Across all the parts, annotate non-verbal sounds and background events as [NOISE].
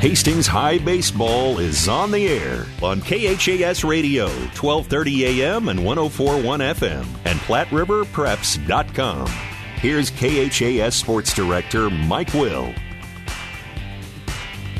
Hastings High Baseball is on the air on KHAS Radio, 1230 AM and 1041 FM, and PlatteRiverPreps.com. Here's KHAS Sports Director Mike Will.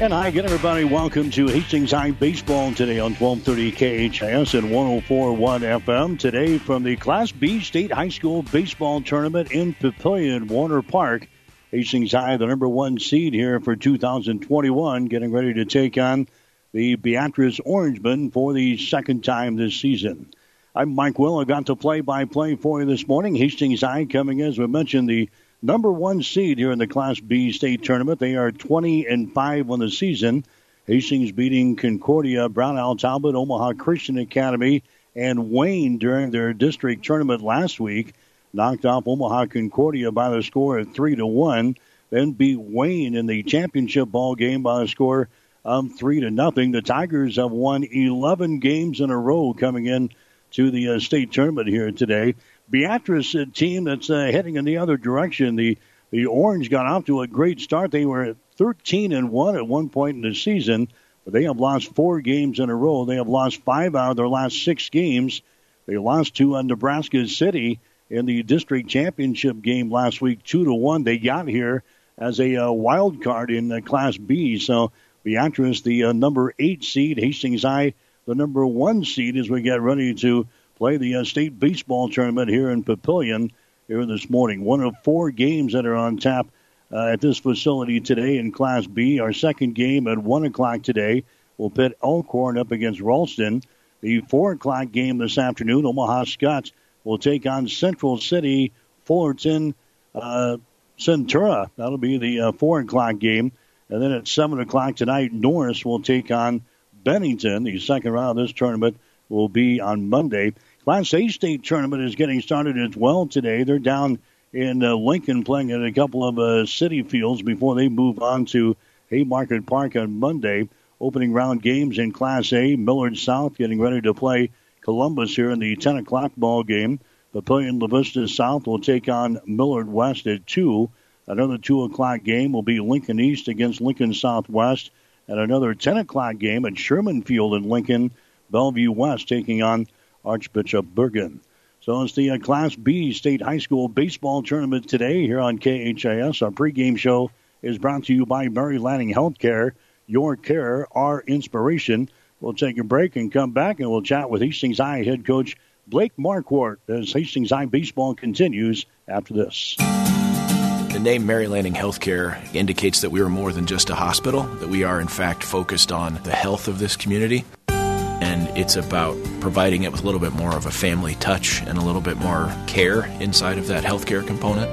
And hi again, everybody. Welcome to Hastings High Baseball today on 1230 KHAS and 1041 FM. Today from the Class B State High School Baseball Tournament in Papillion, Warner Park. Hastings High, the number one seed here for 2021, getting ready to take on the Beatrice Orangemen for the second time this season. I'm Mike Will. I got to play by play for you this morning. Hastings High coming, in, as we mentioned, the number one seed here in the Class B state tournament. They are 20 and 5 on the season. Hastings beating Concordia, Brownell Talbot, Omaha Christian Academy, and Wayne during their district tournament last week knocked off Omaha Concordia by the score of three to one. Then beat Wayne in the championship ball game by the score of three to nothing. The Tigers have won 11 games in a row coming in to the uh, state tournament here today. Beatrice, a team that's uh, heading in the other direction. The the Orange got off to a great start. They were 13 and one at one point in the season, but they have lost four games in a row. They have lost five out of their last six games. They lost to uh, Nebraska City in the district championship game last week, two to one. They got here as a uh, wild card in uh, Class B. So Beatrice, the uh, number eight seed, Hastings High, the number one seed, as we get ready to play the uh, state baseball tournament here in Papillion here this morning. One of four games that are on tap uh, at this facility today in Class B. Our second game at one o'clock today will pit Elkhorn up against Ralston. The four o'clock game this afternoon, Omaha Skutt will take on Central City Fullerton uh, Centura. That'll be the uh, 4 o'clock game. And then at 7 o'clock tonight, Norris will take on Bennington. The second round of this tournament will be on Monday. Class A state tournament is getting started as well today. They're down in uh, Lincoln playing at a couple of uh, city fields before they move on to Haymarket Park on Monday. Opening round games in Class A. Millard South getting ready to play Columbus here in the 10 o'clock ball game. Papillion La Vista South will take on Millard West at 2. Another 2 o'clock game will be Lincoln East against Lincoln Southwest. And another 10 o'clock game at Sherman Field in Lincoln, Bellevue West taking on Archbishop Bergan. So it's the uh, Class B State High School Baseball Tournament today here on KHAS. Our pregame show is brought to you by Mary Lanning Healthcare. Your care, our inspiration. We'll take a break and come back, and we'll chat with Hastings High head coach Blake Marquardt as Hastings High baseball continues after this. The name Mary Lanning Healthcare indicates that we are more than just a hospital, that we are in fact focused on the health of this community. And it's about providing it with a little bit more of a family touch and a little bit more care inside of that healthcare component.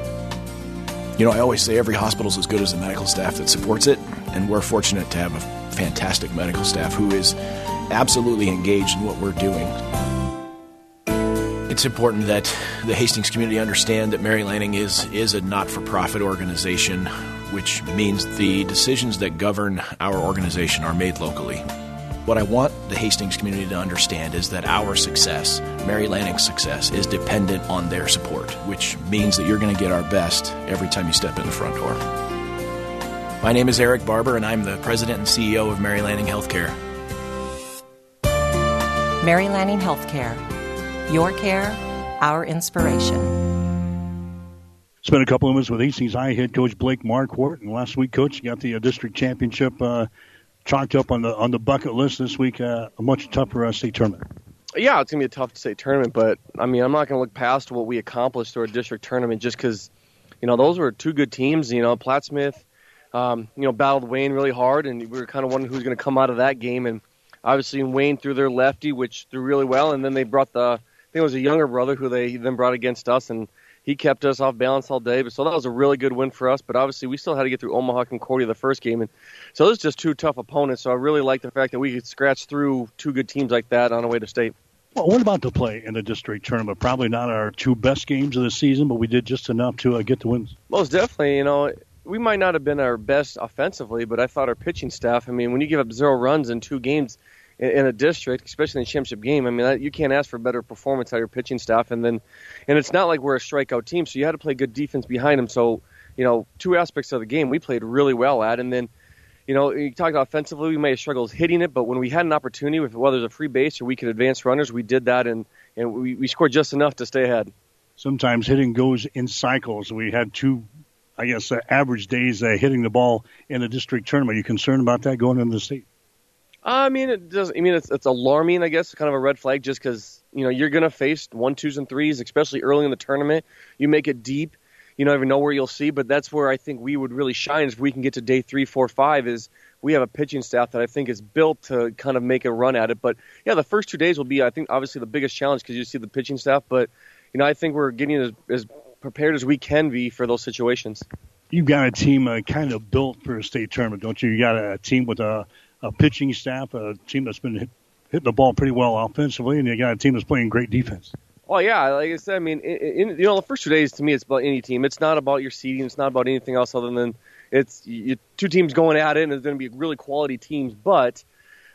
You know, I always say every hospital is as good as the medical staff that supports it, and we're fortunate to have a fantastic medical staff who is absolutely engaged in what we're doing. It's important that the Hastings community understand that Mary Lanning is, is a not for profit organization, which means the decisions that govern our organization are made locally. What I want the Hastings community to understand is that our success, Mary Lanning's success, is dependent on their support, which means that you're going to get our best every time you step in the front door. My name is Eric Barber, and I'm the president and CEO of Mary Lanning Healthcare. Mary Lanning Healthcare. Your care, our inspiration. Spent a couple of minutes with Hastings High head coach Blake Marquardt, and last week, coach, you got the uh, district championship uh, chalked up on the on the bucket list this week. Uh, a much tougher uh, state tournament. Yeah, it's gonna be a tough state tournament, but I mean, I'm not gonna look past what we accomplished through a district tournament just because, you know, those were two good teams. You know, Plattsmouth um, you know, battled Wayne really hard, and we were kind of wondering who's going to come out of that game. And obviously, Wayne threw their lefty, which threw really well, and then they brought the, I think it was a younger brother who they then brought against us, and he kept us off balance all day. But so that was a really good win for us. But obviously, we still had to get through Omaha Concordia the first game, and so it was just two tough opponents. So I really like the fact that we could scratch through two good teams like that on our way to state. Well, what about the play in the district tournament? Probably not our two best games of the season, but we did just enough to uh, get the wins. Most definitely, you know, we might not have been our best offensively, but I thought our pitching staff. I mean, when you give up zero runs in two games in, in a district, especially in a championship game, I mean, you can't ask for better performance out of your pitching staff. And then, and it's not like we're a strikeout team, so you had to play good defense behind them. So, you know, two aspects of the game we played really well at, and then. you know, you talked offensively, we may have struggled hitting it, but when we had an opportunity, whether it's a free base or we could advance runners, we did that, and and we, we scored just enough to stay ahead. Sometimes hitting goes in cycles. We had two, I guess, uh, average days uh, hitting the ball in the district tournament. Are you concerned about that going into the state? I mean, it does. I mean, it's it's alarming. I guess kind of a red flag, just because you know you're going to face one, twos, and threes, especially early in the tournament. You make it deep, you don't even know where you'll see. But that's where I think we would really shine if we can get to day three, four, five. Is we have a pitching staff that I think is built to kind of make a run at it. But yeah, the first two days will be, I think, obviously the biggest challenge because you see the pitching staff. But you know, I think we're getting as, as prepared as we can be for those situations. You've got a team uh, kind of built for a state tournament, don't you? You got a team with a a pitching staff, a team that's been hit, hitting the ball pretty well offensively, and you got a team that's playing great defense. Oh yeah, like I said, I mean, in, in, you know, the first two days to me, it's about any team. It's not about your seeding. It's not about anything else other than it's you, two teams going at it, and it's going to be really quality teams. But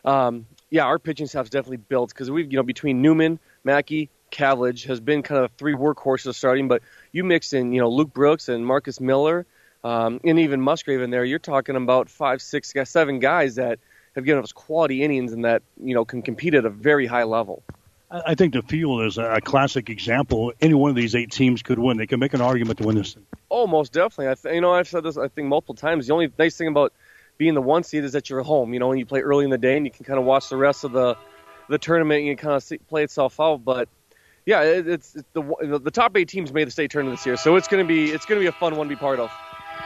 um, yeah, our pitching staff's definitely built because we've you know between Newman, Mackey, Cavillage has been kind of three workhorses starting. But you mix in you know Luke Brooks and Marcus Miller, um, and even Musgrave in there. You're talking about five, six, seven guys that have given us quality innings and that you know can compete at a very high level. I think the field is a classic example. Any one of these eight teams could win. They can make an argument to win this thing. Oh, most definitely. I th- you know I've said this I think multiple times. The only nice thing about being the one seed is that you're home. You know, when you play early in the day and you can kind of watch the rest of the the tournament and you kind of see, play itself out. But yeah, it, it's, it's the the top eight teams made the state tournament this year, so it's going to be it's to be a fun one to be part of.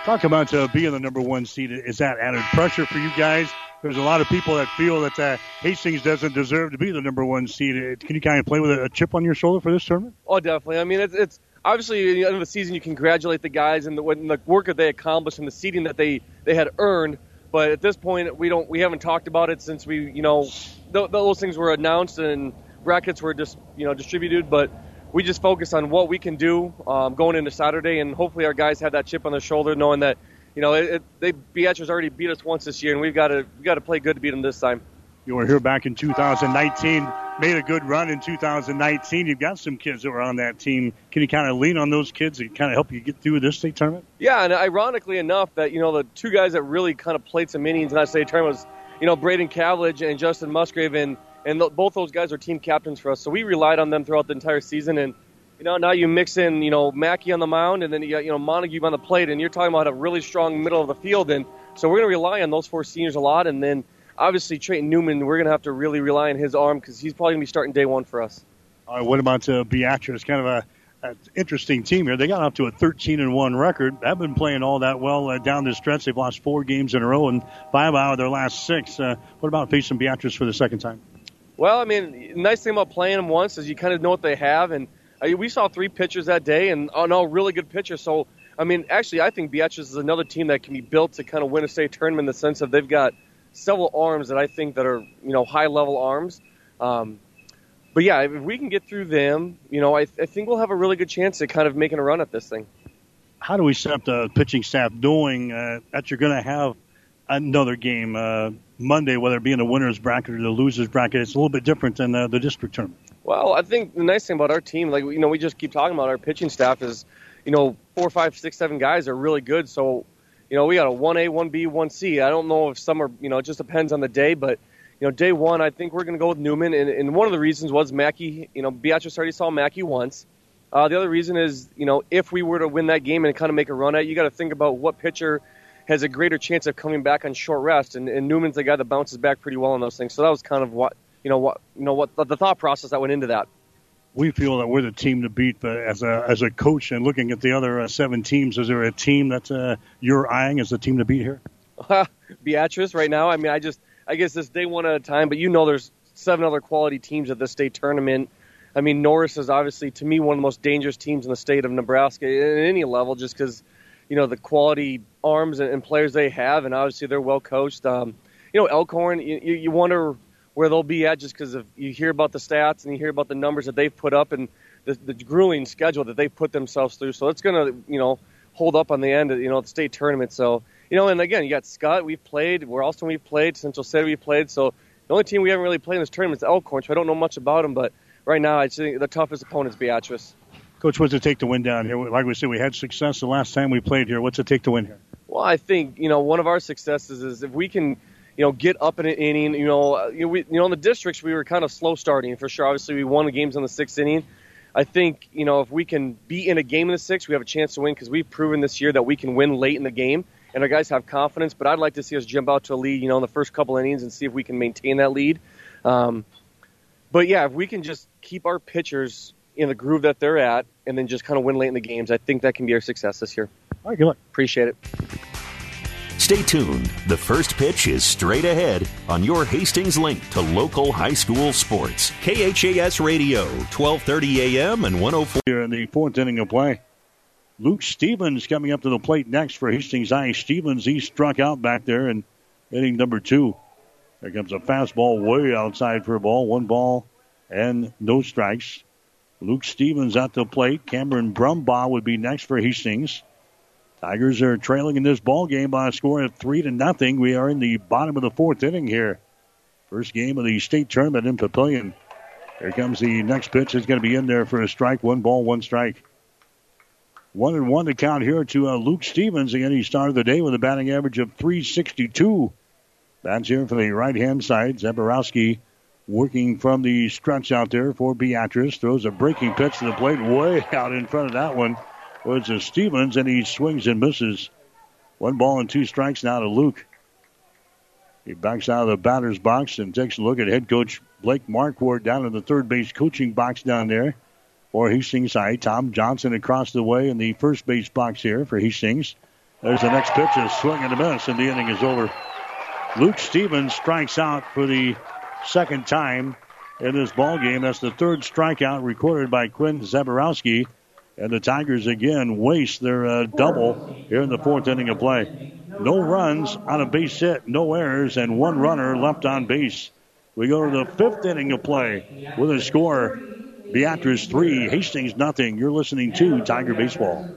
Talk about uh, being the number one seed. Is that added pressure for you guys? There's a lot of people that feel that uh, Hastings doesn't deserve to be the number one seed. Uh, can you kind of play with a chip on your shoulder for this tournament? Oh, definitely. I mean, it's, it's obviously at the end of the season you congratulate the guys and the, and the work that they accomplished and the seeding that they they had earned. But at this point, we don't we haven't talked about it since we you know th- those things were announced and brackets were just you know distributed. But we just focus on what we can do um, going into Saturday, and hopefully our guys have that chip on their shoulder, knowing that you know it, it, they Beatrice already beat us once this year, and we've got to we got to play good to beat them this time. You were here back in 2019, made a good run in 2019. You've got some kids that were on that team. Can you kind of lean on those kids to kind of help you get through this state tournament? Yeah, and ironically enough, that you know the two guys that really kind of played some innings in that state tournament was you know Braden Cavillage and Justin Musgrave, and and the, both those guys are team captains for us. So we relied on them throughout the entire season, and you know, now you mix in, you know, Mackey on the mound, and then you got, you know, Montague on the plate, and you're talking about a really strong middle of the field, and so we're going to rely on those four seniors a lot, and then obviously Trayton Newman, we're going to have to really rely on his arm because he's probably going to be starting day one for us. All right, what about uh, Beatrice? Kind of a, a interesting team here. They got up to a 13 and one record. They've been playing all that well uh, down the stretch. They've lost four games in a row and five out of their last six. Uh, what about facing Beatrice for the second time? Well, I mean, nice thing about playing them once is you kind of know what they have, and I we saw three pitchers that day, and oh no, really good pitchers. So, I mean, actually, I think Beatrice is another team that can be built to kind of win a state tournament in the sense of they've got several arms that I think that are you know high level arms. Um, but yeah, if we can get through them, you know, I, I think we'll have a really good chance at kind of making a run at this thing. How do we set up the pitching staff doing uh, that you're going to have another game uh, Monday, whether it be in the winners bracket or the losers bracket? It's a little bit different than uh, the district tournament. Well, I think the nice thing about our team, like you know, we just keep talking about our pitching staff is, you know, four, five, six, seven guys are really good. So, you know, we got a one A, one B, one C. I don't know if some are, you know, it just depends on the day, but you know, day one, I think we're going to go with Newman, and, and one of the reasons was Mackey. You know, Beatrice already saw Mackey once. Uh, the other reason is, you know, if we were to win that game and kind of make a run at, it, you got to think about what pitcher has a greater chance of coming back on short rest, and, and Newman's the guy that bounces back pretty well on those things. So that was kind of what you know what you know what the, the thought process that went into that. We feel that we're the team to beat, but as a as a coach and looking at the other uh, seven teams, is there a team that uh, you're eyeing as the team to beat here? [LAUGHS] Beatrice, right now. I mean, I just I guess this day one at a time, but you know, there's seven other quality teams at this state tournament. I mean, Norris is obviously to me one of the most dangerous teams in the state of Nebraska at any level, just because you know the quality arms and, and, players they have, and obviously they're well coached. Um, you know, Elkhorn, you, you wonder where they'll be at just because you hear about the stats and you hear about the numbers that they've put up and the, the grueling schedule that they've put themselves through. So it's going to, you know, hold up on the end of, you know, the state tournament. So, you know, and again, you got Skutt, we've played, Ralston, we've played, Central City, we've played. So the only team we haven't really played in this tournament is Elkhorn, so I don't know much about them, but right now I think the toughest opponent is Beatrice. Coach, what's it take to win down here? Like we said, we had success the last time we played here. What's it take to win here? Well, I think you know one of our successes is if we can, you know, get up in an inning. You know, uh, you know, we, you know, in the districts we were kind of slow starting for sure. Obviously, we won the games in the sixth inning. I think you know if we can be in a game in the sixth, we have a chance to win because we've proven this year that we can win late in the game, and our guys have confidence. But I'd like to see us jump out to a lead, you know, in the first couple innings and see if we can maintain that lead. Um, but yeah, if we can just keep our pitchers in the groove that they're at, and then just kind of win late in the games, I think that can be our success this year. All right, good luck. Appreciate it. Stay tuned. The first pitch is straight ahead on your Hastings link to local high school sports. KHAS Radio, 1230 AM and 104. Here in the fourth inning of play. Luke Stevens coming up to the plate next for Hastings High. Stevens, he struck out back there in inning number two. There comes a fastball way outside for a ball. One ball and no strikes. Luke Stevens at the plate. Cameron Brumbaugh would be next for Hastings. Tigers are trailing in this ball game by a score of three to nothing. We are in the bottom of the fourth inning here. First game of the state tournament in Papillion. Here comes the next pitch. It's going to be in there for a strike. One ball, one strike. One and one to count here to uh, Luke Stevens. Again, he started the day with a batting average of 362. That's here for the right hand side. Zaborowski working from the stretch out there for Beatrice. Throws a breaking pitch to the plate way out in front of that one was a Stevens, and he swings and misses. One ball and two strikes now to Luke. He backs out of the batter's box and takes a look at head coach Blake Marquardt down in the third base coaching box down there for Hastings High. Tom Johnson across the way in the first base box here for Hastings. There's the next pitch, a swing and a miss, and the inning is over. Luke Stevens strikes out for the second time in this ball game. That's the third strikeout recorded by Quinn Zaborowski. And the Tigers again waste their uh, double here in the fourth inning of play. No runs on a base hit, no errors, and one runner left on base. We go to the fifth inning of play with a score Beatrice 3, Hastings nothing. You're listening to Tiger Baseball.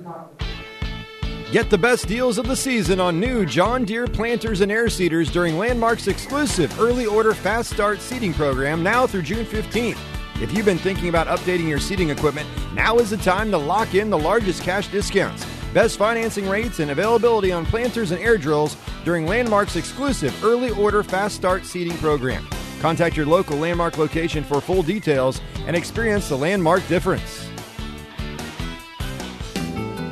Get the best deals of the season on new John Deere planters and air seeders during Landmark's exclusive early order fast start seeding program now through June 15th. If you've been thinking about updating your seating equipment, now is the time to lock in the largest cash discounts, best financing rates, and availability on planters and air drills during Landmark's exclusive early order fast start seating program. Contact your local Landmark location for full details and experience the Landmark difference.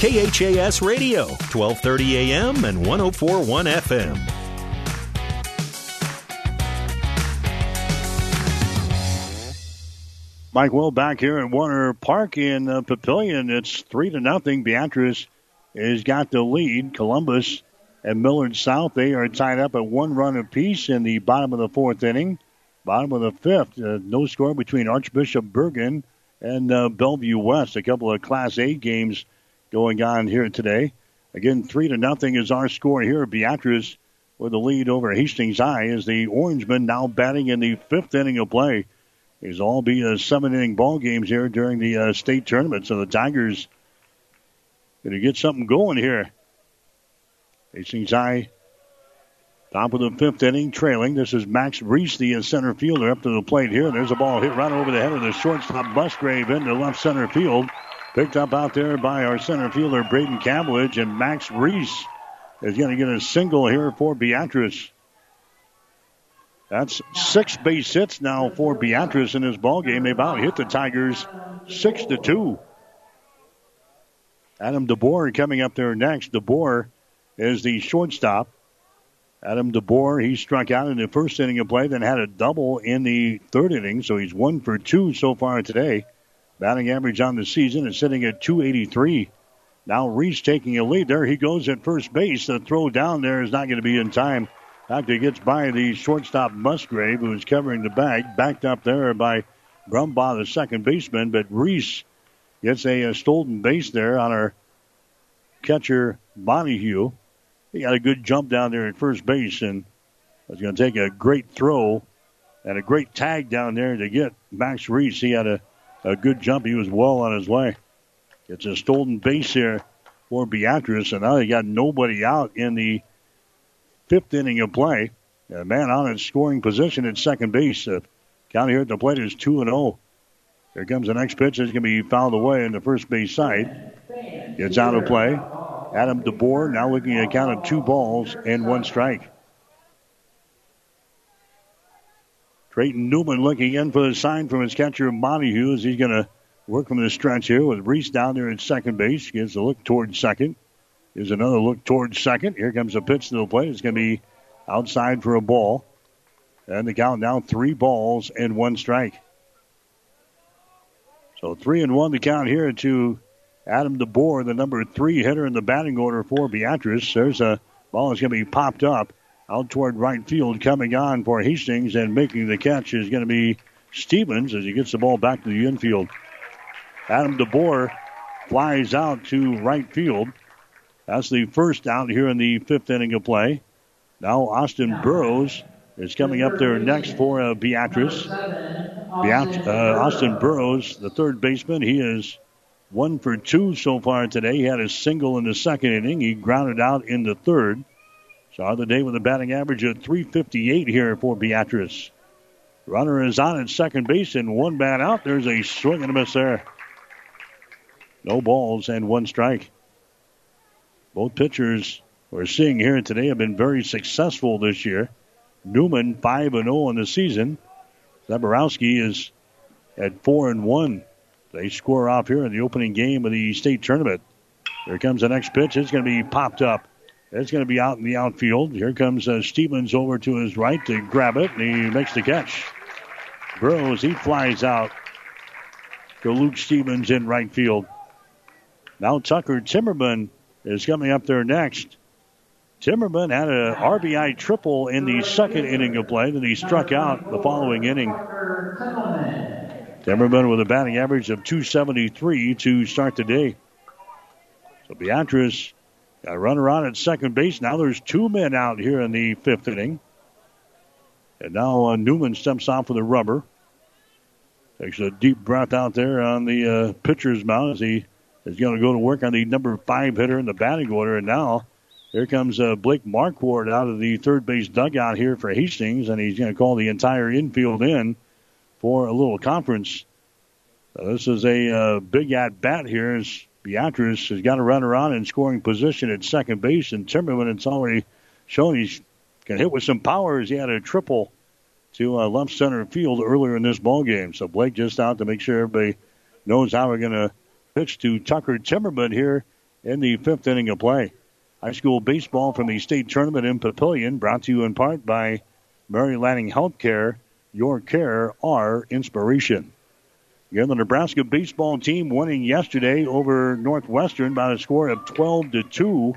KHAS Radio, 1230 AM and 1041 FM. Mike Will back here at Warner Park in uh, Papillion. It's three to nothing. Beatrice has got the lead. Columbus and Millard South they are tied up at one run apiece in the bottom of the fourth inning. Bottom of the fifth, uh, no score between Archbishop Bergan and uh, Bellevue West. A couple of Class A games going on here today. Again, three to nothing is our score here. Beatrice with the lead over Hastings High as the Orangemen now batting in the fifth inning of play. These all be uh, seven inning ball games here during the uh, state tournament. So the Tigers going to get something going here. Hastings High, top of the fifth inning, trailing. This is Max Reese, the uh, center fielder, up to the plate here. There's a ball hit right over the head of the shortstop Musgrave into left center field. Picked up out there by our center fielder Braden Cavillage, and Max Reese is going to get a single here for Beatrice. That's six base hits now for Beatrice in this ball game. They about hit the Tigers six to two. Adam DeBoer coming up there next. DeBoer is the shortstop. Adam DeBoer, he struck out in the first inning of play, then had a double in the third inning, so he's one for two so far today. Batting average on the season is sitting at 283. Now Reese taking a lead. There he goes at first base. The throw down there is not going to be in time. After he gets by the shortstop Musgrave, who's covering the bag, backed up there by Brumbaugh, the second baseman. But Reese gets a, a stolen base there on our catcher Bonnie he got a good jump down there at first base and was going to take a great throw and a great tag down there to get Max Reese. He had a, a good jump. He was well on his way. It's a stolen base here for Beatrice, and now they got nobody out in the fifth inning of play. A man on in scoring position at second base. Uh, count here at the plate is 2 and 0. Here comes the next pitch. It's going to be fouled away in the first base side. It's out of play. Adam DeBoer now looking at a count of two balls and one strike. Trayton Newman looking in for the sign from his catcher, Montague. He's going to work from the stretch here with Reese down there at second base. Gives a look towards second. Here's another look towards second. Here comes a pitch to the plate. It's going to be outside for a ball. And the count now three balls and one strike. So three and one to count here to Adam DeBoer, the number three hitter in the batting order for Beatrice. There's a ball that's going to be popped up out toward right field, coming on for Hastings, and making the catch is going to be Stevens as he gets the ball back to the infield. Adam DeBoer flies out to right field. That's the first out here in the fifth inning of play. Now Austin Burrows is coming up there next for uh, Beatrice. Beat- uh, Austin Burrows, the third baseman, he is one for two so far today. He had a single in the second inning. He grounded out in the third. Saw the day with a batting average of 358 here for Beatrice. Runner is on at second base and one bat out. There's a swing and a miss there. No balls and one strike. Both pitchers we're seeing here today have been very successful this year. Newman 5 0 in the season. Zaborowski is at 4 and 1. They score off here in the opening game of the state tournament. Here comes the next pitch. It's going to be popped up. It's going to be out in the outfield. Here comes uh, Stevens over to his right to grab it, and he makes the catch. Burrows, he flies out to Luke Stevens in right field. Now Tucker Timmerman is coming up there next. Timmerman had a RBI triple in the second inning of play, and he struck out the following inning. Timmerman with a batting average of 273 to start the day. So Beatrice got a runner on at second base. Now there's two men out here in the fifth inning. And now uh, Newman steps off with the rubber. Takes a deep breath out there on the uh, pitcher's mound as he is going to go to work on the number five hitter in the batting order. And now here comes uh, Blake Marquardt out of the third base dugout here for Hastings, and he's going to call the entire infield in for a little conference. This is a uh, big at bat here Beatrice has got a runner on in scoring position at second base, and Timmerman it's already shown he's can hit with some power as he had a triple to uh, left center field earlier in this ball game. So Blake just out to make sure everybody knows how we're going to pitch to Tucker Timmerman here in the fifth inning of play. High school baseball from the state tournament in Papillion, brought to you in part by Mary Lanning Healthcare. Your care, our inspiration. Again, the Nebraska baseball team winning yesterday over Northwestern by a score of 12 to 2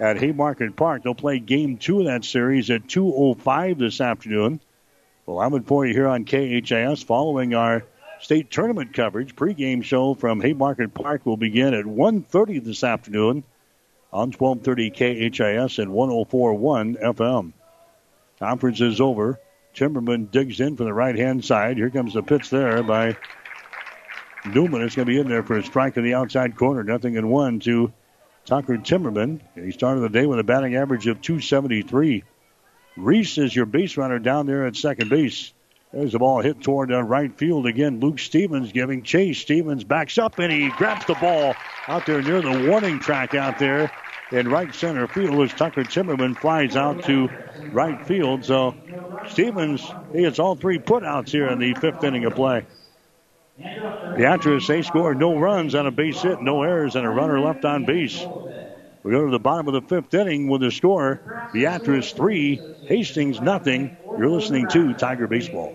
at Haymarket Park. They'll play game two of that series at 2.05 this afternoon. Well, I'm for you here on KHAS following our state tournament coverage. Pregame show from Haymarket Park will begin at 1.30 this afternoon on 1230 KHAS and 1041 FM. Conference is over. Timmerman digs in from the right hand side. Here comes the pitch there by Newman. is going to be in there for a strike in the outside corner. Nothing in one to Tucker Timmerman. He started the day with a batting average of 273. Reese is your base runner down there at second base. There's the ball hit toward uh, right field again. Luke Stevens giving chase. Stevens backs up and he grabs the ball out there near the warning track out there in right center field as Tucker Timmerman flies out to right field. So Stevens, he gets all three putouts here in the fifth inning of play. Beatrice, they scored no runs on a base hit, no errors, and a runner left on base. We go to the bottom of the fifth inning with the score Beatrice 3, Hastings nothing. You're listening to Tiger Baseball.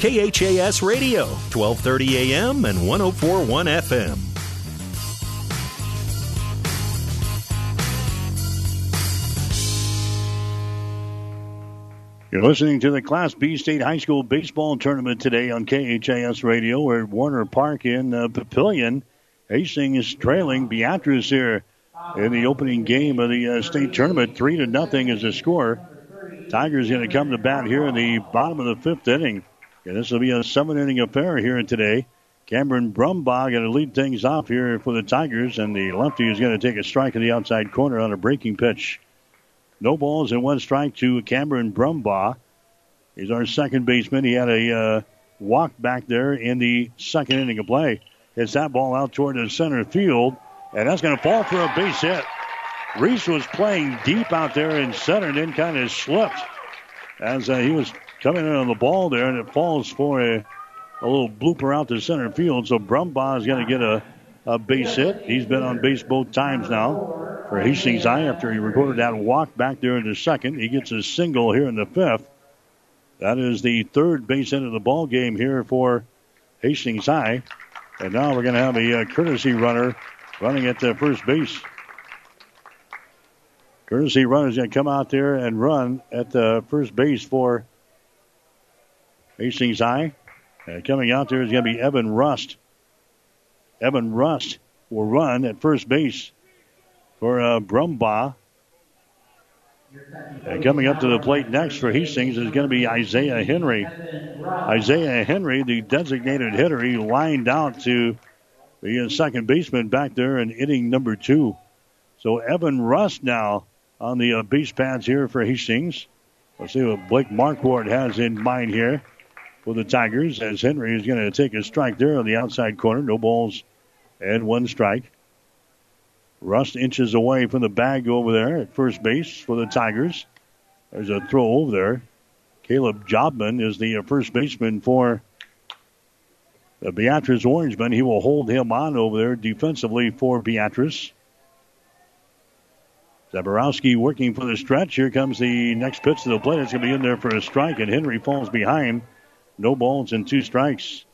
KHAS Radio, 1230 AM and 1041 FM. You're listening to the Class B State High School Baseball Tournament today on KHAS Radio. We're at Warner Park in uh, Papillion. Hastings is trailing Beatrice here in the opening game of the uh, state tournament. Three to nothing is the score. Tigers going to come to bat here in the bottom of the fifth inning. And this will be a seven inning affair here today. Cameron Brumbaugh going to lead things off here for the Tigers, and the lefty is going to take a strike in the outside corner on a breaking pitch. No balls and one strike to Cameron Brumbaugh. He's our second baseman. He had a uh, walk back there in the second inning of play. Hits that ball out toward the center field, and that's going to fall for a base hit. Reese was playing deep out there in center and then kind of slipped as uh, he was coming in on the ball there, and it falls for a, a little blooper out to center field. So Brumbaugh is going to get a, a base hit. He's been on base both times now for Hastings High after he recorded that walk back there in the second. He gets a single here in the fifth. That is the third base hit of the ball game here for Hastings High. And now we're going to have a, a courtesy runner running at the first base. Courtesy runner is going to come out there and run at the first base for Hastings High. Uh, coming out there is going to be Evan Rust. Evan Rust will run at first base for uh, Brumbaugh. And coming up to the plate next for Hastings is going to be Isaiah Henry. Isaiah Henry, the designated hitter, he lined out to the second baseman back there in inning number two. So Evan Rust now on the uh, base pads here for Hastings. Let's see what Blake Marquardt has in mind here for the Tigers as Henry is going to take a strike there on the outside corner. No balls and one strike. Rust inches away from the bag over there at first base for the Tigers. There's a throw over there. Caleb Jobman is the first baseman for the Beatrice Orangemen. He will hold him on over there defensively for Beatrice. Zaborowski working for the stretch. Here comes the next pitch to the plate. It's going to be in there for a strike, and Henry falls behind. No balls and two strikes.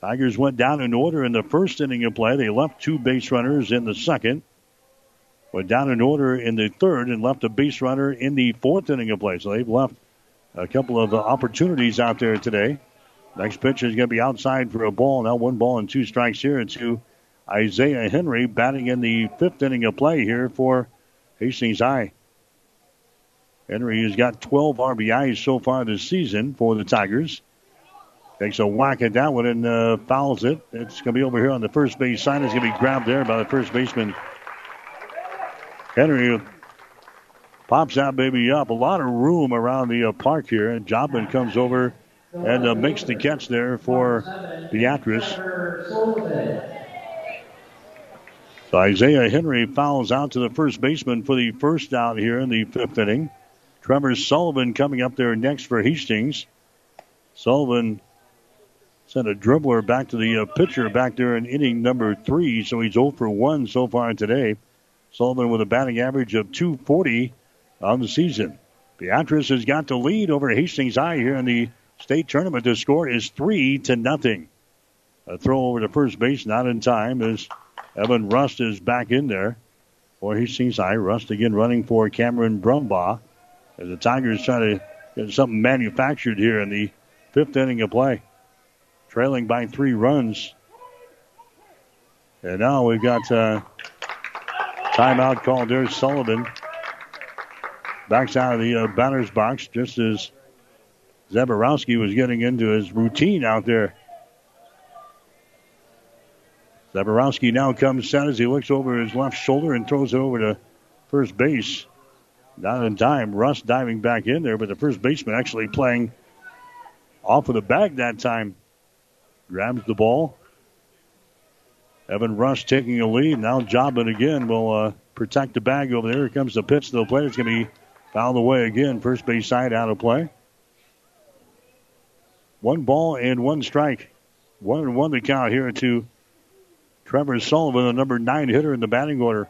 Tigers went down in order in the first inning of play. They left two base runners in the second. Went down in order in the third and left a base runner in the fourth inning of play. So they've left a couple of opportunities out there today. Next pitch is going to be outside for a ball. Now one ball and two strikes here to Isaiah Henry batting in the fifth inning of play here for Hastings High. Henry has got 12 RBIs so far this season for the Tigers. Takes a whack at that one and uh, fouls it. It's going to be over here on the first base side. It's going to be grabbed there by the first baseman. Henry pops that baby up. A lot of room around the uh, park here. And Jobman comes over and uh, makes the catch there for Beatrice. So Isaiah Henry fouls out to the first baseman for the first out here in the fifth inning. Trevor Sullivan coming up there next for Hastings. Sullivan sent a dribbler back to the uh, pitcher back there in inning number three, so he's 0 for 1 so far today. Sullivan with a batting average of 240 on the season. Beatrice has got the lead over Hastings High here in the state tournament. The score is 3 to nothing. A throw over to first base, not in time, as Evan Rust is back in there for Hastings High. Rust again running for Cameron Brumbaugh as the Tigers try to get something manufactured here in the fifth inning of play. Trailing by three runs. And now we've got uh, timeout called there. Sullivan backs out of the uh, batter's box just as Zaborowski was getting into his routine out there. Zaborowski now comes set as he looks over his left shoulder and throws it over to first base. Not in time. Rust diving back in there, but the first baseman actually playing off of the bag that time. Grabs the ball. Evan Rust taking a lead. Now Jobman again will uh, protect the bag over there. Here comes the pitch the plate. It's going to be fouled away again. First base side out of play. One ball and one strike. One and one to count here to Trevor Sullivan, the number nine hitter in the batting order.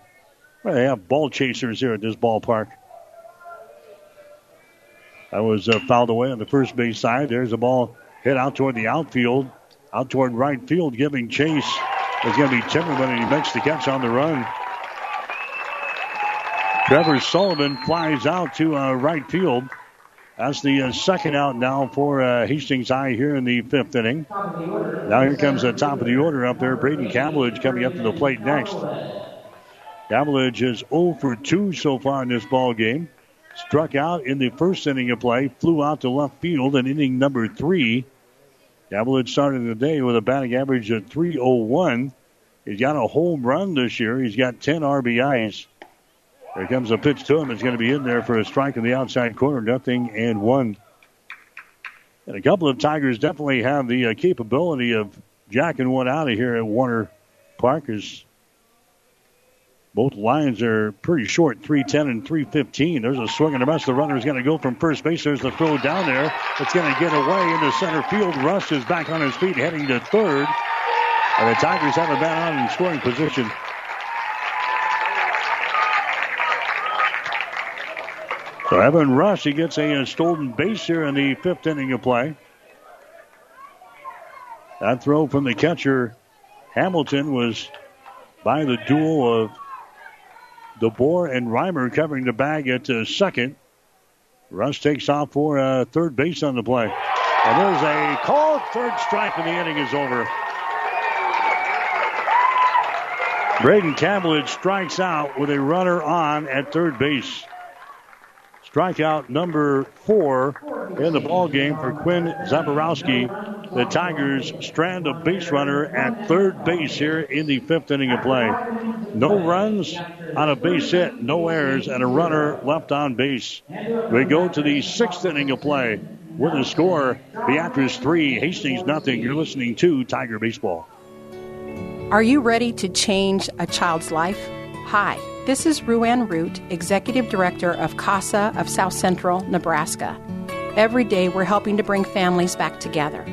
Well, they have ball chasers here at this ballpark. That was uh, fouled away on the first base side. There's a ball hit out toward the outfield, out toward right field, giving chase. It's going to be Timmerman, and he makes the catch on the run. Trevor Sullivan flies out to uh, right field. That's the uh, second out now for uh, Hastings High here in the fifth inning. Now here comes the top of the order up there. Braden Cavillage coming up to the plate next. Cavillage is 0 for 2 so far in this ball game. Struck out in the first inning of play, flew out to left field in inning number three. Cavillage started the day with a batting average of 301. He's got a home run this year. He's got 10 RBIs. There comes a pitch to him. It's going to be in there for a strike in the outside corner. Nothing and one. And a couple of Tigers definitely have the uh, capability of jacking one out of here at Warner Park. As both lines are pretty short, 310 and 315. There's a swing and a miss. The runner is going to go from first base. There's the throw down there. It's going to get away into center field. Rust is back on his feet, heading to third. And the Tigers have a man on in scoring position. So Evan Rust, he gets a, a stolen base here in the fifth inning of play. That throw from the catcher, Hamilton, was by the duel of DeBoer and Reimer covering the bag at uh, second. Rust takes off for uh, third base on the play. And there's a called third strike, and the inning is over. Braden Cavillage strikes out with a runner on at third base. Strikeout number four in the ball game for Quinn Zaborowski. The Tigers strand a base runner at third base here in the fifth inning of play. No runs on a base hit, no errors, and a runner left on base. We go to the sixth inning of play with a score: Beatrice three, Hastings nothing. You're listening to Tiger Baseball. Are you ready to change a child's life? Hi. This is Ruan Root, Executive Director of CASA of South Central, Nebraska. Every day we're helping to bring families back together.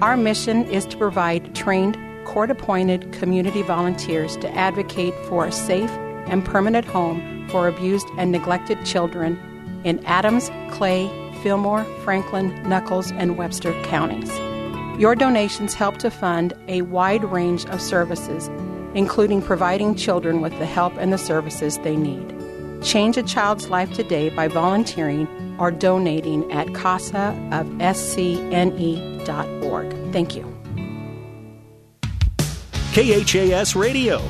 Our mission is to provide trained, court appointed community volunteers to advocate for a safe and permanent home for abused and neglected children in Adams, Clay, Fillmore, Franklin, Nuckolls, and Webster counties. Your donations help to fund a wide range of services including providing children with the help and the services they need. Change a child's life today by volunteering or donating at casaofscne.org. Thank you. KHAS Radio.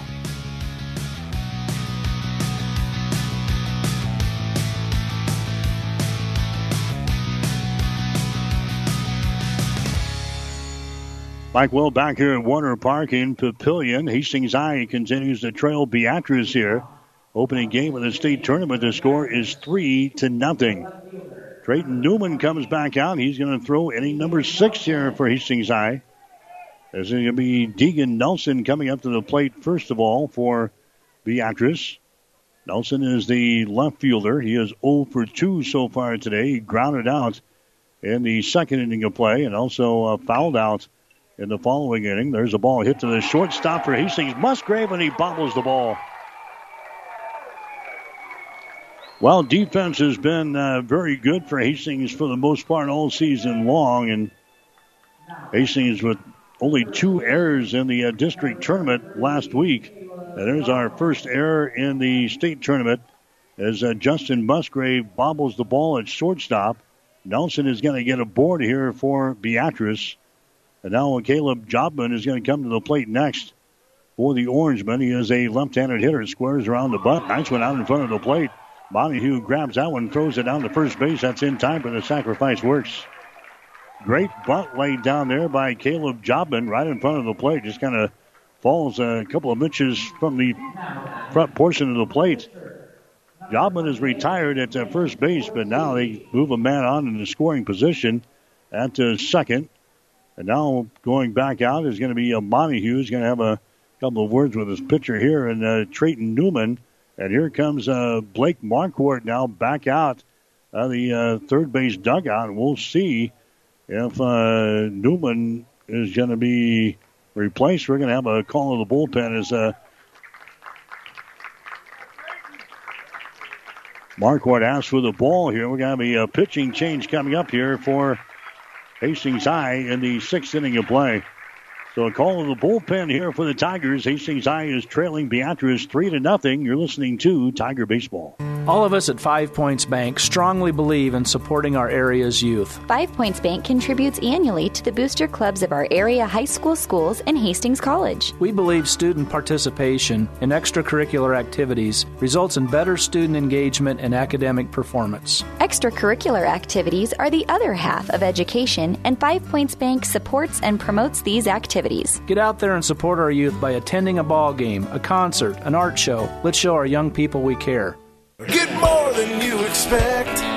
Mike Will back here at Warner Park in Papillion. Hastings High continues to trail Beatrice here. Opening game of the state tournament, the score is three to nothing. Trayton Newman comes back out. He's going to throw inning number six here for Hastings High. There's going to be Deegan Nelson coming up to the plate first of all for Beatrice. Nelson is the left fielder. He is 0 for 2 so far today. He grounded out in the second inning of play and also uh, fouled out in the following inning. There's a ball hit to the shortstop for Hastings Musgrave, and he bobbles the ball. Well, defense has been uh, very good for Hastings for the most part all season long, and Hastings with only two errors in the uh, district tournament last week. And there's our first error in the state tournament as uh, Justin Musgrave bobbles the ball at shortstop. Nelson is going to get a board here for Beatrice. And now Caleb Jobman is going to come to the plate next for the Orangemen. He is a left-handed hitter. Squares around the butt. Nice one out in front of the plate. Montague grabs that one, throws it down to first base. That's in time, but the sacrifice works. Great bunt laid down there by Caleb Jobman right in front of the plate. Just kind of falls a couple of inches from the front portion of the plate. Jobman is retired at uh, first base, but now they move a man on in the scoring position at uh, second. And now going back out is going to be uh, Montague. He's going to have a couple of words with his pitcher here, and uh, Trayton Newman. And here comes uh, Blake Marquardt now back out of the uh, third base dugout. We'll see if uh, Newman is going to be replaced. We're going to have a call of the bullpen as uh, Marquardt asks for the ball here. We're going to have a pitching change coming up here for Hastings High in the sixth inning of play. So a call of the bullpen here for the Tigers. Hastings High is trailing Beatrice three to nothing. You're listening to Tiger Baseball. All of us at Five Points Bank strongly believe in supporting our area's youth. Five Points Bank contributes annually to the booster clubs of our area high school schools and Hastings College. We believe student participation in extracurricular activities results in better student engagement and academic performance. Extracurricular activities are the other half of education, and Five Points Bank supports and promotes these activities. Get out there and support our youth by attending a ball game, a concert, an art show. Let's show our young people we care. Get more than you expect at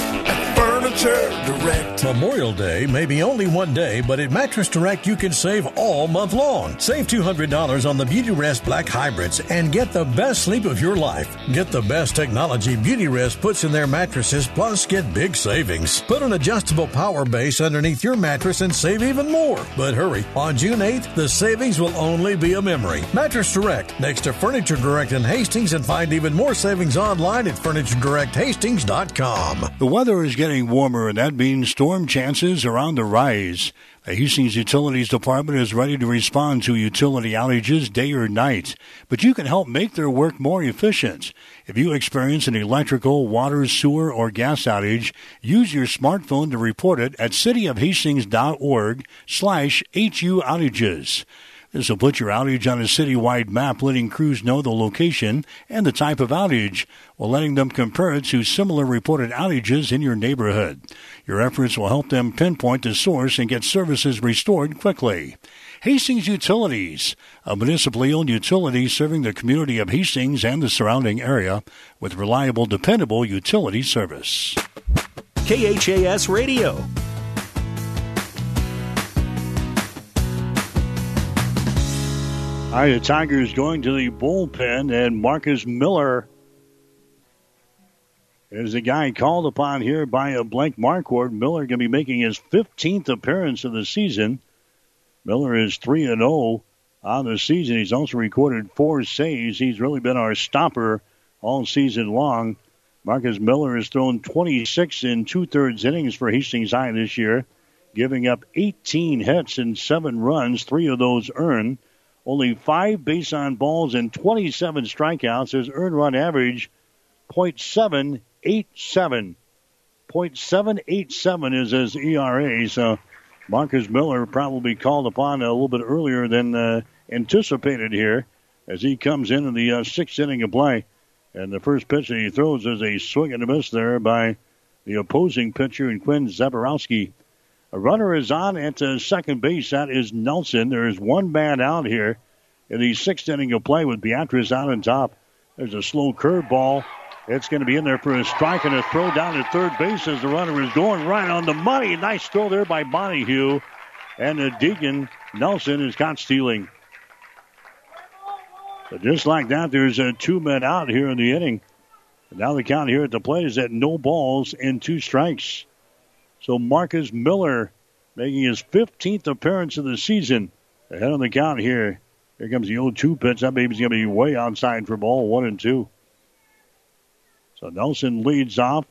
Furniture Direct. Memorial Day may be only one day, but at Mattress Direct you can save all month long. Save $200 on the Beauty Rest Black Hybrids and get the best sleep of your life. Get the best technology Beauty Rest puts in their mattresses, plus get big savings. Put an adjustable power base underneath your mattress and save even more. But hurry, on June 8th, the savings will only be a memory. Mattress Direct, next to Furniture Direct in Hastings, and find even more savings online at FurnitureDirectHastings.com. The weather is getting warmer, and that means storm chances are on the rise. The Hastings Utilities Department is ready to respond to utility outages day or night, but you can help make their work more efficient. If you experience an electrical, water, sewer, or gas outage, use your smartphone to report it at cityofhastings.org slash HU outages. This will put your outage on a citywide map, letting crews know the location and the type of outage, while letting them compare it to similar reported outages in your neighborhood. Your efforts will help them pinpoint the source and get services restored quickly. Hastings Utilities, a municipally owned utility serving the community of Hastings and the surrounding area with reliable, dependable utility service. KHAS Radio. All right, the Tigers going to the bullpen, and Marcus Miller is the guy called upon here by a Blake Marquardt. Miller going to be making his 15th appearance of the season. Miller is 3 and 0 on the season. He's also recorded four saves. He's really been our stopper all season long. Marcus Miller has thrown 26 in two thirds innings for Hastings High this year, giving up 18 hits and seven runs, three of those earned. Only five base on balls and 27 strikeouts. His earned run average, .787. .787 is his ERA. So Marcus Miller probably called upon a little bit earlier than uh, anticipated here as he comes in in the uh, sixth inning of play. And the first pitch that he throws is a swing and a miss there by the opposing pitcher in Quinn Zaborowski. A runner is on at uh, second base. That is Nelson. There is one man out here in the sixth inning of play with Beatrice out on top. There's a slow curveball. It's going to be in there for a strike and a throw down to third base as the runner is going right on the money. Nice throw there by Montague. And uh, Deegan Nelson is caught stealing. But just like that, there's uh, two men out here in the inning. And now the count here at the plate is at no balls and two strikes. So Marcus Miller making his 15th appearance of the season. Ahead on the count here. Here comes the 0-2 pitch. That baby's going to be way outside for ball one and two. So Nelson leads off,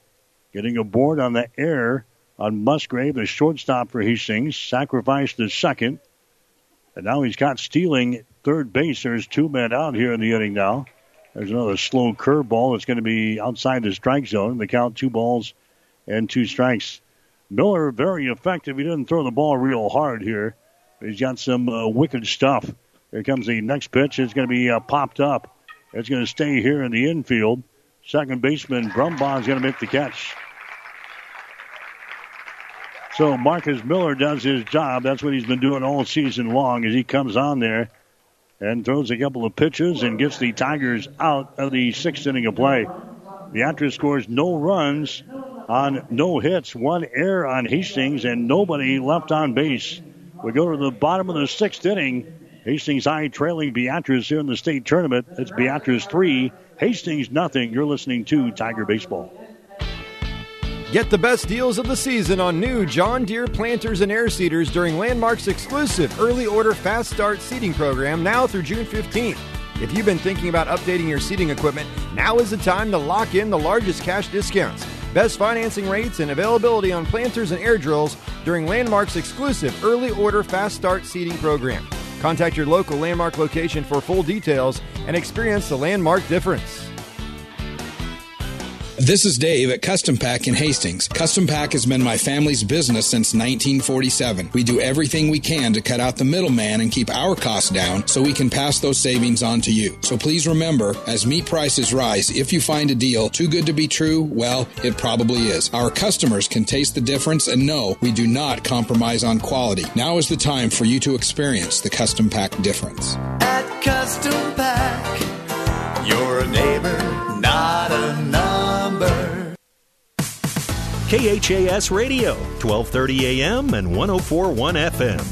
getting a board on the air on Musgrave, the shortstop for Hastings. Sacrificed the second. And now he's got stealing third base. There's two men out here in the inning now. There's another slow curveball that's going to be outside the strike zone. The count two balls and two strikes. Miller, very effective. He didn't throw the ball real hard here. He's got some uh, wicked stuff. Here comes the next pitch. It's going to be uh, popped up. It's going to stay here in the infield. Second baseman Brumbaugh is going to make the catch. So Marcus Miller does his job. That's what he's been doing all season long as he comes on there and throws a couple of pitches and gets the Tigers out of the sixth inning of play. Beatrice scores no runs on no hits, one error on Hastings, and nobody left on base. We go to the bottom of the sixth inning. Hastings High trailing Beatrice here in the state tournament. It's Beatrice 3, Hastings nothing. You're listening to Tiger Baseball. Get the best deals of the season on new John Deere planters and air seeders during Landmark's exclusive early order fast start seeding program now through June 15th. If you've been thinking about updating your seeding equipment, now is the time to lock in the largest cash discounts, best financing rates, and availability on planters and air drills during Landmark's exclusive early order fast start seeding program. Contact your local Landmark location for full details and experience the Landmark difference. This is Dave at Custom Pack in Hastings. Custom Pack has been my family's business since 1947. We do everything we can to cut out the middleman and keep our costs down so we can pass those savings on to you. So please remember, as meat prices rise, if you find a deal too good to be true, well, it probably is. Our customers can taste the difference and know we do not compromise on quality. Now is the time for you to experience the Custom Pack difference. At Custom Pack, you're a neighbor, not a. KHAS Radio, 1230 AM and 1041 FM.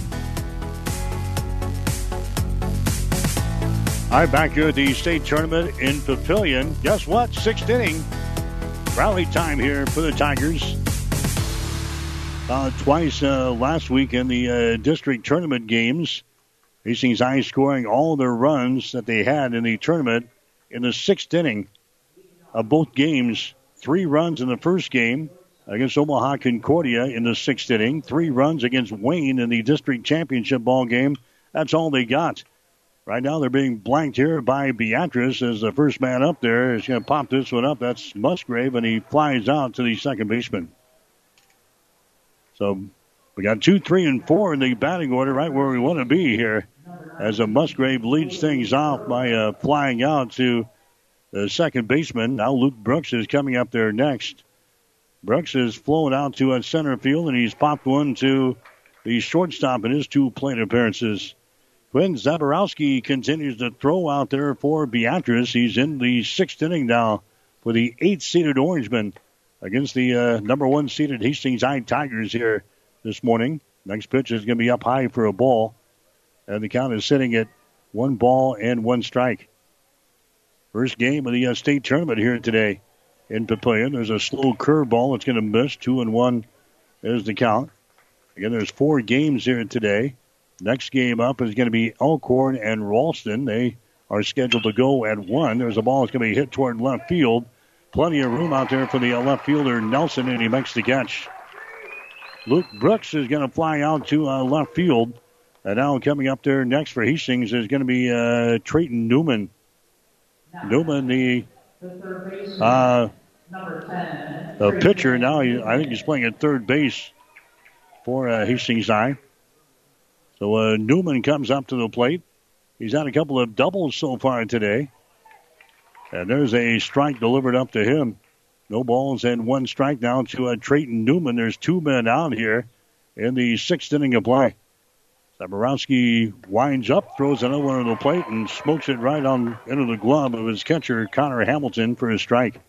Right, back here at the state tournament in Papillion. Guess what? Sixth inning. Rally time here for the Tigers. Uh, twice uh, last week in the uh, district tournament games. Hastings High scoring all their runs that they had in the tournament in the sixth inning of both games. Three runs in the first game against Omaha Concordia in the sixth inning. Three runs against Wayne in the district championship ball game. That's all they got. Right now they're being blanked here by Beatrice as the first man up there is going to pop this one up. That's Musgrave, and he flies out to the second baseman. So we got two, three, and four in the batting order, right where we want to be here. As a Musgrave leads things off by uh, flying out to the second baseman. Now Luke Brooks is coming up there next. Brooks is flown out to center field, and he's popped one to the shortstop in his two plate appearances. Quinn Zaborowski continues to throw out there for Beatrice. He's in the sixth inning now for the eight-seeded Orangemen against the uh, number one seeded Hastings High Tigers here this morning. Next pitch is going to be up high for a ball, and the count is sitting at one ball and one strike. First game of the uh, state tournament here today in Papillion. There's a slow curveball that's going to miss. Two and one is the count. Again, there's four games here today. Next game up is going to be Elkhorn and Ralston. They are scheduled to go at one. There's a ball that's going to be hit toward left field. Plenty of room out there for the left fielder Nelson, and he makes the catch. Luke Brooks is going to fly out to uh, left field. And now coming up there next for Hastings is going to be uh, Trayton Newman. Newman, the uh, the pitcher now, I think he's playing at third base for uh, Hastings High. So uh, Newman comes up to the plate. He's had a couple of doubles so far today. And there's a strike delivered up to him. No balls and one strike now to uh, Trayton Newman. There's two men out here in the sixth inning of play. Zaborowski winds up, throws another one on the plate, and smokes it right on into the glove of his catcher, Connor Hamilton, for a strike.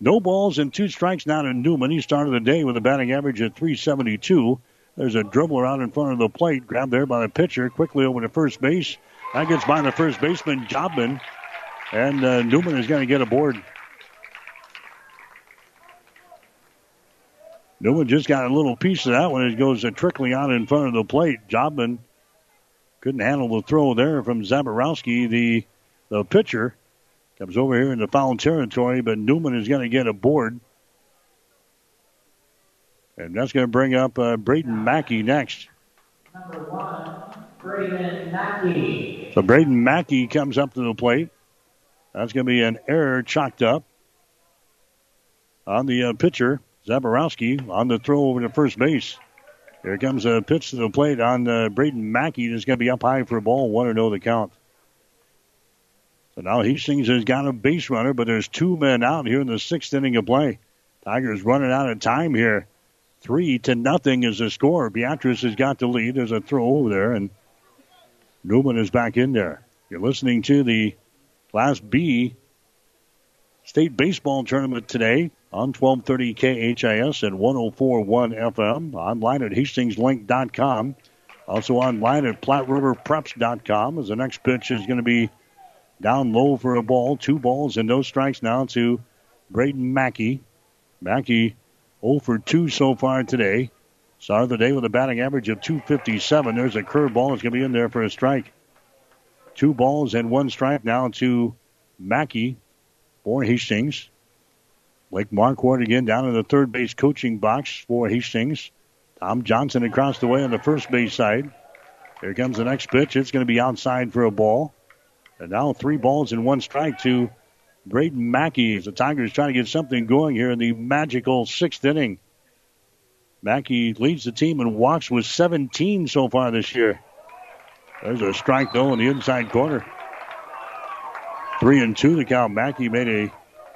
No balls and two strikes now to Newman. He started the day with a batting average of 372. There's a dribbler out in front of the plate, grabbed there by the pitcher, quickly over to first base. That gets by the first baseman, Jobman, and uh, Newman is going to get aboard. Newman just got a little piece of that when it goes trickling out in front of the plate. Jobman couldn't handle the throw there from Zaborowski, the the pitcher. Comes over here in the foul territory, but Newman is going to get a board. And that's going to bring up uh, Braden Mackey next. Number one, Braden Mackey. So Braden Mackey comes up to the plate. That's going to be an error chalked up on the uh, pitcher Zaborowski on the throw over to first base. Here comes a pitch to the plate on uh, Braden Mackey. That's going to be up high for a ball. 1 0 the count. So now Hastings has got a base runner, but there's two men out here in the sixth inning of play. Tigers running out of time here. Three to nothing is the score. Beatrice has got the lead. There's a throw over there, and Newman is back in there. You're listening to the Class B state baseball tournament today on 1230 KHAS and 1041 FM. Online at hastingslink.com. Also online at PlatteRiverPreps.com as the next pitch is going to be down low for a ball. Two balls and no strikes now to Braden Mackey. Mackey 0 for 2 so far today. Started the day with a batting average of 257. There's a curveball. It's going to be in there for a strike. Two balls and one strike now to Mackey for Hastings. Blake Marquardt again down in the third base coaching box for Hastings. Tom Johnson across the way on the first base side. Here comes the next pitch. It's going to be outside for a ball. And now three balls and one strike to Braden Mackey as the Tigers trying to get something going here in the magical sixth inning. Mackey leads the team in walks with 17 so far this year. There's a strike though in the inside corner. Three and two the count. Mackey made a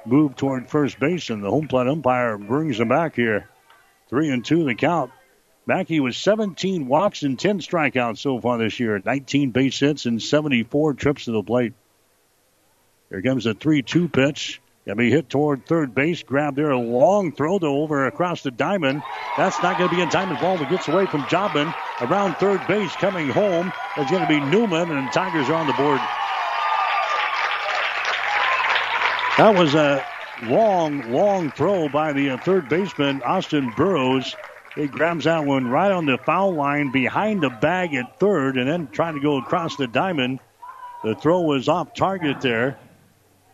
move toward first base, and the home plate umpire brings him back here. Three and two the count. Mackey was 17 walks and 10 strikeouts so far this year, 19 base hits and 74 trips to the plate. Here comes a 3 2 pitch. Gonna be hit toward third base. Grab there, a long throw to over across the diamond. That's not gonna be in time as ball that gets away from Jobman. Around third base, coming home is gonna be Newman, and the Tigers are on the board. That was a long, long throw by the third baseman, Austin Burrows. He grabs that one right on the foul line behind the bag at third and then trying to go across the diamond. The throw was off target there.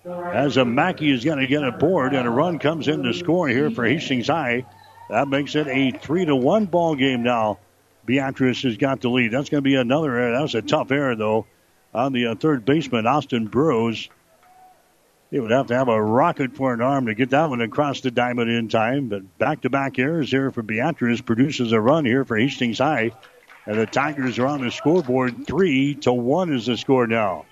As a Mackey is going to get a board and a run comes in to score here for Hastings High. That makes it a three to one ball game now. Beatrice has got the lead. That's going to be another error. That was a tough error though on the uh, third baseman Austin Burrows. He would have to have a rocket for an arm to get that one across the diamond in time. But back-to-back errors here for Beatrice produces a run here for Hastings High. And the Tigers are on the scoreboard. Three to one is the score now.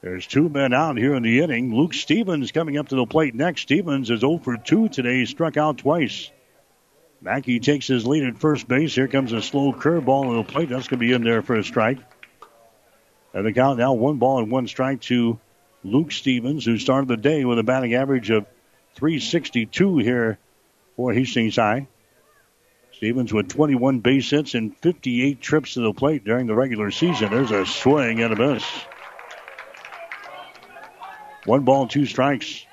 There's two men out here in the inning. Luke Stevens coming up to the plate next. Stevens is 0 for 2 today. Struck out twice. Mackey takes his lead at first base. Here comes a slow curveball to the plate. That's going to be in there for a strike. And the count now one ball and one strike to Luke Stevens, who started the day with a batting average of 362 here for Hastings High. Stevens with 21 base hits and 58 trips to the plate during the regular season. There's a swing and a miss. One ball, two strikes.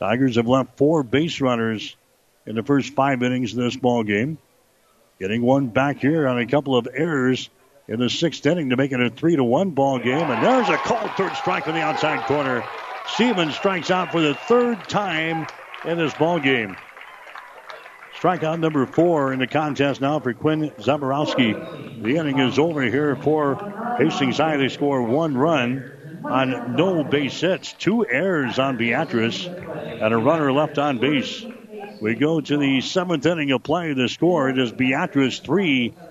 Tigers have left four base runners in the first five innings of this ball game. Getting one back here on a couple of errors in the sixth inning to make it a three to one ball game. And there's a called third strike on the outside corner. Stevens strikes out for the third time in this ball game. Strikeout number four in the contest now for Quinn Zaborowski. The inning is over here for Hastings High. They score one run on no base hits, two errors on Beatrice, and a runner left on base. We go to the seventh inning of play. The score it is Beatrice three,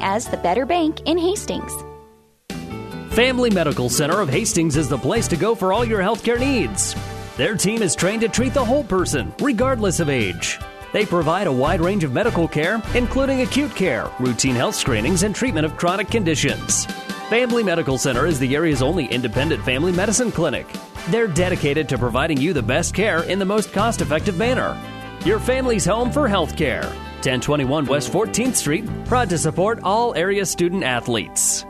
as the better bank in Hastings. Family Medical Center of Hastings is the place to go for all your healthcare needs. Their team is trained to treat the whole person, regardless of age. They provide a wide range of medical care, including acute care, routine health screenings, and treatment of chronic conditions. Family Medical Center is the area's only independent family medicine clinic. They're dedicated to providing you the best care in the most cost effective manner. Your family's home for health care. 1021 West 14th Street, proud to support all area student athletes.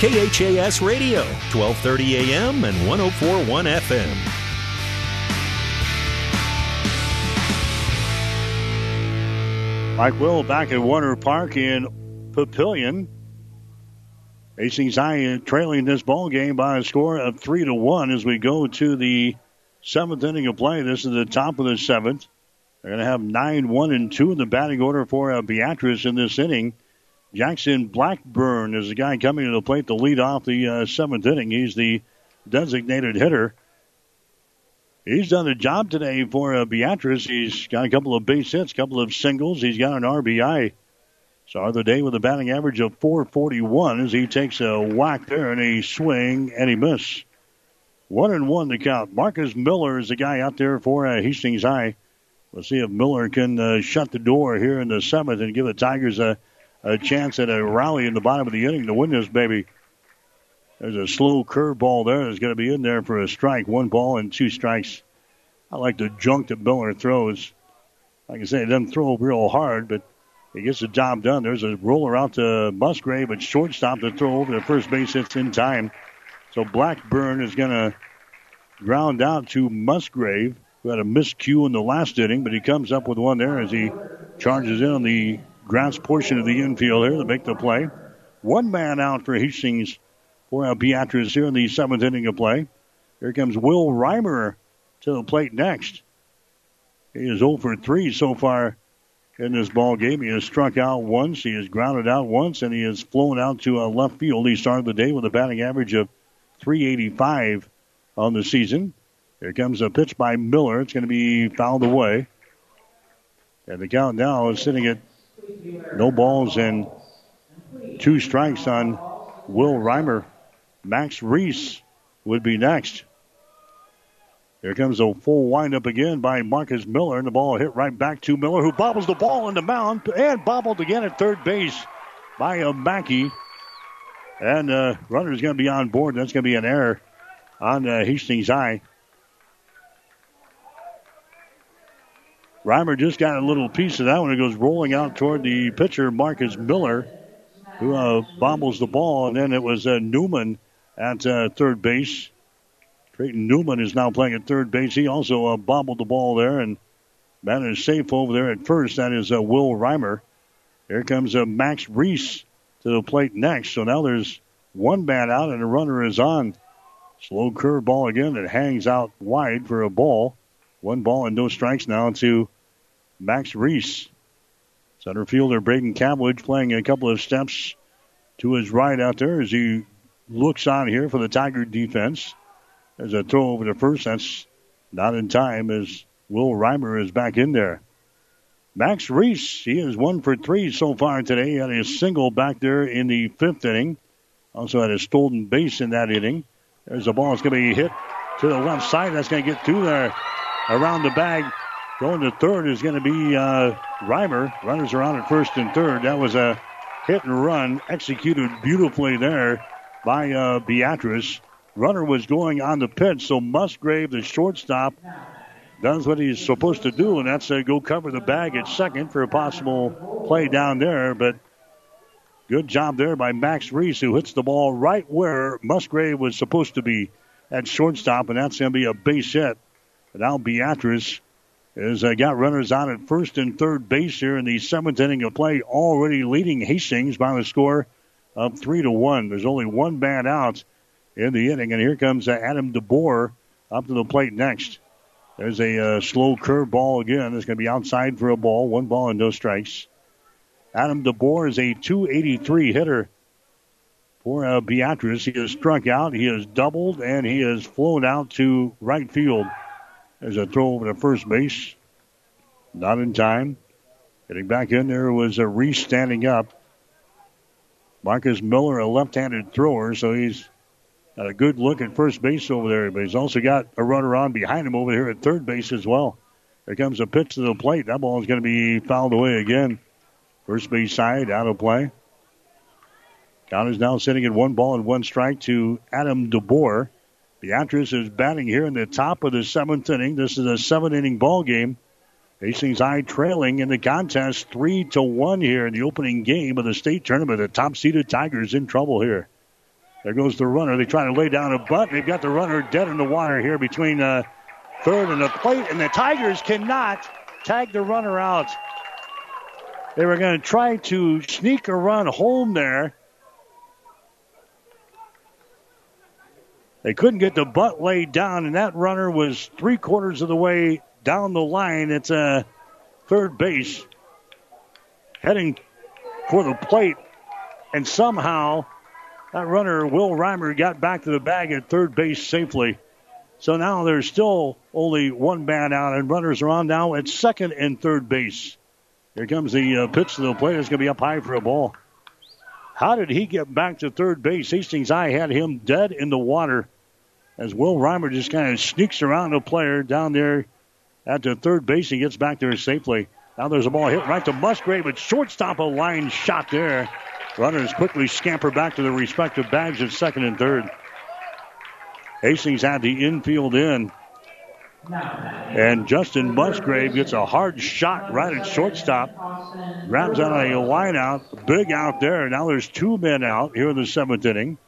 KHAS Radio, 12:30 a.m. and 1041 FM. Mike Will back at Warner Park in Papillion. Hastings High trailing this ball game by a score of three to one as we go to the seventh inning of play. This is the top of the seventh. They're going to have nine, one, and two in the batting order for uh, Beatrice in this inning. Jackson Blackburn is the guy coming to the plate to lead off the uh, seventh inning. He's the designated hitter. He's done a job today for uh, Beatrice. He's got a couple of base hits, a couple of singles. He's got an RBI. Of the day with a batting average of 441 as he takes a whack there and a swing and he miss. One and one to count. Marcus Miller is the guy out there for uh, Hastings High. We'll see if Miller can uh, shut the door here in the seventh and give the Tigers a, a chance at a rally in the bottom of the inning to win this baby. There's a slow curveball there that's going to be in there for a strike. One ball and two strikes. I like the junk that Miller throws. Like I say, it doesn't throw real hard, but he gets the job done. There's a roller out to Musgrave, but shortstop to throw over the first base hits in time. So Blackburn is going to ground out to Musgrave, who had a miscue in the last inning, but he comes up with one there as he charges in on the grass portion of the infield here to make the play. One man out for Hastings for Beatrice here in the seventh inning of play. Here comes Will Reimer to the plate next. He is 0 for 3 so far in this ball game. He has struck out once, he has grounded out once, and he has flown out to a left field. He started the day with a batting average of 385 on the season. Here comes a pitch by Miller. It's going to be fouled away. And the count now is sitting at no balls and two strikes on Will Reimer. Max Reese would be next. Here comes a full windup again by Marcus Miller, and the ball hit right back to Miller, who bobbles the ball in the mound and bobbled again at third base by a Mackey. And the uh, runner's going to be on board. That's going to be an error on uh, Hastings High. Reimer just got a little piece of that one. it goes rolling out toward the pitcher, Marcus Miller, who uh, bobbles the ball. And then it was uh, Newman at uh, third base. Trayton Newman is now playing at third base. He also uh, bobbled the ball there, and man is safe over there at first. That is uh, Will Reimer. Here comes uh, Max Reese to the plate next. So now there's one bat out, and the runner is on. Slow curve ball again that hangs out wide for a ball. One ball and no strikes now to Max Reese. Center fielder Braden Cavlich playing a couple of steps to his right out there as he looks on here for the Tiger defense. There's a throw over to first. That's not in time as Will Reimer is back in there. Max Reese, he is one for three so far today. He had a single back there in the fifth inning. Also had a stolen base in that inning. There's a ball that's going to be hit to the left side. That's going to get through there around the bag. Going to third is going to be uh, Reimer. Runners around at first and third. That was a hit and run executed beautifully there by uh, Beatrice. Runner was going on the pitch, so Musgrave, the shortstop, does what he's supposed to do, and that's uh, go cover the bag at second for a possible play down there. But good job there by Max Reese, who hits the ball right where Musgrave was supposed to be at shortstop, and that's going to be a base hit. But now Beatrice has uh, got runners out at first and third base here in the seventh inning of play, already leading Hastings by the score of three to one. There's only one man out in the inning. And here comes uh, Adam DeBoer up to the plate next. There's a uh, slow curve ball again. It's going to be outside for a ball. One ball and no strikes. Adam DeBoer is a 283 hitter for uh, Beatrice. He has struck out, he has doubled, and he has flown out to right field. There's a throw over to first base. Not in time. Getting back in there was a Reese standing up. Marcus Miller, a left-handed thrower, so he's Got a good look at first base over there, but he's also got a runner on behind him over here at third base as well. There comes a pitch to the plate. That ball is going to be fouled away again. First base side out of play. Count is now sitting at one ball and one strike to Adam DeBoer. Beatrice is batting here in the top of the seventh inning. This is a seven inning ball game. Hastings High trailing in the contest three to one here in the opening game of the state tournament. The top seeded Tigers in trouble here. There goes the runner. They try to lay down a bunt. They've got the runner dead in the water here between uh, third and the plate, and the Tigers cannot tag the runner out. They were going to try to sneak a run home there. They couldn't get the butt laid down, and that runner was three quarters of the way down the line. It's a third base heading for the plate, and somehow that runner, Will Reimer, got back to the bag at third base safely. So now there's still only one man out, and runners are on now at second and third base. Here comes the uh, pitch to the plate. It's going to be up high for a ball. How did he get back to third base? Hastings I had him dead in the water as Will Reimer just kind of sneaks around the player down there at the third base and gets back there safely. Now there's a ball hit right to Musgrave, but shortstop a line shot there. Runners quickly scamper back to their respective bags at second and third. Hastings had the infield in. And Justin Musgrave gets a hard shot right at shortstop. Grabs on a line out. Big out there. Now there's two men out here in the seventh inning.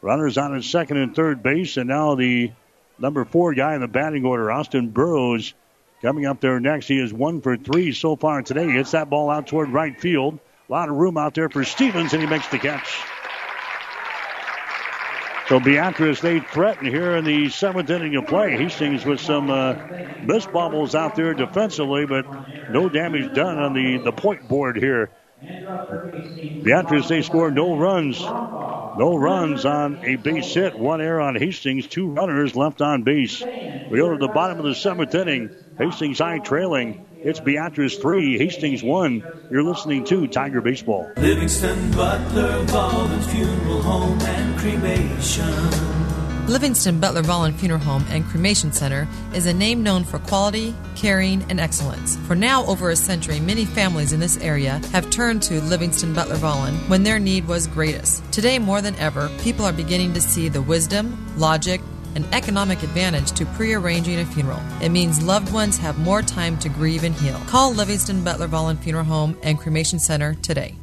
Runners on at second and third base. And now the number four guy in the batting order, Austin Burrows, coming up there next. He is one for three so far today. He hits that ball out toward right field. A lot of room out there for Stevens, and he makes the catch. So Beatrice, they threaten here in the seventh inning of play. Hastings with some uh, miss bobbles out there defensively, but no damage done on the, the point board here. Beatrice, they scored no runs. No runs on a base hit. One error on Hastings. Two runners left on base. We go to the bottom of the seventh inning. Hastings High trailing. It's Beatrice 3, Hastings 1. You're listening to Tiger Baseball. Livingston Butler Volland Funeral Home and Cremation. Livingston Butler Volland Funeral Home and Cremation Center is a name known for quality, caring, and excellence. For now over a century, many families in this area have turned to Livingston Butler Volland when their need was greatest. Today, more than ever, people are beginning to see the wisdom, logic, and economic advantage to pre-arranging a funeral. It means loved ones have more time to grieve and heal. Call Livingston Butler Volland Funeral Home and Cremation Center today.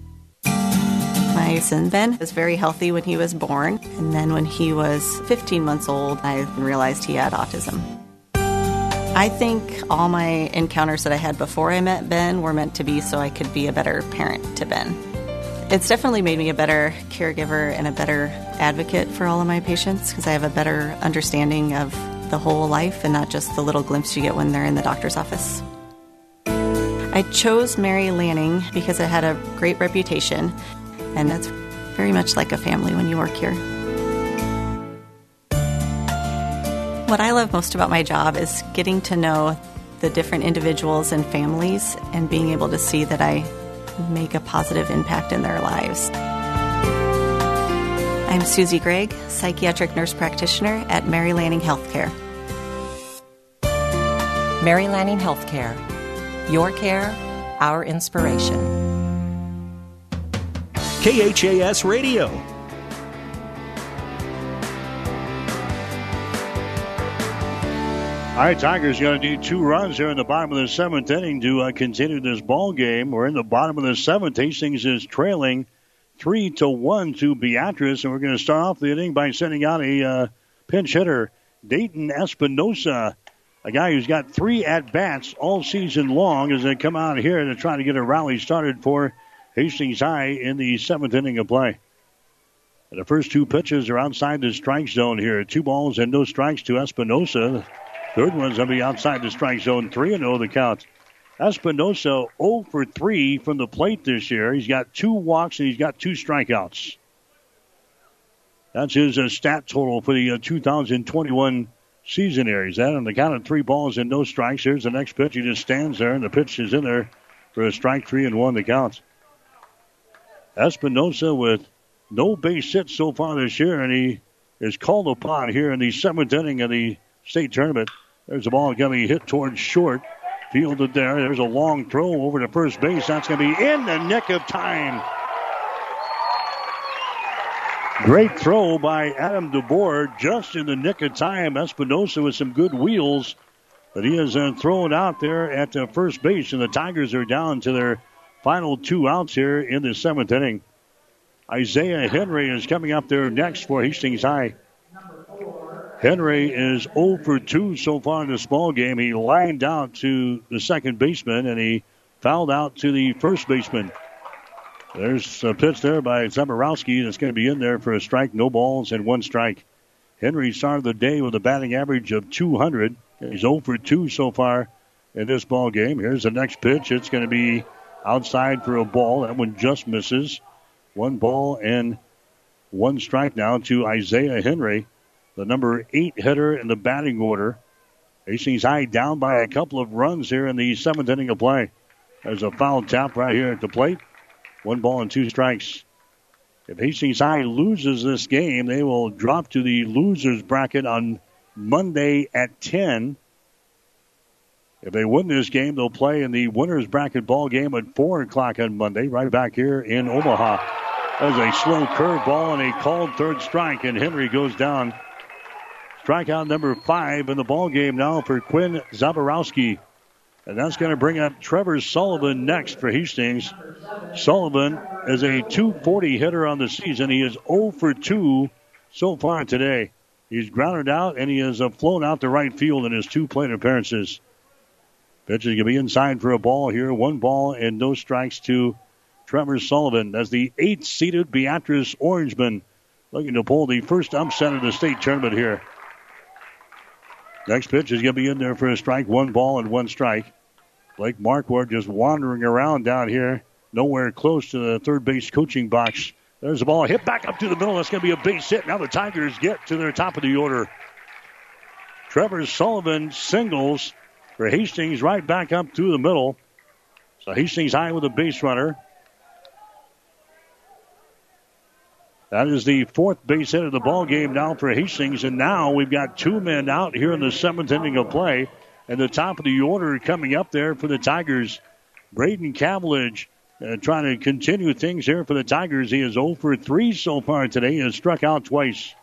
My son Ben was very healthy when he was born, and then when he was 15 months old, I realized he had autism. I think all my encounters that I had before I met Ben were meant to be so I could be a better parent to Ben. It's definitely made me a better caregiver and a better advocate for all of my patients because I have a better understanding of the whole life and not just the little glimpse you get when they're in the doctor's office. I chose Mary Lanning because it had a great reputation, and that's very much like a family when you work here. What I love most about my job is getting to know the different individuals and families and being able to see that I make a positive impact in their lives. I'm Susie Gregg, psychiatric nurse practitioner at Mary Lanning Healthcare. Mary Lanning Healthcare. Your care, our inspiration. KHAS Radio. All right, Tigers going to need two runs here in the bottom of the seventh inning to uh, continue this ball game. We're in the bottom of the seventh. Hastings is trailing three to one to Beatrice, and we're going to start off the inning by sending out a uh, pinch hitter, Dayton Espinosa, a guy who's got three at bats all season long as they come out here to try to get a rally started for Hastings High in the seventh inning of play. And the first two pitches are outside the strike zone here. Two balls and no strikes to Espinosa. Third one's going to be outside the strike zone. 3 and 0 the count. Espinosa 0 for 3 from the plate this year. He's got two walks and he's got two strikeouts. That's his uh, stat total for the uh, 2021 season here. He's at on the count of three balls and no strikes. Here's the next pitch. He just stands there and the pitch is in there for a strike three and one the count. Espinosa with no base hits so far this year, and he is called upon here in the seventh inning of the state tournament. There's a ball be hit towards short. Fielded there. There's a long throw over to first base. That's going to be in the nick of time. Great throw by Adam DeBoer just in the nick of time. Espinosa with some good wheels. But he is uh, thrown out there at uh, first base, and the Tigers are down to their final two outs here in the seventh inning. Isaiah Henry is coming up there next for Hastings High. Henry is 0 for 2 so far in this ball game. He lined out to the second baseman and he fouled out to the first baseman. There's a pitch there by Zaborowski that's going to be in there for a strike. No balls and one strike. Henry started the day with a batting average of 200. He's 0 for 2 so far in this ball game. Here's the next pitch. It's going to be outside for a ball. That one just misses. One ball and one strike now to Isaiah Henry, the number eight hitter in the batting order. Hastings High down by a couple of runs here in the seventh inning of play. There's a foul tap right here at the plate. One ball and two strikes. If Hastings High loses this game, they will drop to the losers bracket on Monday at 10. If they win this game, they'll play in the winners bracket ball game at 4 o'clock on Monday, right back here in Omaha. Was a slow curveball and a called third strike, and Henry goes down. Strikeout number five in the ball game now for Quinn Zaborowski. And that's going to bring up Trevor Sullivan next for Hastings. Sullivan is a 240 hitter on the season. He is 0 for 2 so far today. He's grounded out and he has uh, flown out to right field in his two plate appearances. Pitch is going to be inside for a ball here. One ball and no strikes to Trevor Sullivan. As the eighth seeded Beatrice Orangeman looking to pull the first upset of the state tournament here. Next pitch is going to be in there for a strike. One ball and one strike. Blake Marquardt just wandering around down here, nowhere close to the third base coaching box. There's the ball hit back up to the middle. That's going to be a base hit. Now the Tigers get to their top of the order. Trevor Sullivan singles for Hastings right back up through the middle. So Hastings high with a base runner. That is the fourth base hit of the ball game now for Hastings, and now we've got two men out here in the seventh inning of play, and the top of the order coming up there for the Tigers. Braden Cavillage uh, trying to continue things here for the Tigers. He is 0 for 3 so far today. He has struck out twice.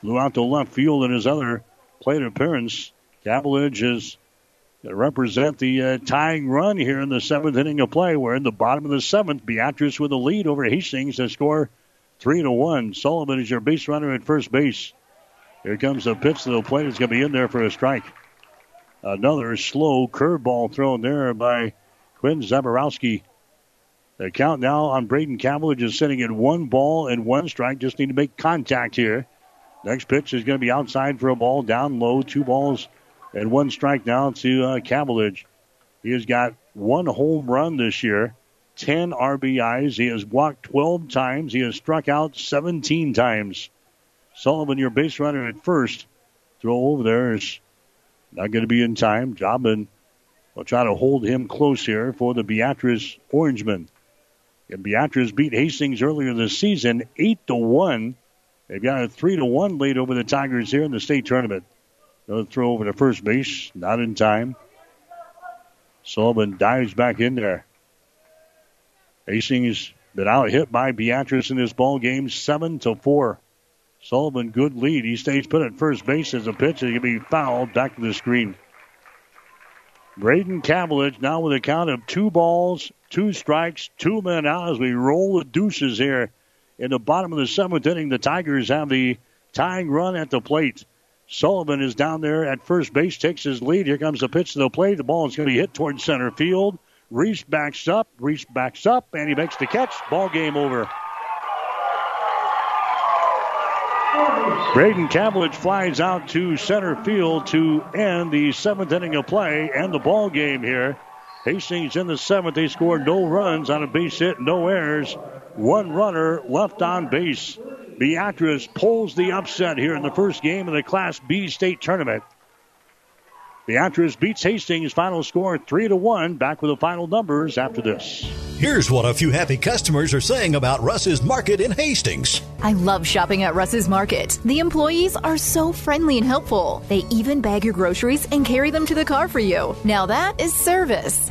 Flew out to left field in his other plate appearance. Cavillage is represent the uh, tying run here in the seventh inning of play. We're in the bottom of the seventh. Beatrice with a lead over Hastings to score three to one. Sullivan is your base runner at first base. Here comes the pitch to the plate. It's going to be in there for a strike. Another slow curveball thrown there by Quinn Zaborowski. The count now on Braden Cavillage is sitting at one ball and one strike. Just need to make contact here. Next pitch is going to be outside for a ball, down low, two balls and one strike now to uh, Cavillage. He has got one home run this year, 10 RBIs. He has walked 12 times. He has struck out 17 times. Sullivan, your base runner at first. Throw over there is not going to be in time. Jobman will try to hold him close here for the Beatrice Orangemen. And Beatrice beat Hastings earlier this season, 8 to 1. They've got a 3 to 1 lead over the Tigers here in the state tournament. Another throw over to first base, not in time. Sullivan dives back in there. Hastings been out hit by Beatrice in this ball game, seven to four. Sullivan, good lead. He stays put at first base as a pitch going to be fouled back to the screen. Braden Cavillage now with a count of two balls, two strikes, two men out as we roll the deuces here in the bottom of the seventh inning. The Tigers have the tying run at the plate. Sullivan is down there at first base, takes his lead. Here comes the pitch to the plate. The ball is going to be hit towards center field. Reese backs up, Reese backs up, and he makes the catch. Ball game over. Braden Cavillage flies out to center field to end the seventh inning of play and the ball game here. Hastings in the seventh. They scored no runs on a base hit, no errors. One runner left on base. Beatrice pulls the upset here in the first game of the Class B state tournament. Beatrice beats Hastings. Final score three to one. Back with the final numbers after this. Here's what a few happy customers are saying about Russ's Market in Hastings. I love shopping at Russ's Market. The employees are so friendly and helpful. They even bag your groceries and carry them to the car for you. Now that is service.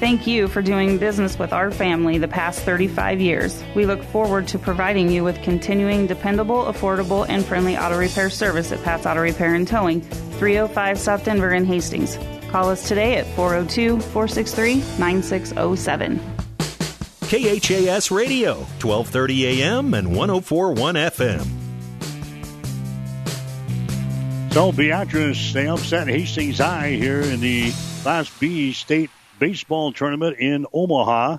Thank you for doing business with our family the past 35 years. We look forward to providing you with continuing dependable, affordable, and friendly auto repair service at Pat's Auto Repair and Towing, 305 South Denver in Hastings. Call us today at 402 463 9607. KHAS Radio, 1230 AM and 1041 FM. So Beatrice, they upset Hastings High here in the Class B state baseball tournament in Omaha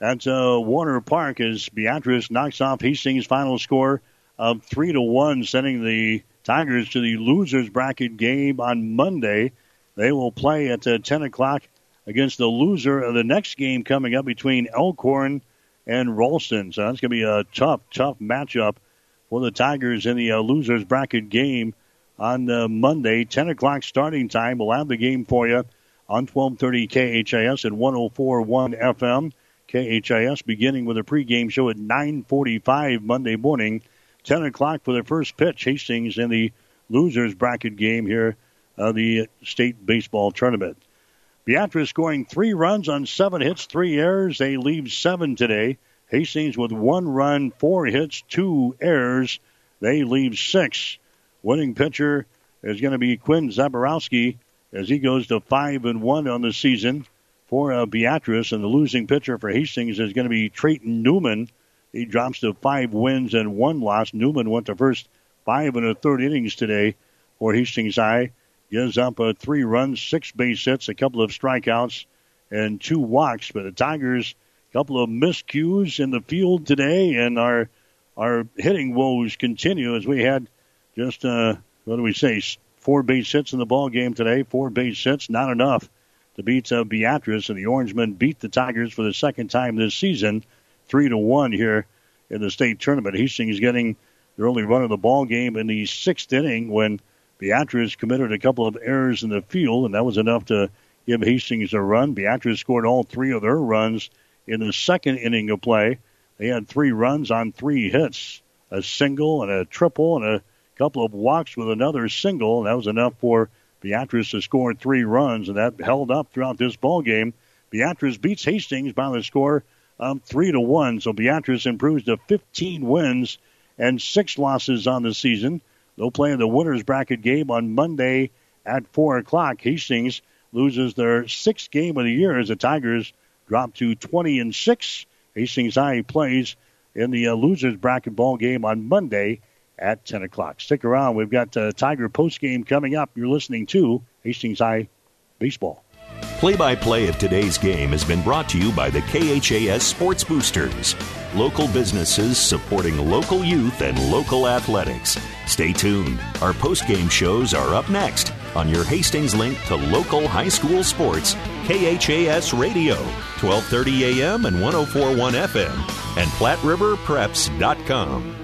at uh, Werner Park as Beatrice knocks off Hastings' final score of three to one, sending the Tigers to the losers bracket game on Monday. They will play at uh, 10 o'clock against the loser of the next game coming up between Elkhorn and Ralston. So that's going to be a tough, tough matchup for the Tigers in the uh, losers bracket game on uh, Monday. 10 o'clock starting time. We'll have the game for you on 1230 KHAS and 1041 FM. KHAS beginning with a pregame show at 9:45 Monday morning, 10 o'clock for the first pitch. Hastings in the losers bracket game here of the state baseball tournament. Beatrice scoring three runs on seven hits, three errors. They leave seven today. Hastings with one run, four hits, two errors. They leave six. Winning pitcher is going to be Quinn Zaborowski as he goes to five and one on the season for uh, Beatrice, and the losing pitcher for Hastings is going to be Trayton Newman. He drops to five wins and one loss. Newman went the first five and a third innings today for Hastings High. Gives up uh, three runs, six base hits, a couple of strikeouts, and two walks. But the Tigers, a couple of miscues in the field today, and our our hitting woes continue as we had just uh, what do we say Four base hits in the ball game today. Four base hits, not enough to beat uh, Beatrice, and the Orangemen beat the Tigers for the second time this season, three to one here in the state tournament. Hastings getting their only run of the ball game in the sixth inning when Beatrice committed a couple of errors in the field, and that was enough to give Hastings a run. Beatrice scored all three of their runs in the second inning of play. They had three runs on three hits, a single and a triple and a couple of walks with another single. That was enough for Beatrice to score three runs, and that held up throughout this ball game. Beatrice beats Hastings by the score of three to one. So Beatrice improves to 15 wins and six losses on the season. They'll play in the winners bracket game on Monday at four o'clock. Hastings loses their sixth game of the year as the Tigers drop to 20 and six. Hastings High plays in the uh, losers bracket ball game on Monday at 10 o'clock. Stick around. We've got uh, Tiger post game coming up. You're listening to Hastings High Baseball. Play by play of today's game has been brought to you by the KHAS Sports Boosters, local businesses supporting local youth and local athletics. Stay tuned. Our post game shows are up next on your Hastings link to local high school sports, KHAS Radio, 1230 AM and 1041 FM, and PlatteRiverPreps.com.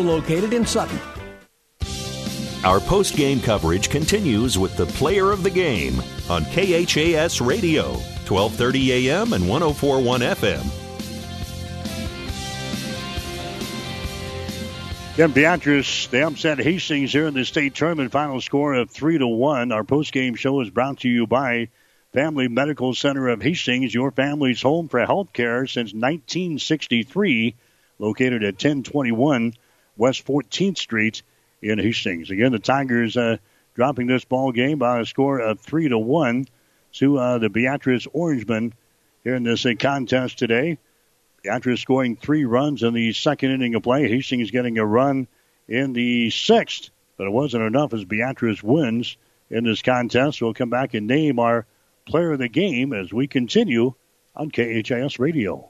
located in Sutton. Our post game coverage continues with the player of the game on KHAS Radio, 1230 AM and 1041 FM. Then Beatrice, they upset Hastings here in the state tournament final score of three to one. Our post game show is brought to you by Family Medical Center of Hastings, your family's home for health care since 1963, located at 1021 West 14th Street in Hastings. Again, the Tigers uh, dropping this ball game by a score of three to one to uh, the Beatrice Orangemen here in this uh, contest today. Beatrice scoring three runs in the second inning of play. Hastings getting a run in the sixth, but it wasn't enough as Beatrice wins in this contest. We'll come back and name our player of the game as we continue on KHAS Radio.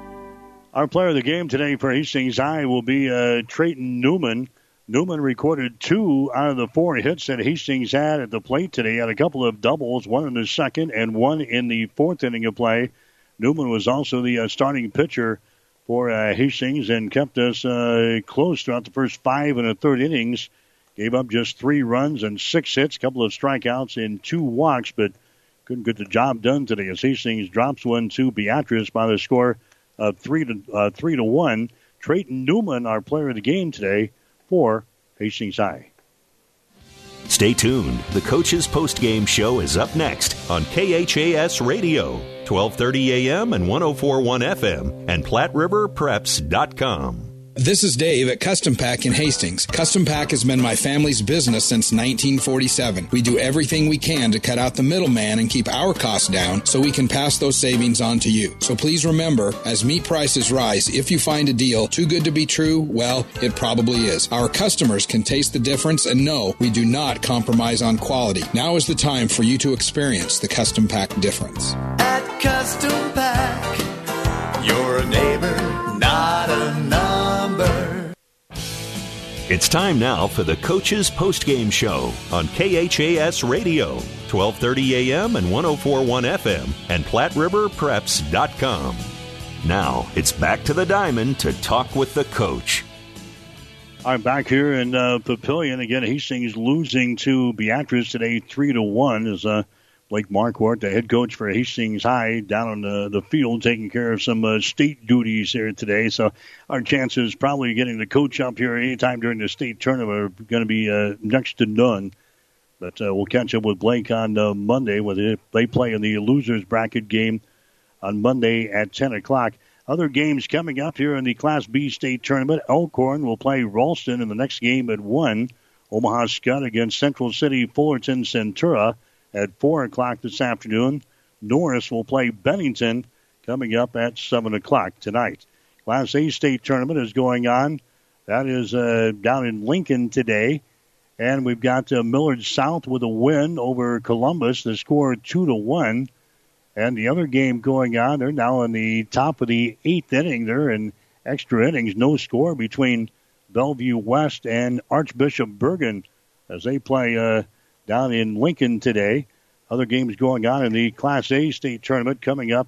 Our player of the game today for Hastings High will be uh, Trayton Newman. Newman recorded two out of the four hits that Hastings had at the plate today. Had a couple of doubles, one in the second and one in the fourth inning of play. Newman was also the uh, starting pitcher for uh, Hastings and kept us uh, close throughout the first five and a third innings. Gave up just three runs and six hits, a couple of strikeouts and two walks, but couldn't get the job done today as Hastings drops one to Beatrice by the score of three to uh, three to one. Trayton Newman, our player of the game today, for Hastings High. Stay tuned. The Coach's Postgame Show is up next on KHAS Radio, 1230 AM and 1041 FM, and PlatteRiverPreps.com. This is Dave at Custom Pack in Hastings. Custom Pack has been my family's business since 1947. We do everything we can to cut out the middleman and keep our costs down so we can pass those savings on to you. So please remember, as meat prices rise, if you find a deal too good to be true, well, it probably is. Our customers can taste the difference and know we do not compromise on quality. Now is the time for you to experience the Custom Pack difference. At Custom Pack, you're a neighbor, It's time now for the Coach's Postgame Show on KHAS Radio, 1230 AM and 1041 FM, and PlatteRiverPreps.com. Now it's back to the diamond to talk with the coach. I'm back here in uh, Papillion again. Hastings losing to Beatrice today, three to one. As uh, Blake Marquardt, the head coach for Hastings High, down on the, the field taking care of some uh, state duties here today. So our chances probably getting the coach up here anytime during the state tournament are going to be uh, next to none. But uh, we'll catch up with Blake on uh, Monday when they play in the losers bracket game on Monday at 10 o'clock. Other games coming up here in the Class B state tournament. Elkhorn will play Ralston in the next game at 1. Omaha Skutt against Central City Fullerton Centura at 4 o'clock this afternoon. Norris will play Bennington coming up at 7 o'clock tonight. Class A state tournament is going on. That is uh, down in Lincoln today. And we've got uh, Millard South with a win over Columbus. The score 2 to 1. And the other game going on, they're now in the top of the eighth inning. They're in extra innings, no score between Bellevue West and Archbishop Bergan as they play uh, down in Lincoln today. Other games going on in the Class A state tournament coming up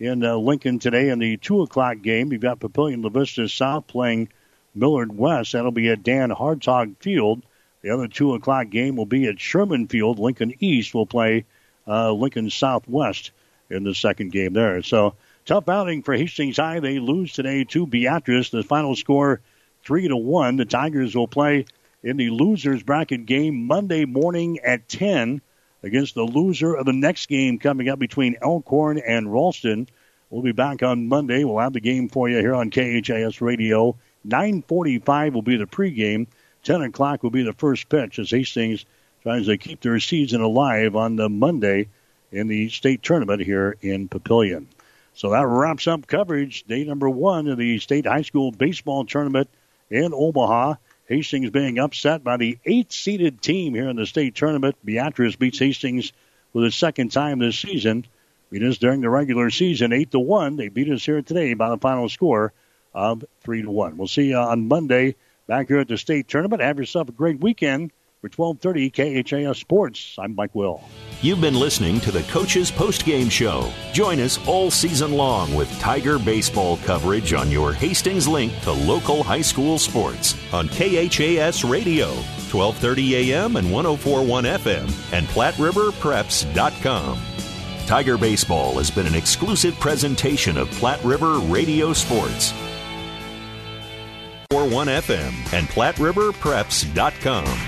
in uh, Lincoln today in the 2 o'clock game. You've got Papillion La Vista South playing Millard West. That'll be at Den Hartog Field. The other 2 o'clock game will be at Sherman Field. Lincoln East will play uh, Lincoln Southwest in the second game there. So tough outing for Hastings High. They lose today to Beatrice. The final score three to one. The Tigers will play in the losers bracket game Monday morning at ten against the loser of the next game coming up between Elkhorn and Ralston. We'll be back on Monday. We'll have the game for you here on KHAS Radio. 9:45 will be the pregame. 10 o'clock will be the first pitch as Hastings tries to keep their season alive on the Monday in the state tournament here in Papillion. So that wraps up coverage, day number one of the state high school baseball tournament in Omaha. Hastings being upset by the eighth seeded team here in the state tournament. Beatrice beats Hastings for the second time this season. Beat us during the regular season, eight to one. They beat us here today by the final score of three to one. We'll see you on Monday back here at the state tournament. Have yourself a great weekend. For 1230 KHAS Sports, I'm Mike Will. You've been listening to the Coach's Post Game Show. Join us all season long with Tiger baseball coverage on your Hastings link to local high school sports on KHAS Radio, 1230 AM and 1041 FM and PlatteRiverPreps.com. Tiger Baseball has been an exclusive presentation of Platte River Radio Sports. 41 FM and PlatteRiverPreps.com.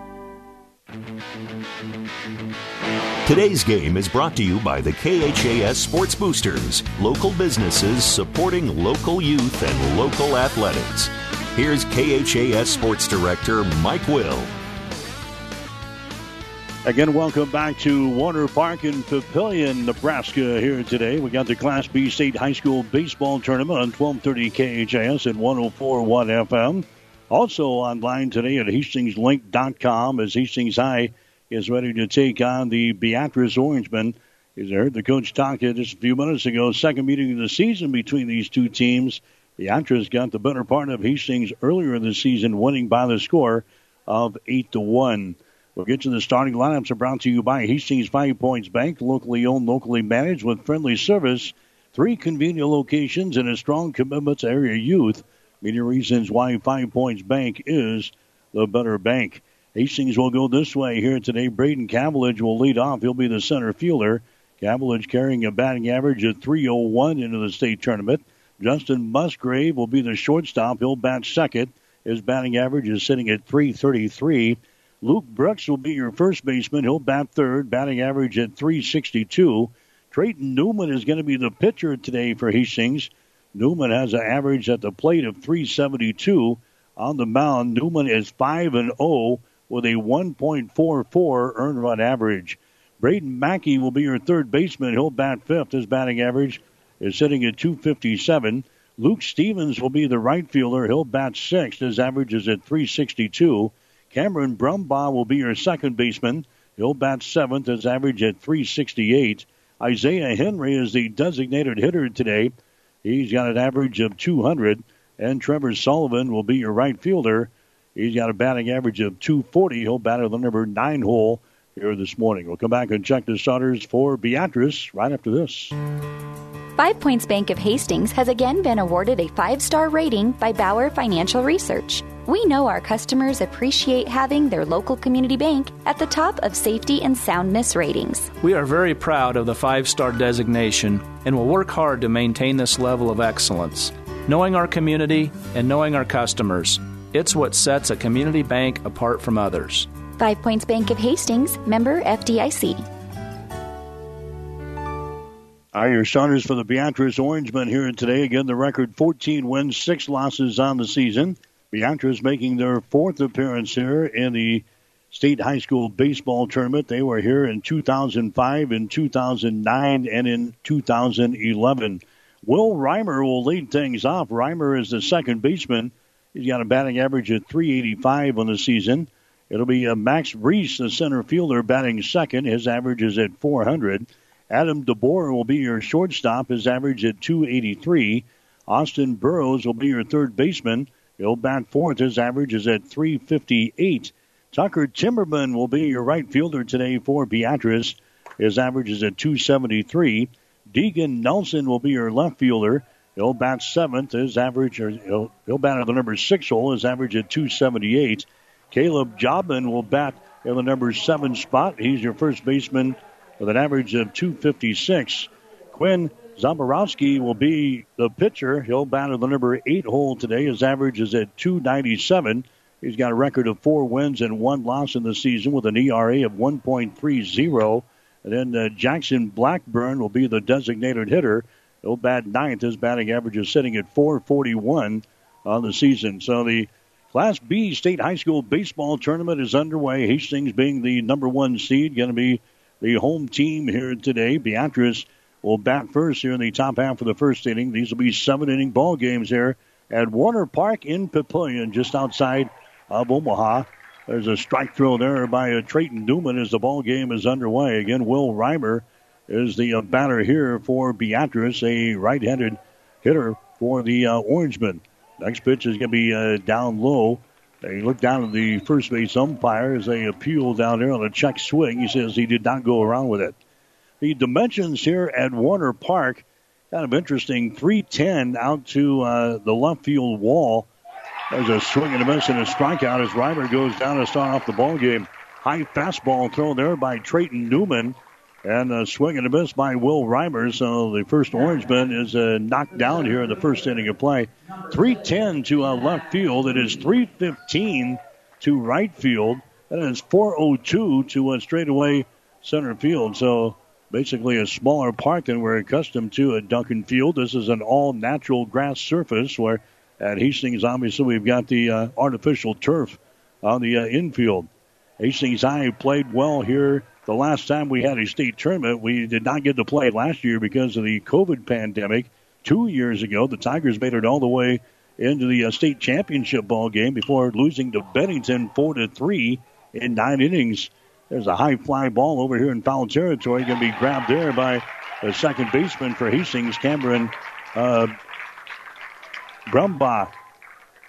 Today's game is brought to you by the KHAS Sports Boosters, local businesses supporting local youth and local athletics. Here's KHAS Sports Director Mike Will. Again, welcome back to Werner Park in Papillion, Nebraska. Here today, we got the Class B State High School Baseball Tournament on 1230 KHAS and 104.1 FM. Also online today at HastingsLink.com as Hastings High is ready to take on the Beatrice Orangemen. As I heard the coach talk just a few minutes ago, second meeting of the season between these two teams. Beatrice got the better part of Hastings earlier in the season, winning by the score of eight to one. We'll get to the starting lineups. Are brought to you by Hastings Five Points Bank, locally owned, locally managed, with friendly service, three convenient locations, and a strong commitment to area youth. Many reasons why Five Points Bank is the better bank. Hastings will go this way here today. Braden Cavillage will lead off. He'll be the center fielder. Cavillage carrying a batting average of 301 into the state tournament. Justin Musgrave will be the shortstop. He'll bat second. His batting average is sitting at 333. Luke Brooks will be your first baseman. He'll bat third, batting average at 362. Trayton Newman is going to be the pitcher today for Hastings. Newman has an average at the plate of 372. On the mound, Newman is 5 and 0 with a 1.44 earned run average. Braden Mackey will be your third baseman. He'll bat fifth. His batting average is sitting at 257. Luke Stevens will be the right fielder. He'll bat sixth. His average is at 362. Cameron Brumbaugh will be your second baseman. He'll bat seventh. His average at 368. Isaiah Henry is the designated hitter today. He's got an average of 200. And Trevor Sullivan will be your right fielder. He's got a batting average of 240. He'll bat at the number nine hole here this morning. We'll come back and check the starters for Beatrice right after this. Five Points Bank of Hastings has again been awarded a five star rating by Bauer Financial Research. We know our customers appreciate having their local community bank at the top of safety and soundness ratings. We are very proud of the five star designation and will work hard to maintain this level of excellence. Knowing our community and knowing our customers, it's what sets a community bank apart from others. Five Points Bank of Hastings, member FDIC. Are your starters for the Beatrice Orangemen here today? Again, the record 14 wins, 6 losses on the season. Beatrice making their fourth appearance here in the state high school baseball tournament. They were here in 2005, in 2009, and in 2011. Will Reimer will lead things off. Reimer is the second baseman. He's got a batting average of 385 on the season. It'll be uh, Max Reese, the center fielder, batting second. His average is at 400. Adam DeBoer will be your shortstop. His average at 283. Austin Burrows will be your third baseman. He'll bat fourth. His average is at 358. Tucker Timmerman will be your right fielder today for Beatrice. His average is at 273. Deegan Nelson will be your left fielder. He'll bat seventh. His average, or he'll, he'll bat at the number six hole. His average at 278. Caleb Jobman will bat in the number seven spot. He's your first baseman with an average of 256. Quinn Zaborowski will be the pitcher. He'll bat at the number eight hole today. His average is at 297. He's got a record of four wins and one loss in the season with an ERA of 1.30. And then uh, Jackson Blackburn will be the designated hitter. He'll bat ninth. His batting average is sitting at 441 on the season. So the Class B state high school baseball tournament is underway. Hastings being the number one seed, going to be the home team here today. Beatrice will bat first here in the top half of the first inning. These will be seven inning ball games here at Werner Park in Papillion, just outside of Omaha. There's a strike throw there by uh, Trayton Newman as the ball game is underway. Again, Will Reimer is the uh, batter here for Beatrice, a right-handed hitter for the uh, Orangemen. Next pitch is going to be uh, down low. They look down at the first base umpire as they appeal down there on a check swing. He says he did not go around with it. The dimensions here at Werner Park, kind of interesting. 310 out to uh, the left field wall. There's a swing and a miss and a strikeout as Reimer goes down to start off the ball game. High fastball thrown there by Trayton Newman. And a swing and a miss by Will Reimer. So the first Orange Orangeman is uh, knocked down here in the first inning of play. 310 to uh, left field. It is 315 to right field. And it's 402 to uh, straightaway center field. So basically a smaller park than we're accustomed to at Duncan Field. This is an all natural grass surface where at Hastings, obviously, we've got the uh, artificial turf on the uh, infield. Hastings High played well here the last time we had a state tournament. We did not get to play last year because of the COVID pandemic. Two years ago, the Tigers made it all the way into the uh, state championship ball game before losing to Bennington four to three in nine innings. There's a high fly ball over here in foul territory, going to be grabbed there by the second baseman for Hastings, Cameron uh, Brumbaugh.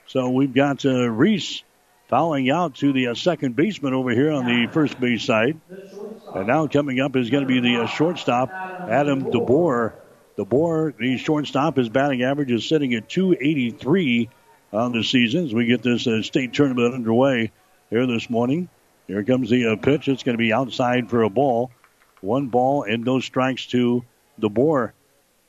So we've got uh, Reese fouling out to the uh, second baseman over here on the first base side. And now coming up is going to be the uh, shortstop, Adam DeBoer. DeBoer, the shortstop, his batting average is sitting at 283 on the season as we get this uh, state tournament underway here this morning. Here comes the uh, pitch. It's going to be outside for a ball. One ball and no strikes to DeBoer.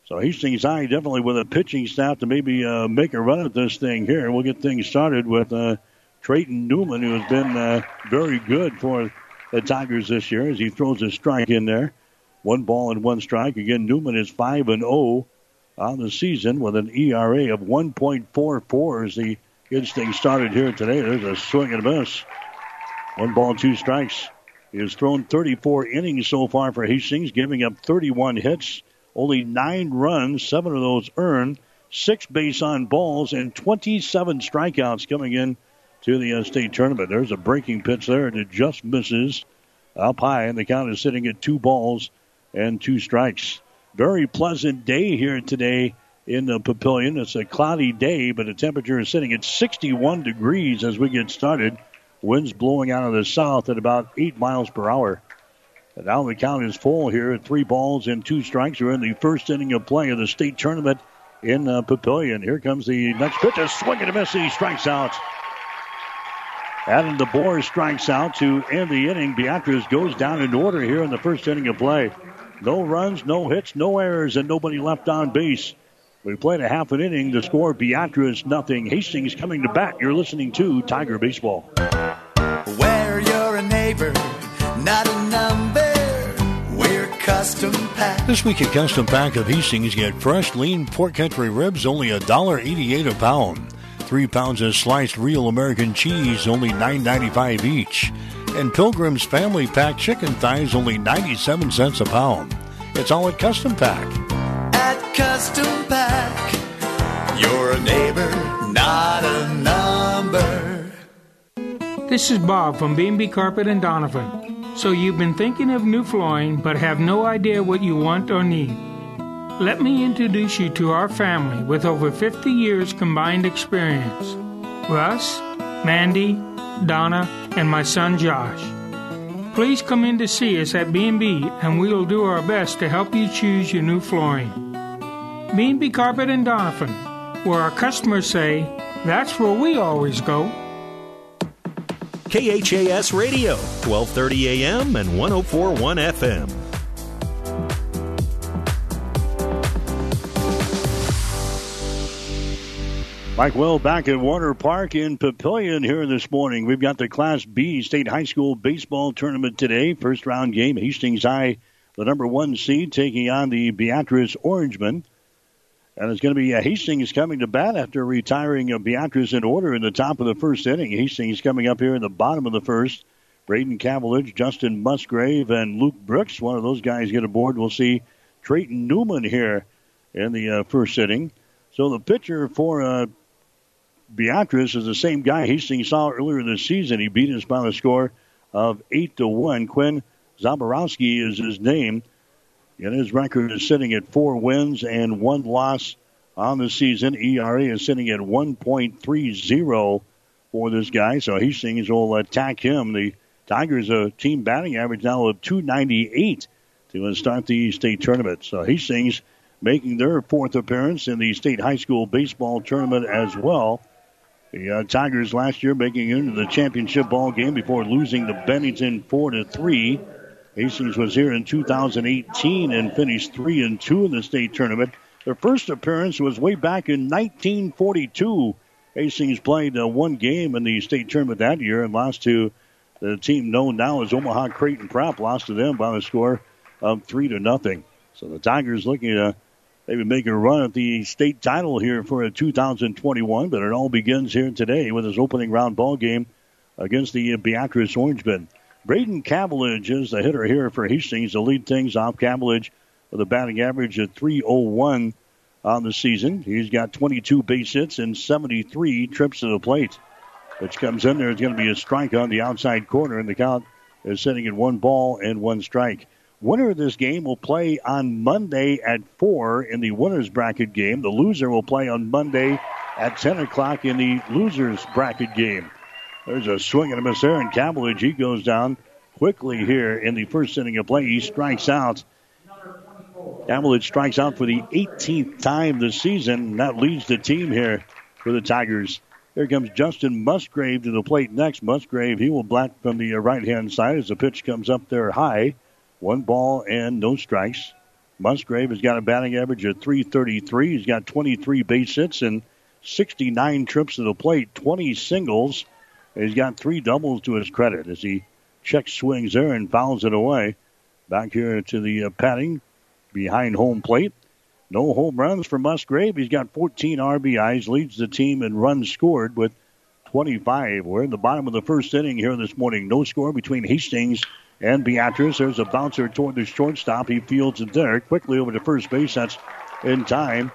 So Hastings High definitely with a pitching staff to maybe uh, make a run at this thing here. We'll get things started with uh, Trayton Newman, who has been uh, very good for the Tigers this year as he throws a strike in there. One ball and one strike. Again, Newman is 5 and 0 on the season with an ERA of 1.44 as he gets things started here today. There's a swing and a miss. One ball, two strikes. He has thrown 34 innings so far for Hastings, giving up 31 hits. Only nine runs, seven of those earned, six base on balls, and 27 strikeouts coming in to the state tournament. There's a breaking pitch there, and it just misses up high, and the count is sitting at two balls and two strikes. Very pleasant day here today in the Papillion. It's a cloudy day, but the temperature is sitting at 61 degrees as we get started. Winds blowing out of the south at about 8 miles per hour. And now the count is full here at three balls and two strikes. We're in the first inning of play of the state tournament in uh, Papillion. Here comes the next pitch. A swing and a miss. He strikes out. Adam DeBoer strikes out to end the inning. Beatrice goes down in order here in the first inning of play. No runs, no hits, no errors, and nobody left on base. We played a half an inning. The score Beatrice nothing. Hastings coming to bat. You're listening to Tiger Baseball. Where you're a neighbor, not a number. We're custom pack. This week at Custom Pack of Hastings, get fresh, lean pork country ribs, only $1.88 a pound. Three pounds of sliced real American cheese, only $9.95 each. And Pilgrim's Family Pack chicken thighs, only 97 cents a pound. It's all at Custom Pack. At Custom Pack, you're a neighbor, not a number. This is Bob from B&B Carpet and Donovan. So you've been thinking of new flooring but have no idea what you want or need. Let me introduce you to our family with over 50 years combined experience. Russ, Mandy, Donna, and my son Josh. Please come in to see us at B&B and we will do our best to help you choose your new flooring. B&B Carpet and Donovan, where our customers say, that's where we always go. KHAS Radio, 1230 AM and 1041 FM. Mike Will back at Werner Park in Papillion here this morning. We've got the Class B State High School baseball tournament today. First round game, Hastings High, the number one seed, taking on the Beatrice Orangemen. And it's going to be uh, Hastings coming to bat after retiring uh, Beatrice in order in the top of the first inning. Hastings coming up here in the bottom of the first. Braden Cavillage, Justin Musgrave, and Luke Brooks. One of those guys get aboard. We'll see Trayton Newman here in the uh, first inning. So the pitcher for uh, Beatrice is the same guy Hastings saw earlier this season. He beat us by the score of eight to one. Quinn Zaborowski is his name, and his record is sitting at four wins and one loss on the season. ERA is sitting at 1.30 for this guy, so Hastings will attack him. The Tigers a team batting average now of 298 to start the state tournament. So Hastings making their fourth appearance in the state high school baseball tournament as well. The uh, Tigers last year making it into the championship ball game before losing to Bennington four to three. Hastings was here in 2018 and finished three and two in the state tournament. Their first appearance was way back in 1942. Hastings played uh, one game in the state tournament that year and lost to the team known now as Omaha Creighton Prep. Lost to them by the score of three to nothing. So the Tigers looking to maybe make a run at the state title here for 2021, but it all begins here today with his opening round ball game against the Beatrice Orangemen. Braden Cavillage is the hitter here for Hastings to lead things off. Cavillage with a batting average of 301 on the season. He's got 22 base hits and 73 trips to the plate. Which comes in there is going to be a strike on the outside corner, and the count is sitting at one ball and one strike. Winner of this game will play on Monday at 4 in the winner's bracket game. The loser will play on Monday at 10 o'clock in the loser's bracket game. There's a swing and a miss there, and Cavillage, he goes down quickly here in the first inning of play. He strikes out. Cavillage strikes out for the 18th time this season. That leads the team here for the Tigers. Here comes Justin Musgrave to the plate next. Musgrave, he will bat from the right hand side as the pitch comes up there high. One ball and no strikes. Musgrave has got a batting average of 333. He's got 23 base hits and 69 trips to the plate, 20 singles. He's got three doubles to his credit as he checks swings there and fouls it away. Back here to the uh, padding behind home plate. No home runs for Musgrave. He's got 14 RBIs, leads the team in runs scored with 25. We're in the bottom of the first inning here this morning. No score between Hastings and Beatrice. There's a bouncer toward the shortstop. He fields it there. Quickly over to first base. That's in time.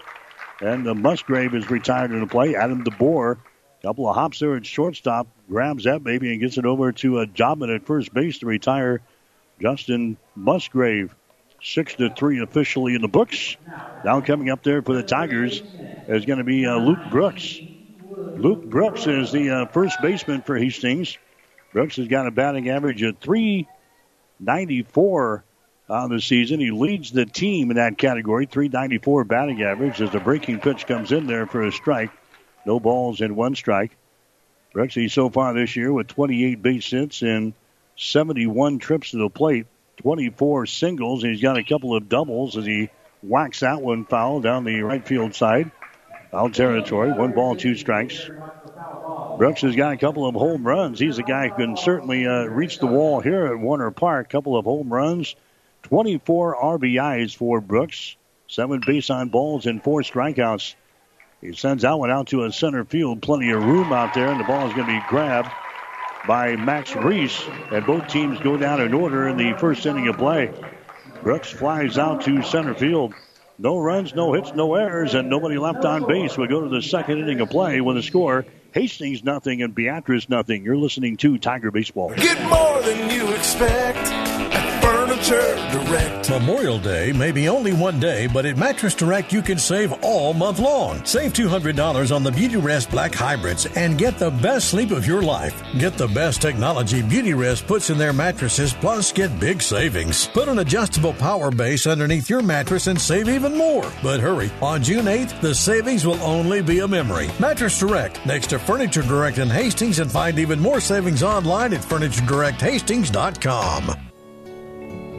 And the Musgrave is retired in the play. Adam DeBoer, couple of hops there at shortstop, grabs that baby and gets it over to a Jobman at first base to retire Justin Musgrave. Six to three officially in the books. Now coming up there for the Tigers is going to be uh, Luke Brooks. Luke Brooks is the uh, first baseman for Hastings. Brooks has got a batting average of three 94 uh, on the season. He leads the team in that category. 394 batting average as the breaking pitch comes in there for a strike. No balls and one strike. Brooksy so far this year with 28 base hits and 71 trips to the plate, 24 singles. He's got a couple of doubles as he whacks that one foul down the right field side. Foul territory. One ball, two strikes. Brooks has got a couple of home runs. He's a guy who can certainly uh, reach the wall here at Werner Park. A Couple of home runs, 24 RBIs for Brooks, seven base on balls and four strikeouts. He sends that one out to a center field. Plenty of room out there, and the ball is going to be grabbed by Max Reese. And both teams go down in order in the first inning of play. Brooks flies out to center field. No runs, no hits, no errors, and nobody left on base. We go to the second inning of play with a score Hastings nothing and Beatrice nothing. You're listening to Tiger Baseball. Get more than you expect. Direct. Memorial Day may be only one day, but at Mattress Direct you can save all month long. Save $200 on the Beautyrest Black Hybrids and get the best sleep of your life. Get the best technology Beautyrest puts in their mattresses, plus get big savings. Put an adjustable power base underneath your mattress and save even more. But hurry, on June 8th, the savings will only be a memory. Mattress Direct, next to Furniture Direct in Hastings, and find even more savings online at FurnitureDirectHastings.com.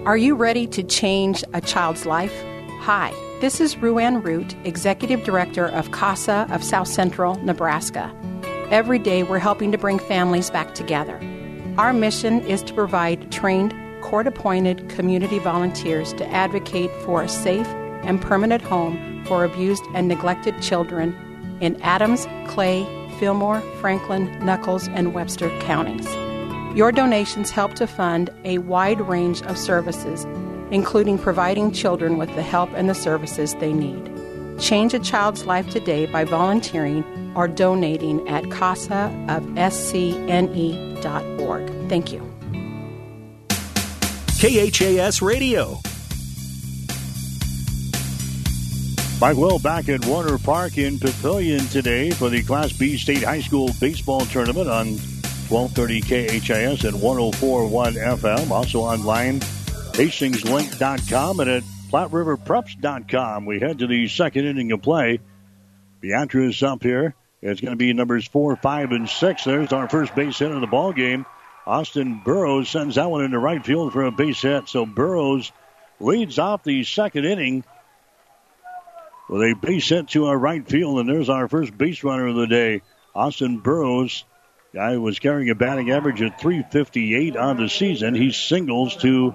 Are you ready to change a child's life? Hi, This is Ruan Root, Executive Director of CASA of South Central, Nebraska. Every day we're helping to bring families back together. Our mission is to provide trained, court appointed community volunteers to advocate for a safe and permanent home for abused and neglected children in Adams, Clay, Fillmore, Franklin, Nuckolls, and Webster counties. Your donations help to fund a wide range of services, including providing children with the help and the services they need. Change a child's life today by volunteering or donating at casaofscne.org. Thank you. KHAS Radio. Mike Will back at Werner Park in Papillion today for the Class B State High School Baseball Tournament on 1230 KHAS and 1041 FM. Also online, hastingslink.com and at PlatteRiverPreps.com. We head to the second inning of play. Beatrice up here. It's going to be numbers four, five, and six. There's our first base hit of the ball game. Austin Burrows sends that one into right field for a base hit. So Burrows leads off the second inning with a base hit to our right field, and there's our first base runner of the day, Austin Burrows. Guy was carrying a batting average of 358 on the season. He singles to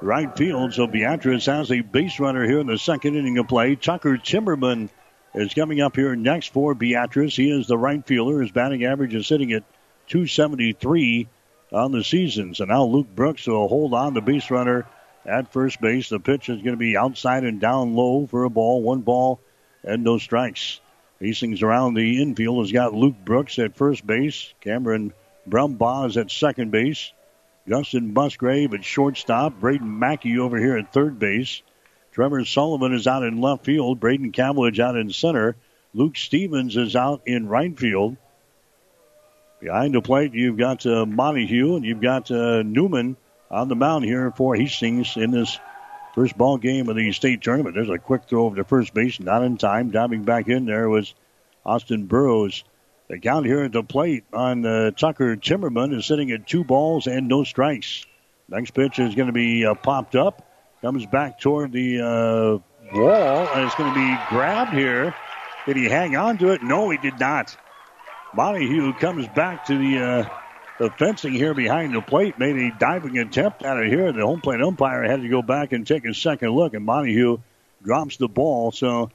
right field, so Beatrice has a base runner here in the second inning of play. Tucker Timmerman is coming up here next for Beatrice. He is the right fielder. His batting average is sitting at 273 on the season. So now Luke Brooks will hold on the base runner at first base. The pitch is going to be outside and down low for a ball. One ball and no strikes. Hastings around the infield has got Luke Brooks at first base. Cameron Brumbaugh is at second base. Justin Musgrave at shortstop. Braden Mackey over here at third base. Trevor Sullivan is out in left field. Braden Cavillage out in center. Luke Stevens is out in right field. Behind the plate, you've got uh, Montague and you've got uh, Newman on the mound here for Hastings in this first ball game of the state tournament. There's a quick throw over to first base, not in time. Diving back in there was Austin Burrows. The count here at the plate on uh, Tucker Timmerman is sitting at two balls and no strikes. Next pitch is going to be uh, popped up, comes back toward the uh, wall, and it's going to be grabbed here. Did he hang on to it? No, he did not. Montague comes back to the uh, the fencing here behind the plate made a diving attempt at it here. The home plate umpire had to go back and take a second look, and Montague drops the ball. So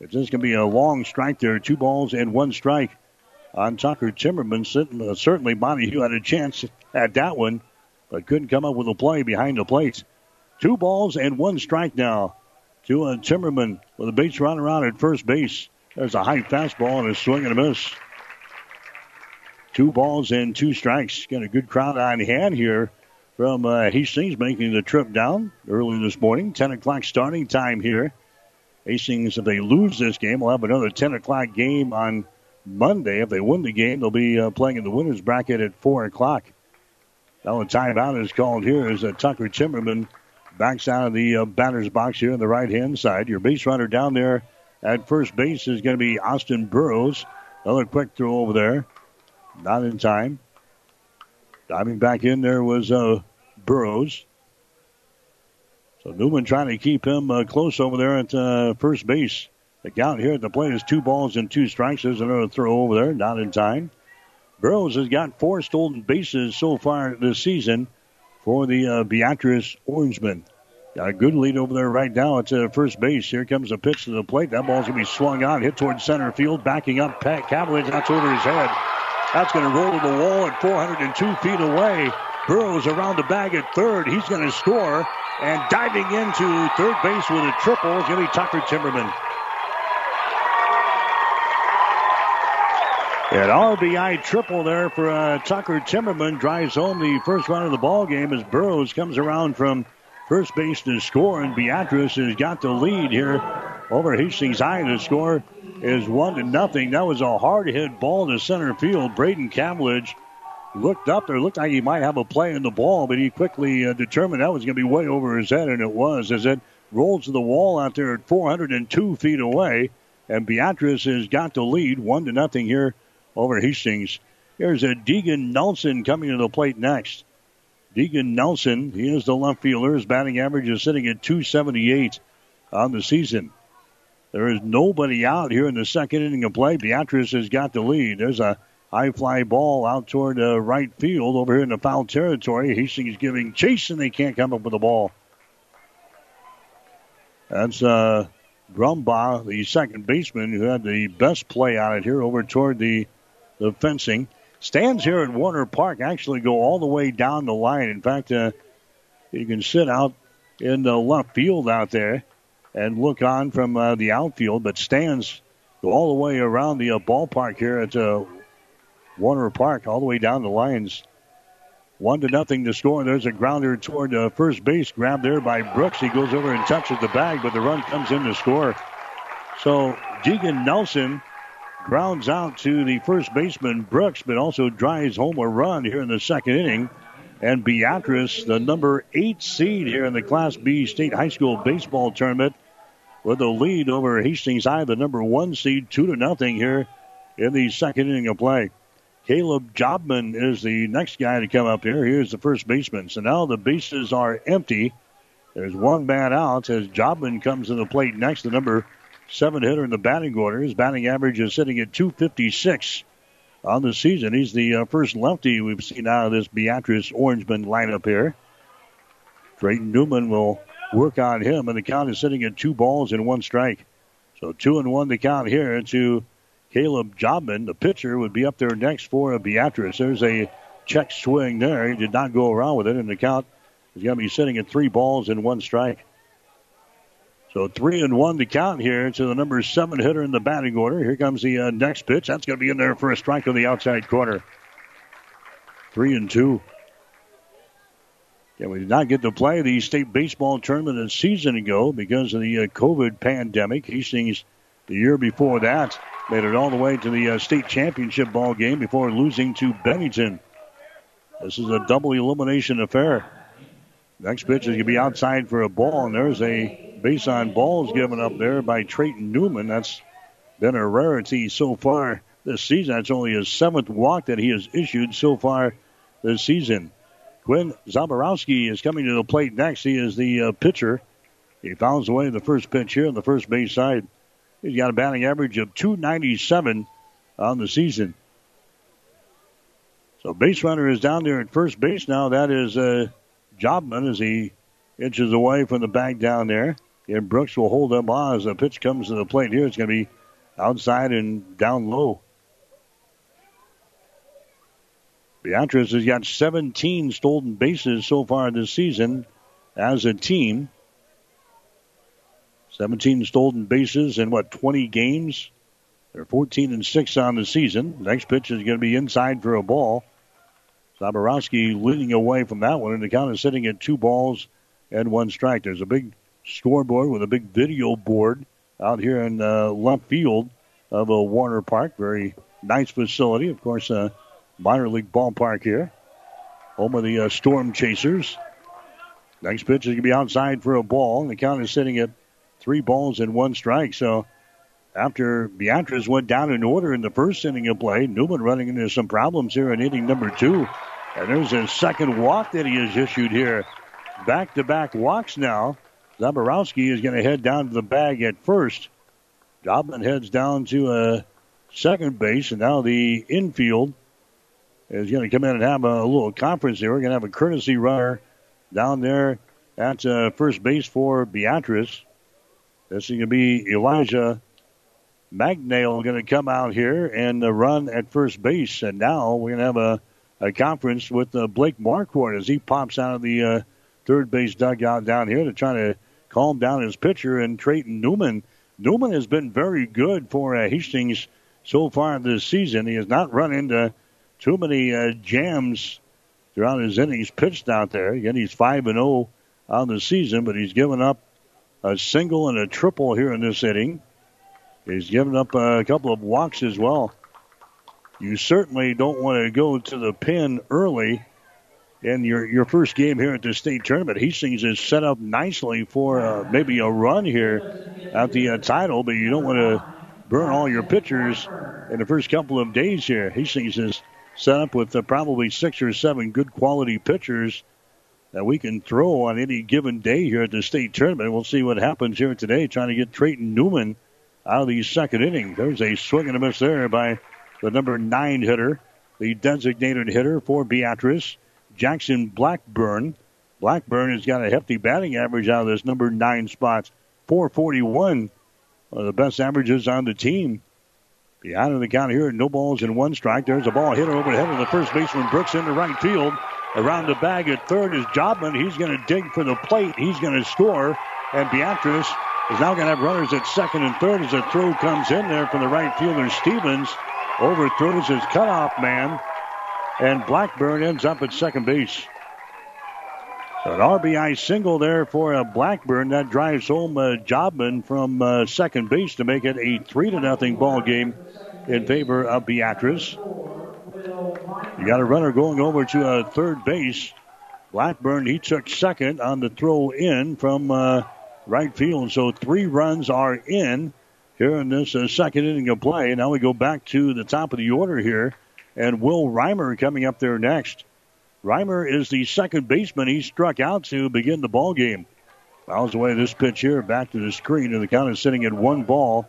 it's just going to be a long strike there. Two balls and one strike on Tucker Timmerman. Certainly, Montague had a chance at that one, but couldn't come up with a play behind the plate. Two balls and one strike now to uh, Timmerman with a base runner out at first base. There's a high fastball and a swing and a miss. Two balls and two strikes. Got a good crowd on hand here from uh, Hastings making the trip down early this morning. 10 o'clock starting time here. Hastings, if they lose this game, will have another 10 o'clock game on Monday. If they win the game, they'll be uh, playing in the winner's bracket at 4 o'clock. Now the timeout is called here as uh, Tucker Timmerman backs out of the uh, batter's box here on the right hand side. Your base runner down there at first base is going to be Austin Burrows. Another quick throw over there. Not in time. Diving back in there was uh, Burrows. So Newman trying to keep him uh, close over there at uh, first base. The count here at the plate is two balls and two strikes. There's another throw over there, not in time. Burrows has got four stolen bases so far this season for the uh, Beatrice Orangemen. Got a good lead over there right now at uh, first base. Here comes a pitch to the plate. That ball's going to be swung on, hit towards center field, backing up. Pat Cavaliers, that's over his head. That's going to roll to the wall at 402 feet away. Burrows around the bag at third. He's going to score. And diving into third base with a triple is going to be Tucker Timmerman. An RBI triple there for uh, Tucker Timmerman drives home the first run of the ball game as Burrows comes around from first base to score, and Beatrice has got the lead here over Hastings High. to score is one to nothing. That was a hard hit ball to center field. Braden Cavillage looked up there, looked like he might have a play in the ball, but he quickly uh, determined that was going to be way over his head, and it was as it rolled to the wall out there at 402 feet away. And Beatrice has got the lead, one to nothing here over Hastings. Here's a Deegan Nelson coming to the plate next. Deegan Nelson, he is the left fielder. His batting average is sitting at 278 on the season. There is nobody out here in the second inning of play. Beatrice has got the lead. There's a high fly ball out toward uh, right field over here in the foul territory. Hastings giving chase, and they can't come up with the ball. That's uh, Brumbaugh, the second baseman, who had the best play on it here over toward the, the fencing. Stands here at Werner Park actually go all the way down the line. In fact, uh, you can sit out in the left field out there and look on from uh, the outfield, but stands all the way around the uh, ballpark here at uh, Werner Park, all the way down the lines. One to nothing to score. There's a grounder toward uh, first base, grabbed there by Brooks. He goes over and touches the bag, but the run comes in to score. So Deegan Nelson grounds out to the first baseman Brooks, but also drives home a run here in the second inning. And Beatrice, the number eight seed here in the Class B State High School Baseball Tournament, with a lead over Hastings High, the number one seed, two to nothing here in the second inning of play. Caleb Jobman is the next guy to come up here. Here's the first baseman. So now the bases are empty. There's one man out as Jobman comes to the plate next. The number seven hitter in the batting order. His batting average is sitting at 256 on the season. He's the uh, first lefty we've seen out of this Beatrice Orangeman lineup here. Trayton Newman will work on him, and the count is sitting at two balls and one strike. So two and one to count here to Caleb Jobman. The pitcher would be up there next for Beatrice. There's a check swing there. He did not go around with it, and the count is going to be sitting at three balls and one strike. So three and one to count here to the number seven hitter in the batting order. Here comes the uh, next pitch. That's going to be in there for a strike on the outside corner. Three and two. Yeah, we did not get to play the state baseball tournament a season ago because of the uh, COVID pandemic. Hastings, the year before that, made it all the way to the uh, state championship ball game before losing to Bennington. This is a double elimination affair. Next pitch is going to be outside for a ball, and there's a base on balls given up there by Trayton Newman. That's been a rarity so far this season. That's only his seventh walk that he has issued so far this season. Quinn Zaborowski is coming to the plate next. He is the uh, pitcher. He fouls away the first pitch here on the first base side. He's got a batting average of 297 on the season. So base runner is down there at first base now. That is uh, Jobman as he inches away from the bag down there. And Brooks will hold up on as the pitch comes to the plate here. It's going to be outside and down low. Beatrice has got 17 stolen bases so far this season as a team. 17 stolen bases in what 20 games. They're 14 and 6 on the season. next pitch is going to be inside for a ball. Zaborowski leading away from that one, and the count is sitting at two balls and one strike. There's a big scoreboard with a big video board out here in uh, left field of a Werner Park. Very nice facility. Of course, a minor league ballpark here. Home of the uh, Storm Chasers. Next pitch is going to be outside for a ball, the count is sitting at three balls and one strike. So after Beatrice went down in order in the first inning of play, Newman running into some problems here in inning number two. And there's a second walk that he has issued here. Back to back walks now. Zaborowski is going to head down to the bag at first. Jobman heads down to a uh, second base, and now the infield is going to come in and have a little conference here. We're going to have a courtesy runner down there at uh, first base for Beatrice. This is going to be Elijah Magnail going to come out here and uh, run at first base. And now we're going to have a, a conference with uh, Blake Marquardt as he pops out of the uh, third base dugout down here to try to calm down his pitcher. And Trayton Newman. Newman has been very good for uh, Hastings so far this season. He has not run into too many uh, jams throughout his innings pitched out there. Again, he's 5 and 0 on the season, but he's given up a single and a triple here in this inning. He's given up a couple of walks as well. You certainly don't want to go to the pin early in your, your first game here at the state tournament. Hastings is set up nicely for uh, maybe a run here at the uh, title, but you don't want to burn all your pitchers in the first couple of days here. Hastings is set up with uh, probably six or seven good quality pitchers that we can throw on any given day here at the state tournament. We'll see what happens here today, trying to get Trayton Newman out of the second inning. There's a swing and a miss there by the number nine hitter, the designated hitter for Beatrice, Jackson Blackburn. Blackburn has got a hefty batting average out of this number nine spot, 441. One of the best averages on the team. Behind the count here, no balls in one strike. There's a ball hit over the head of the first baseman Brooks into right field. Around the bag at third is Jobman. He's going to dig for the plate. He's going to score. And Beatrice is now going to have runners at second and third as a throw comes in there from the right fielder Stevens. Overthrows his cutoff man. And Blackburn ends up at second base. An RBI single there for a Blackburn that drives home uh, Jobman from uh, second base to make it a three to nothing ball game in favor of Beatrice. You got a runner going over to uh, third base. Blackburn he took second on the throw in from uh, right field, so three runs are in here in this uh, second inning of play. Now we go back to the top of the order here, and Will Reimer coming up there next. Reimer is the second baseman he struck out to begin the ball game. Fouls away this pitch here, back to the screen, and the count is sitting at one ball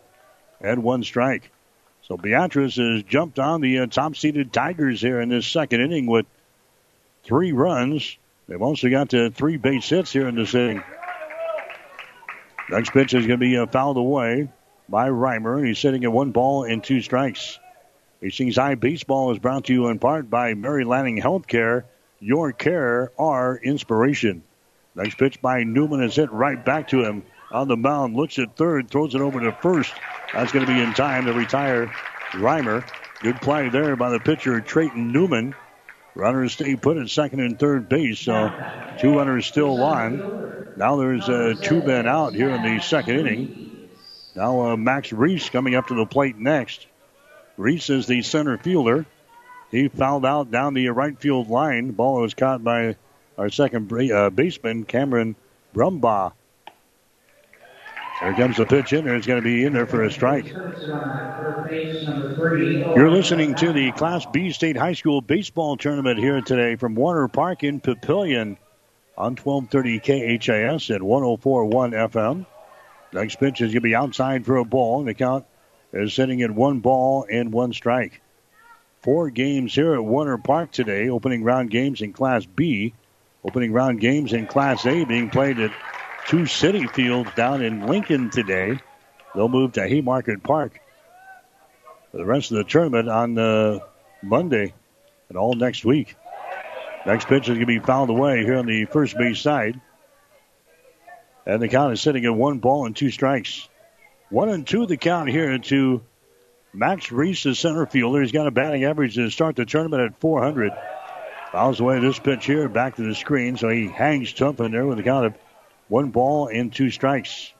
and one strike. So Beatrice has jumped on the uh, top-seeded Tigers here in this second inning with three runs. They've also got uh, three base hits here in this inning. Next pitch is going to be uh, fouled away by Reimer, and he's sitting at one ball and two strikes. Hastings High Baseball is brought to you in part by Mary Lanning Healthcare your care, our inspiration. Nice pitch by Newman is hit right back to him on the mound. Looks at third, throws it over to first. That's going to be in time to retire Reimer. Good play there by the pitcher, Trayton Newman. Runners stay put at second and third base, so two runners still on. Now there's uh, two men out here in the second inning. Now uh, Max Reese coming up to the plate next. Reese is the center fielder. He fouled out down the right field line. Ball was caught by our second uh, baseman, Cameron Brumbaugh. Here comes the pitch in there. It's going to be in there for a strike. You're listening to the Class B State High School Baseball Tournament here today from Werner Park in Papillion on 1230 KHAS at 1041 FM. Next pitch is going to be outside for a ball, and the count is sitting at one ball and one strike four games here at Werner Park today. Opening round games in Class B. Opening round games in Class A being played at two city fields down in Lincoln today. They'll move to Haymarket Park for the rest of the tournament on uh, Monday and all next week. Next pitch is going to be fouled away here on the first base side. And the count is sitting at one ball and two strikes. One and two the count here to Max Reese, the center fielder, he's got a batting average to start the tournament at 400. Fouls away this pitch here, back to the screen, so he hangs tough in there with a count of one ball and two strikes.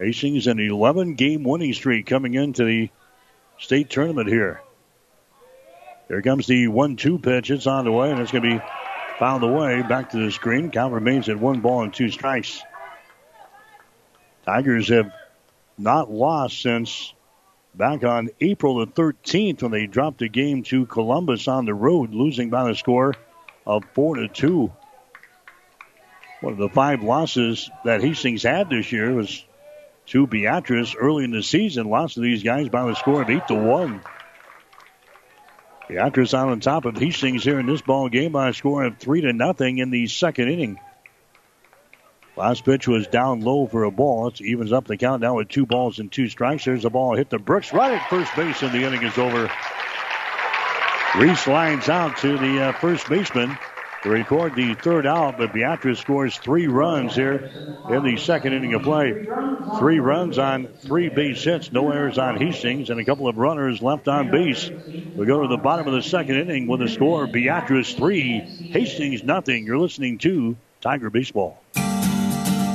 Hastings an 11 game winning streak coming into the state tournament here. Here comes the 1 2 pitch. It's on the way, and it's going to be fouled away. Back to the screen. Count remains at one ball and two strikes. Tigers have not lost since back on April the 13th when they dropped a game to Columbus on the road, losing by the score of 4 to 2. One of the five losses that Hastings had this year was to Beatrice early in the season. Lost to these guys by the score of 8 to 1. Beatrice out on top of Hastings here in this ball game by a score of 3 to nothing in the second inning. Last pitch was down low for a ball. It evens up the count now with two balls and two strikes. There's a ball hit to Brooks right at first base, and the inning is over. Reese lines out to the uh, first baseman to record the third out, but Beatrice scores three runs here in the second inning of play. Three runs on three base hits, no errors on Hastings, and a couple of runners left on base. We go to the bottom of the second inning with a score Beatrice three, Hastings nothing. You're listening to Tiger Baseball.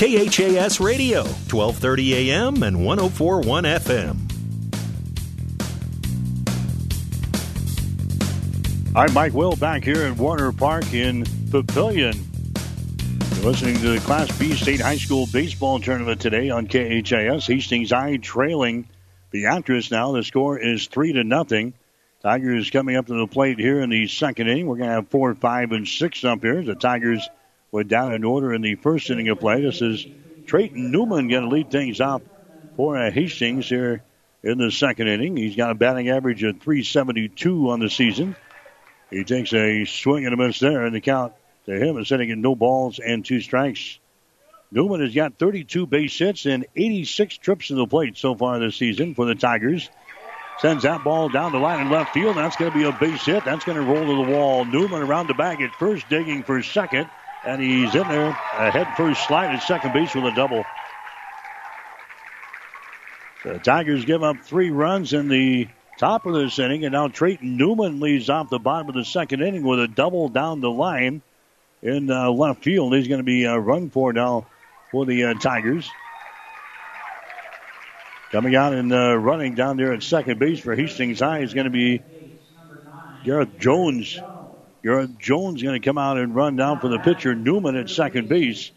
KHAS Radio, 1230 AM and 1041 FM. I'm Mike Will back here at Werner Park in Papillion. You're listening to the Class B State High School Baseball Tournament today on KHAS. Hastings High trailing Beatrice now. The score is 3 to nothing. Tigers coming up to the plate here in the second inning. We're going to have four, five, and six up here. The Tigers were down in order in the first inning of play. This is Trayton Newman going to lead things off for Hastings here in the second inning. He's got a batting average of 372 on the season. He takes a swing and a miss there, and the count to him is sitting at no balls and two strikes. Newman has got 32 base hits and 86 trips to the plate so far this season for the Tigers. Sends that ball down the line in left field. That's going to be a base hit. That's going to roll to the wall. Newman around the bag at first, digging for second. And he's in there. A head first slide at second base with a double. The Tigers give up three runs in the top of this inning. And now Trayton Newman leads off the bottom of the second inning with a double down the line in uh, left field. He's going to be uh, run for now for the uh, Tigers. Coming out and uh, running down there at second base for Hastings High is going to be Gareth Jones. Jones going to come out and run down for the pitcher Newman at second base.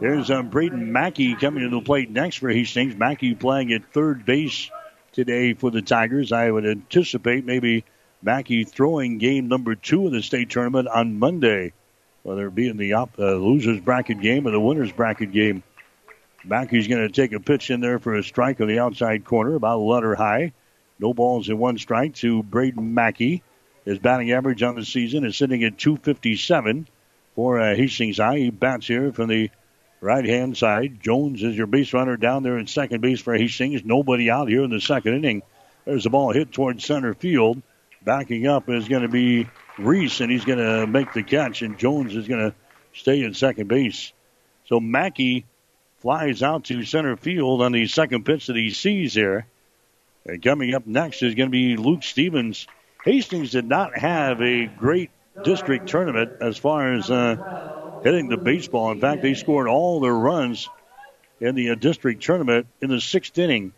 There's um, Braden Mackey coming to the plate next for Hastings. Mackey playing at third base today for the Tigers. I would anticipate maybe Mackey throwing game number two of the state tournament on Monday, whether it be in the op- uh, losers bracket game or the winners bracket game. Mackey's going to take a pitch in there for a strike on the outside corner, about a letter high. No balls in one strike to Braden Mackey. His batting average on the season is sitting at 257 for uh, Hastings High. He bats here from the right hand side. Jones is your base runner down there at second base for Hastings. Nobody out here in the second inning. There's a ball hit towards center field. Backing up is going to be Reese, and he's going to make the catch, and Jones is going to stay at second base. So Mackey flies out to center field on the second pitch that he sees there. And coming up next is going to be Luke Stevens. Hastings did not have a great district tournament as far as uh, hitting the baseball. In fact, they scored all their runs in the uh, district tournament in the sixth inning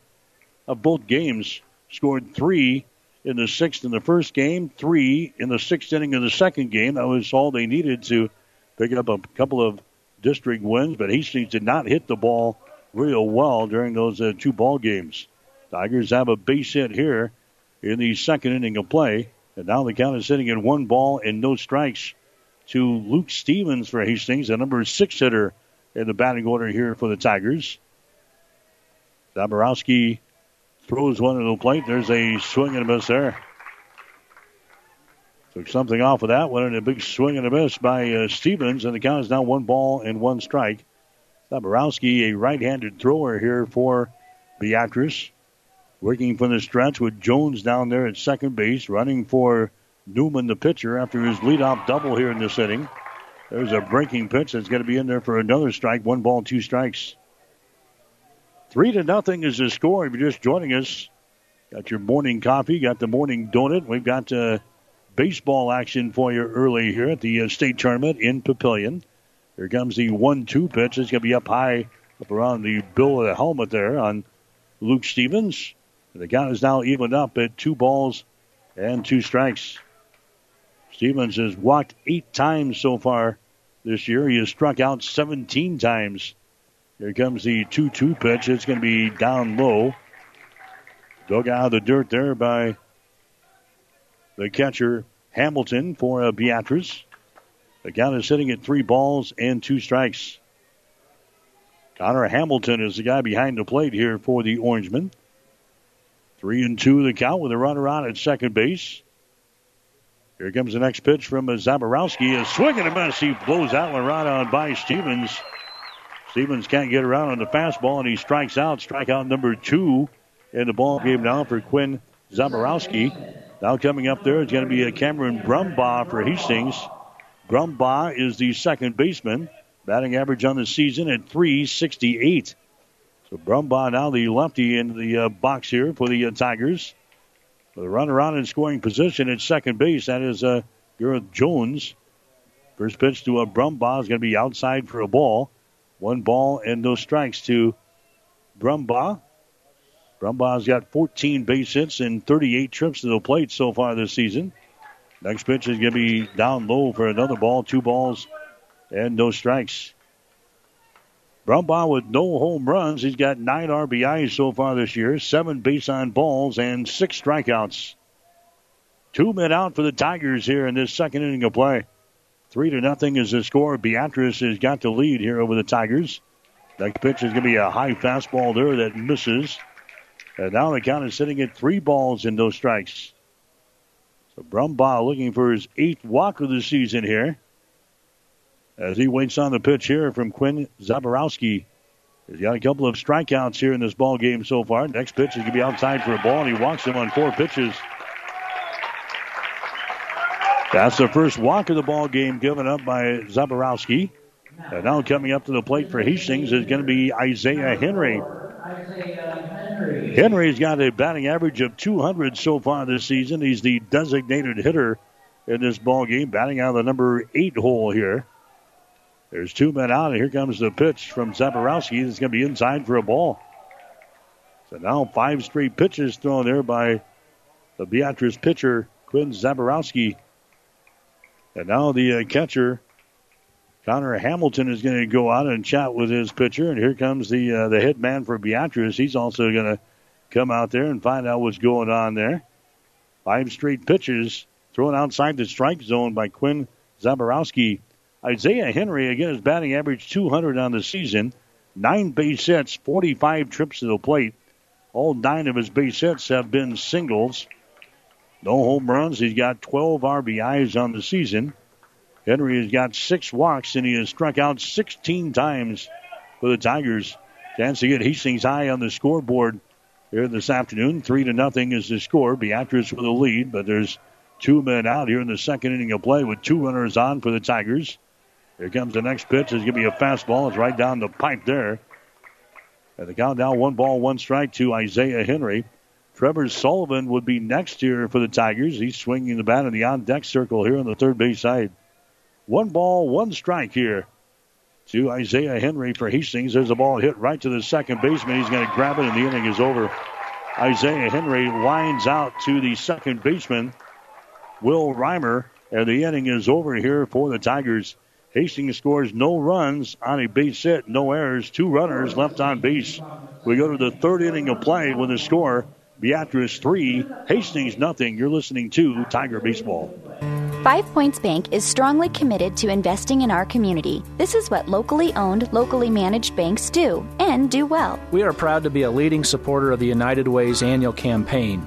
of both games. Scored three in the sixth in the first game, three in the sixth inning of the second game. That was all they needed to pick up a couple of district wins, but Hastings did not hit the ball real well during those uh, two ball games. Tigers have a base hit here in the second inning of play, and now the count is sitting at one ball and no strikes to Luke Stevens for Hastings, the number six hitter in the batting order here for the Tigers. Zaborowski throws one to the plate. There's a swing and a miss there. Took something off of that one and a big swing and a miss by uh, Stevens, and the count is now one ball and one strike. Zaborowski, a right-handed thrower here for Beatrice. Working from the stretch with Jones down there at second base, running for Newman, the pitcher, after his leadoff double here in this inning. There's a breaking pitch that's going to be in there for another strike. One ball, two strikes. Three to nothing is the score. If you're just joining us, got your morning coffee, got the morning donut. We've got uh, baseball action for you early here at the uh, state tournament in Papillion. Here comes the one-two pitch. It's going to be up high, up around the bill of the helmet there on Luke Stevens. The count is now evened up at two balls and two strikes. Stevens has walked eight times so far this year. He has struck out 17 times. Here comes the 2 2 pitch. It's going to be down low. Dug out of the dirt there by the catcher Hamilton for uh, Beatrice. The count is sitting at three balls and two strikes. Connor Hamilton is the guy behind the plate here for the Orangemen. Three and two the count with a runner on at second base. Here comes the next pitch from Zaborowski. A swing and a miss. He blows that one right on by Stevens. Stevens can't get around on the fastball, and he strikes out. Strikeout number two in the ball game now for Quinn Zaborowski. Now coming up there is going to be a Cameron Brumbaugh for Hastings. Brumbaugh is the second baseman. Batting average on the season at 368. So Brumbaugh now the lefty in the uh, box here for the uh, Tigers. With a runner on in scoring position at second base, that is uh, Gareth Jones. First pitch to a Brumbaugh is going to be outside for a ball. One ball and no strikes to Brumbaugh. Brumbaugh's got 14 base hits and 38 trips to the plate so far this season. Next pitch is going to be down low for another ball, two balls and no strikes. Brumbaugh with no home runs. He's got nine RBIs so far this year, seven base on balls, and six strikeouts. Two men out for the Tigers here in this second inning of play. Three to nothing is the score. Beatrice has got the lead here over the Tigers. Next pitch is going to be a high fastball there that misses. And now the count is sitting at three balls and no strikes. So Brumbaugh looking for his eighth walk of the season here as he waits on the pitch here from Quinn Zaborowski. He's got a couple of strikeouts here in this ball game so far. Next pitch is going to be outside for a ball, and he walks him on four pitches. That's the first walk of the ball game given up by Zaborowski. And now coming up to the plate for Hastings is going to be Isaiah Henry. Henry's got a batting average of 200 so far this season. He's the designated hitter in this ball game, batting out of the number eight hole here. There's two men out, and here comes the pitch from Zaborowski. It's going to be inside for a ball. So now five straight pitches thrown there by the Beatrice pitcher, Quinn Zaborowski. And now the uh, catcher, Connor Hamilton, is going to go out and chat with his pitcher. And here comes the uh, the head man for Beatrice. He's also going to come out there and find out what's going on there. Five straight pitches thrown outside the strike zone by Quinn Zaborowski. Isaiah Henry, again, is batting average 200 on the season. Nine base hits, 45 trips to the plate. All nine of his base hits have been singles. No home runs. He's got 12 RBIs on the season. Henry has got six walks, and he has struck out 16 times for the Tigers. Chance to get Hastings high on the scoreboard here this afternoon. Three to nothing is the score. Beatrice with the lead, but there's two men out here in the second inning of play with two runners on for the Tigers. Here comes the next pitch. It's going to be a fastball. It's right down the pipe there. And the countdown one ball, one strike to Isaiah Henry. Trevor Sullivan would be next here for the Tigers. He's swinging the bat in the on deck circle here on the third base side. One ball, one strike here to Isaiah Henry for Hastings. There's a ball hit right to the second baseman. He's going to grab it, and the inning is over. Isaiah Henry lines out to the second baseman, Will Reimer, and the inning is over here for the Tigers. Hastings scores no runs on a base hit, no errors, two runners left on base. We go to the third inning of play with the score Beatrice 3, Hastings nothing. You're listening to Tiger Baseball. Five Points Bank is strongly committed to investing in our community. This is what locally owned, locally managed banks do, and do well. We are proud to be a leading supporter of the United Way's annual campaign.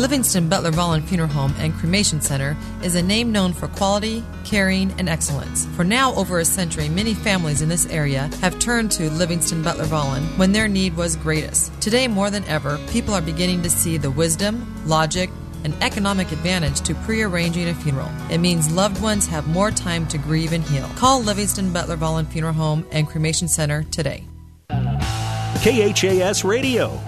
Livingston Butler Volland Funeral Home and Cremation Center is a name known for quality, caring, and excellence. For now over a century, many families in this area have turned to Livingston Butler Volland when their need was greatest. Today, more than ever, people are beginning to see the wisdom, logic, and economic advantage to pre-arranging a funeral. It means loved ones have more time to grieve and heal. Call Livingston Butler Volland Funeral Home and Cremation Center today. KHAS Radio.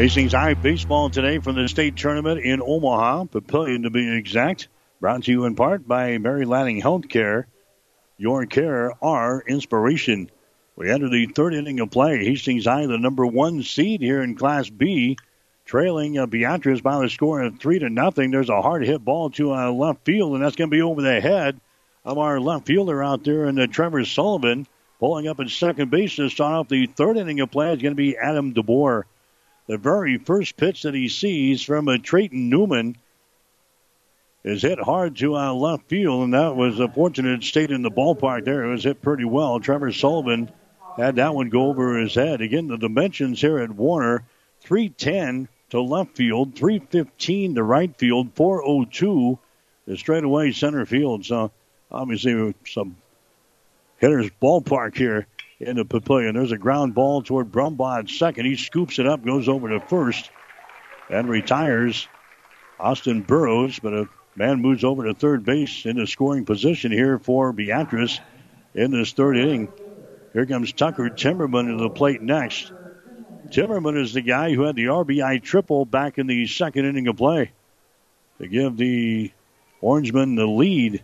Hastings High baseball today from the state tournament in Omaha, Papillion to be exact. Brought to you in part by Mary Lanning Healthcare. Your care, our inspiration. We enter the third inning of play. Hastings High, the number one seed here in Class B, trailing uh, Beatrice by the score of three to nothing. There's a hard hit ball to uh, left field, and that's going to be over the head of our left fielder out there, and uh, Trevor Sullivan pulling up at second base to start off the third inning of play is going to be Adam DeBoer. The very first pitch that he sees from a Trayton Newman is hit hard to uh, left field, and that was a fortunate state in the ballpark there. It was hit pretty well. Trevor Sullivan had that one go over his head. Again, the dimensions here at Werner 310 to left field, 315 to right field, 402 to straightaway center field. So obviously some hitters ballpark here in the pavilion. There's a ground ball toward Brumbaugh at second. He scoops it up, goes over to first, and retires. Austin Burrows, but a man moves over to third base in the scoring position here for Beatrice in this third inning. Here comes Tucker Timmerman to the plate next. Timmerman is the guy who had the RBI triple back in the second inning of play to give the Orangemen the lead.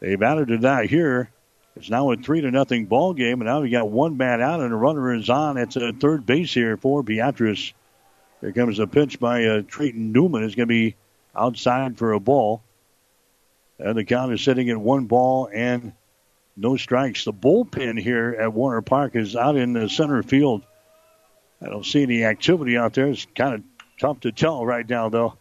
They've added to that here. It's now a three to nothing ball game, and now we got one man out and a runner is on. It's a third base here for Beatrice. Here comes a pitch by uh, Trayton Newman. It's going to be outside for a ball. And the count is sitting at one ball and no strikes. The bullpen here at Werner Park is out in the center field. I don't see any activity out there. It's kind of tough to tell right now, though.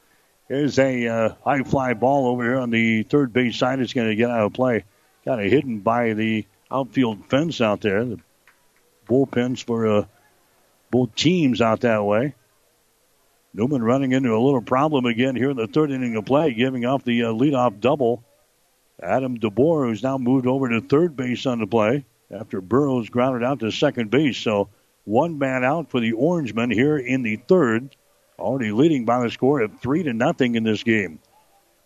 Here's a uh, high fly ball over here on the third base side. It's going to get out of play. Kind of hidden by the outfield fence out there. The bullpens for uh, both teams out that way. Newman running into a little problem again here in the third inning of play, giving off the uh, leadoff double. Adam DeBoer, who's now moved over to third base on the play after Burrows grounded out to second base. So one man out for the Orangemen here in the third, already leading by the score of three to nothing in this game.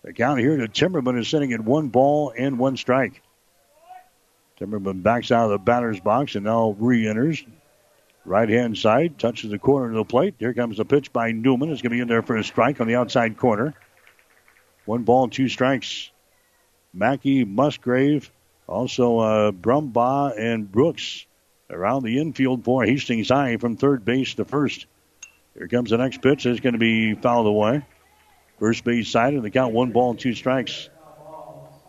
The count here to Timmerman is sitting at one ball and one strike. Timmerman backs out of the batter's box and now re-enters. Right hand side, touches the corner of the plate. Here comes the pitch by Newman. It's going to be in there for a strike on the outside corner. One ball, two strikes. Mackey, Musgrave, also uh, Brumbaugh and Brooks around the infield for Hastings High from third base to first. Here comes the next pitch. It's going to be fouled away. First base side of the count, one ball and two strikes.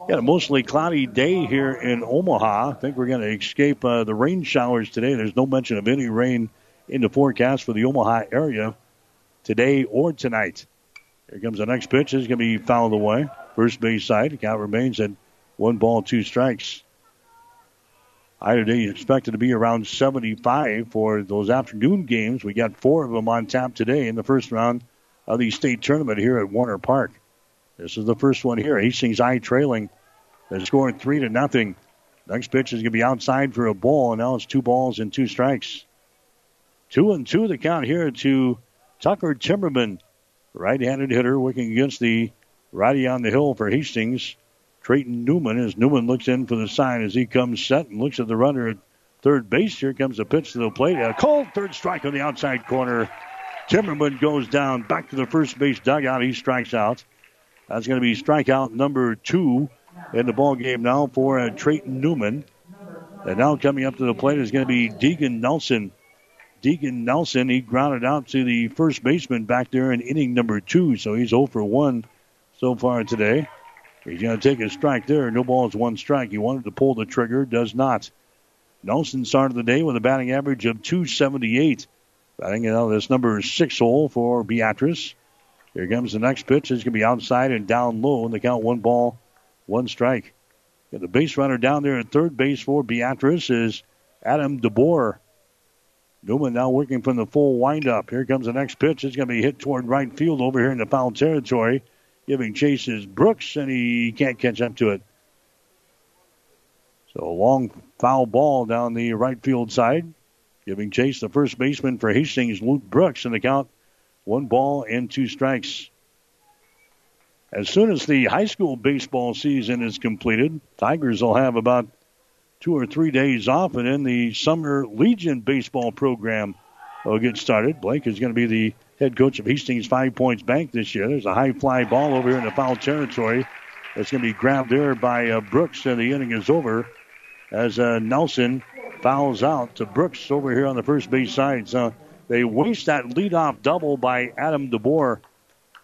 Got a mostly cloudy day here in Omaha. I think we're going to escape uh, the rain showers today. There's no mention of any rain in the forecast for the Omaha area today or tonight. Here comes the next pitch. It's going to be fouled away. First base side. Count remains at one ball, two strikes. High today expected to be around 75 for those afternoon games. We got four of them on tap today in the first round of the state tournament here at Werner Park. This is the first one here. Hastings High trailing. They're scoring three to nothing. Next pitch is going to be outside for a ball, and now it's two balls and two strikes. Two and two the count here to Tucker Timmerman, right-handed hitter working against the righty on the hill for Hastings. Trayton Newman as Newman looks in for the sign as he comes set and looks at the runner at third base. Here comes the pitch to the plate. A cold third strike on the outside corner. Timmerman goes down back to the first base dugout. He strikes out. That's going to be strikeout number two in the ball game now for uh, Trayton Newman. And now coming up to the plate is going to be Deegan Nelson. Deegan Nelson, he grounded out to the first baseman back there in inning number two, so he's 0 for 1 so far today. He's going to take a strike there. No balls, one strike. He wanted to pull the trigger, does not. Nelson started the day with a batting average of 278. Batting out this number six hole for Beatrice. Here comes the next pitch. It's going to be outside and down low, and they count one ball, one strike. the base runner down there at third base for Beatrice is Adam DeBoer. Newman now working from the full windup. Here comes the next pitch. It's going to be hit toward right field over here in the foul territory giving chase is Brooks, and he can't catch up to it. So a long foul ball down the right field side, giving chase the first baseman for Hastings, Luke Brooks, in the count one ball and two strikes. As soon as the high school baseball season is completed, Tigers will have about two or three days off, and then the summer Legion baseball program will get started. Blake is going to be the head coach of Hastings Five Points Bank this year. There's a high fly ball over here in the foul territory. It's going to be grabbed there by uh, Brooks, and the inning is over as uh, Nelson fouls out to Brooks over here on the first base side. So They waste that leadoff double by Adam DeBoer.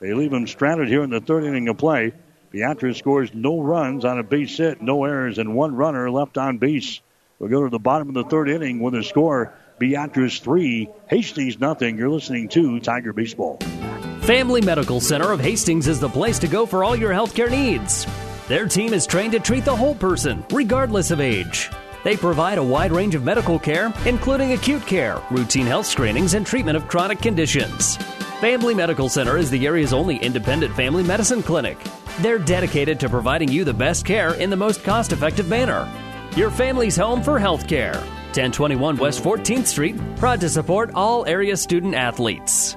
They leave him stranded here in the third inning of play. Beatrice scores no runs on a base hit, no errors, and one runner left on base. We'll go to the bottom of the third inning with a score Beatrice 3, Hastings nothing. You're listening to Tiger Baseball. Family Medical Center of Hastings is the place to go for all your healthcare needs. Their team is trained to treat the whole person, regardless of age. They provide a wide range of medical care, including acute care, routine health screenings, and treatment of chronic conditions. Family Medical Center is the area's only independent family medicine clinic. They're dedicated to providing you the best care in the most cost effective manner. Your family's home for health care. 1021 West 14th Street, proud to support all area student athletes.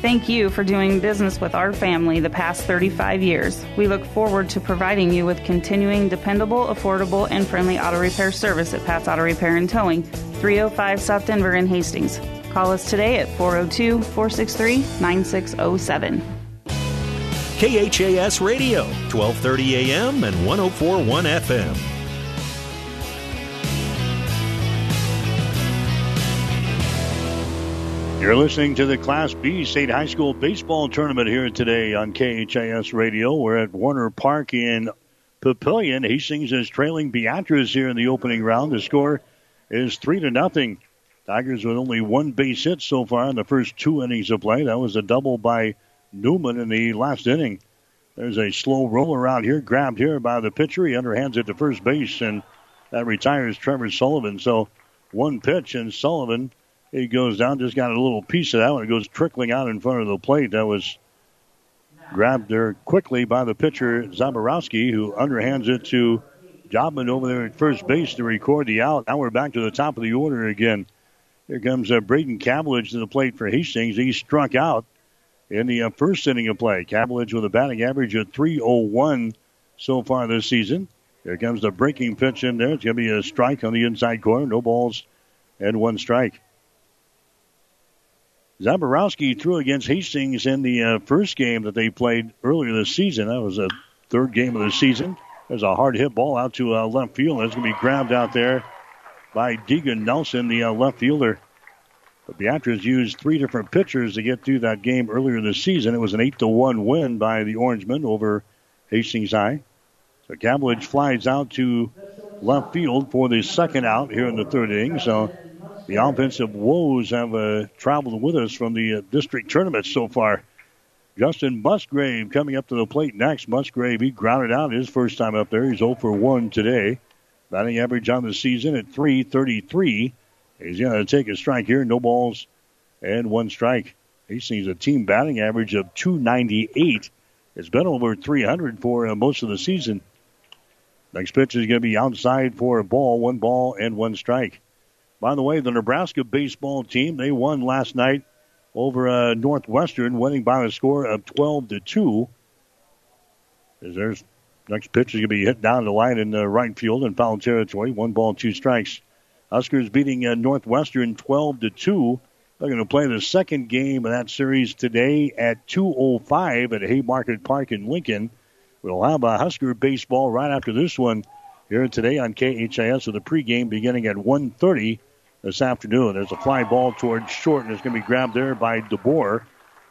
Thank you for doing business with our family the past 35 years. We look forward to providing you with continuing dependable, affordable, and friendly auto repair service at Pat's Auto Repair and Towing, 305 South Denver in Hastings. Call us today at 402 463 9607. KHAS Radio, 1230 AM and 1041 FM. You're listening to the Class B State High School Baseball Tournament here today on KHAS Radio. We're at Werner Park in Papillion. Hastings is trailing Beatrice here in the opening round. The score is three to nothing. Tigers with only one base hit so far in the first two innings of play. That was a double by Newman in the last inning. There's a slow roll around here, grabbed here by the pitcher. He underhands it to first base, and that retires Trevor Sullivan. So one pitch, and Sullivan he goes down, just got a little piece of that one. It goes trickling out in front of the plate. That was grabbed there quickly by the pitcher, Zaborowski, who underhands it to Jobman over there at first base to record the out. Now we're back to the top of the order again. Here comes uh, Braden Cavillage to the plate for Hastings. He struck out in the uh, first inning of play. Cavillage with a batting average of 301 so far this season. Here comes the breaking pitch in there. It's going to be a strike on the inside corner. No balls and one strike. Zaborowski threw against Hastings in the uh, first game that they played earlier this season. That was the third game of the season. There's a hard hit ball out to uh, left field. That's going to be grabbed out there by Deegan Nelson, the uh, left fielder. But Beatrice used three different pitchers to get through that game earlier this season. It was an 8 to 1 win by the Orangemen over Hastings High. So Cavillage flies out to left field for the second out here in the third inning. So the offensive woes have uh, traveled with us from the uh, district tournament so far. Justin Musgrave coming up to the plate next. Musgrave, he grounded out his first time up there. He's 0 for 1 today. Batting average on the season at 333. He's going to take a strike here. No balls and one strike. He sees a team batting average of 298. It's been over 300 for uh, most of the season. Next pitch is going to be outside for a ball, one ball and one strike. By the way, the Nebraska baseball team they won last night over uh, Northwestern, winning by a score of 12 to two. As there's next pitch is going to be hit down the line in the right field in foul territory. One ball, two strikes. Huskers beating uh, Northwestern 12 to two. They're going to play the second game of that series today at 2:05 at Haymarket Park in Lincoln. We'll have a Husker baseball right after this one here today on KHAS with a pregame beginning at 1:30 this afternoon. There's a fly ball towards short, and it's going to be grabbed there by DeBoer.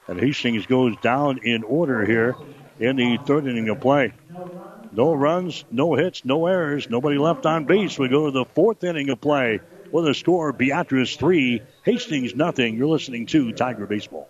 And Hastings goes down in order here in the third inning of play. No runs, no hits, no errors, nobody left on base. We go to the fourth inning of play with a score Beatrice 3, Hastings nothing. You're listening to Tiger Baseball.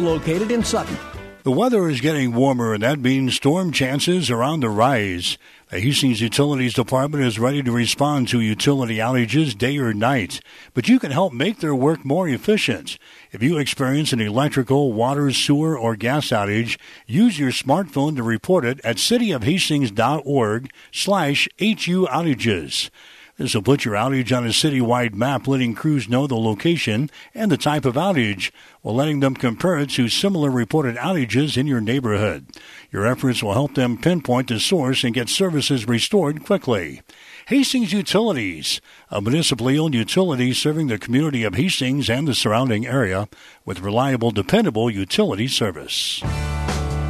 located in Sutton. The weather is getting warmer, and that means storm chances are on the rise. The Hastings Utilities Department is ready to respond to utility outages day or night, but you can help make their work more efficient. If you experience an electrical, water, sewer, or gas outage, use your smartphone to report it at cityofhastings.org slash HU outages. This will put your outage on a citywide map, letting crews know the location and the type of outage, while letting them compare it to similar reported outages in your neighborhood. Your efforts will help them pinpoint the source and get services restored quickly. Hastings Utilities, a municipally owned utility serving the community of Hastings and the surrounding area with reliable, dependable utility service.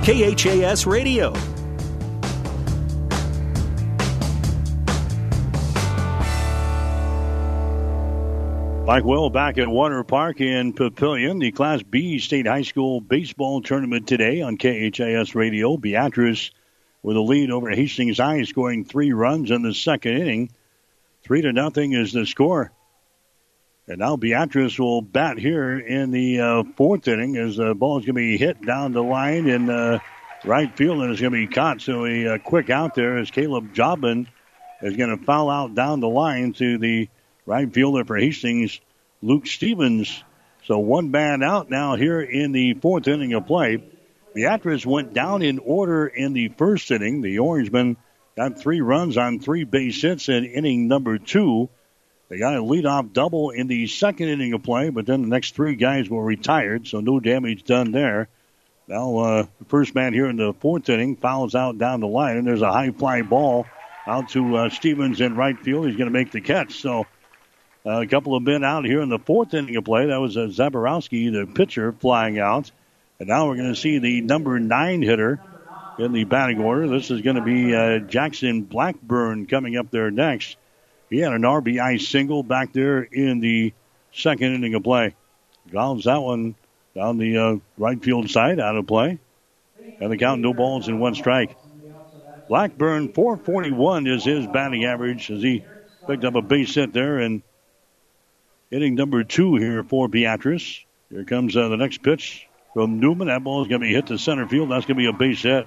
KHAS Radio. Mike Will back at Werner Park in Papillion, the Class B State High School baseball tournament today on KHAS Radio. Beatrice with a lead over Hastings High, scoring three runs in the second inning. Three to nothing is the score. And now Beatrice will bat here in the uh, fourth inning as the ball is going to be hit down the line in uh, right field and it's going to be caught. So a uh, quick out there as Caleb Jobman is going to foul out down the line to the right fielder for Hastings, Luke Stevens. So one man out now here in the fourth inning of play. Beatrice went down in order in the first inning. The Orangemen got three runs on three base hits in inning number two. They got a leadoff double in the second inning of play, but then the next three guys were retired, so no damage done there. Now, uh, the first man here in the fourth inning fouls out down the line, and there's a high fly ball out to uh, Stevens in right field. He's going to make the catch. So a couple of men out here in the fourth inning of play. That was uh, the pitcher, flying out. And now we're going to see the number nine hitter in the batting order. This is going to be uh, Jackson Blackburn coming up there next. He had an RBI single back there in the second inning of play. Grounds that one down the uh, right field side out of play. And the count no balls and one strike. Blackburn 441 is his batting average as he picked up a base hit there and Inning number two here for Beatrice. Here comes uh, the next pitch from Newman. That ball is going to be hit to center field. That's going to be a base hit.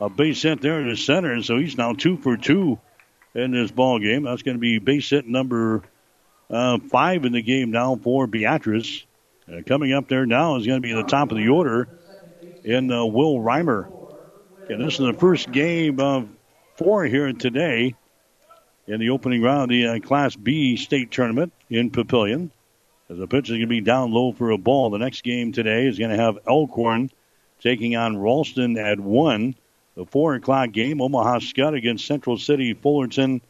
A base hit there in the center, and so he's now two for two in this ball game. That's going to be base hit number uh, five in the game now for Beatrice. Uh, coming up there now is going to be the top of the order in uh, Will Reimer. And this is the first game of four here today in the opening round of the uh, Class B state tournament in Papillion. As the pitch is going to be down low for a ball. The next game today is going to have Elkhorn taking on Ralston at 1. The 4 o'clock game, Omaha Skutt against Central City Fullerton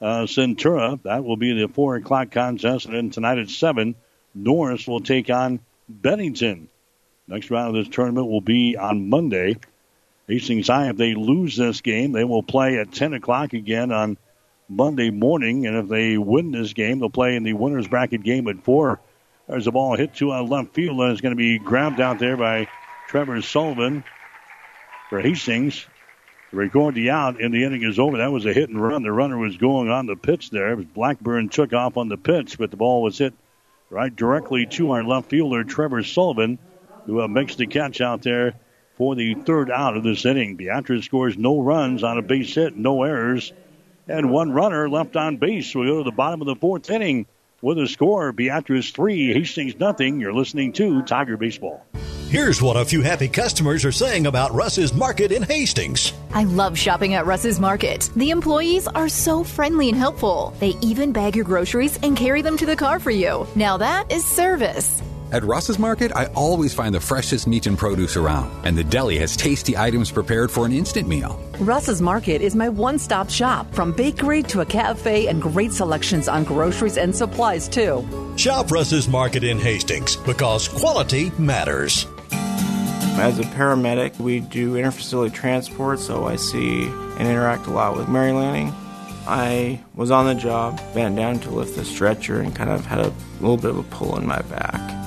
uh, Centura. That will be the 4 o'clock contest. And then tonight at 7, Norris will take on Bennington. Next round of this tournament will be on Monday. Hastings High, if they lose this game, they will play at 10 o'clock again on Monday morning. And if they win this game, they'll play in the winner's bracket game at four. There's a ball hit to a left field, and it's going to be grabbed out there by Trevor Sullivan for Hastings. To record the out, and the inning is over. That was a hit and run. The runner was going on the pitch there. Blackburn took off on the pitch, but the ball was hit right directly to our left fielder, Trevor Sullivan, who uh, makes the catch out there for the third out of this inning. Beatrice scores no runs on a base hit, no errors and one runner left on base. We go to the bottom of the fourth inning with a score Beatrice 3, Hastings nothing. You're listening to Tiger Baseball. Here's what a few happy customers are saying about Russ's Market in Hastings. I love shopping at Russ's Market. The employees are so friendly and helpful. They even bag your groceries and carry them to the car for you. Now that is service. At Russ's Market, I always find the freshest meat and produce around, and the deli has tasty items prepared for an instant meal. Russ's Market is my one stop shop, from bakery to a cafe and great selections on groceries and supplies, too. Shop Russ's Market in Hastings because quality matters. As a paramedic, we do interfacility transport, so I see and interact a lot with Mary Lanning. I was on the job, bent down to lift the stretcher, and kind of had a little bit of a pull in my back.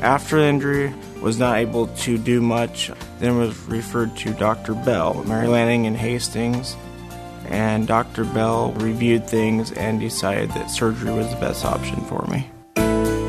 After the injury, was not able to do much, then was referred to Dr. Bell, Mary Lanning in Hastings, and Dr. Bell reviewed things and decided that surgery was the best option for me.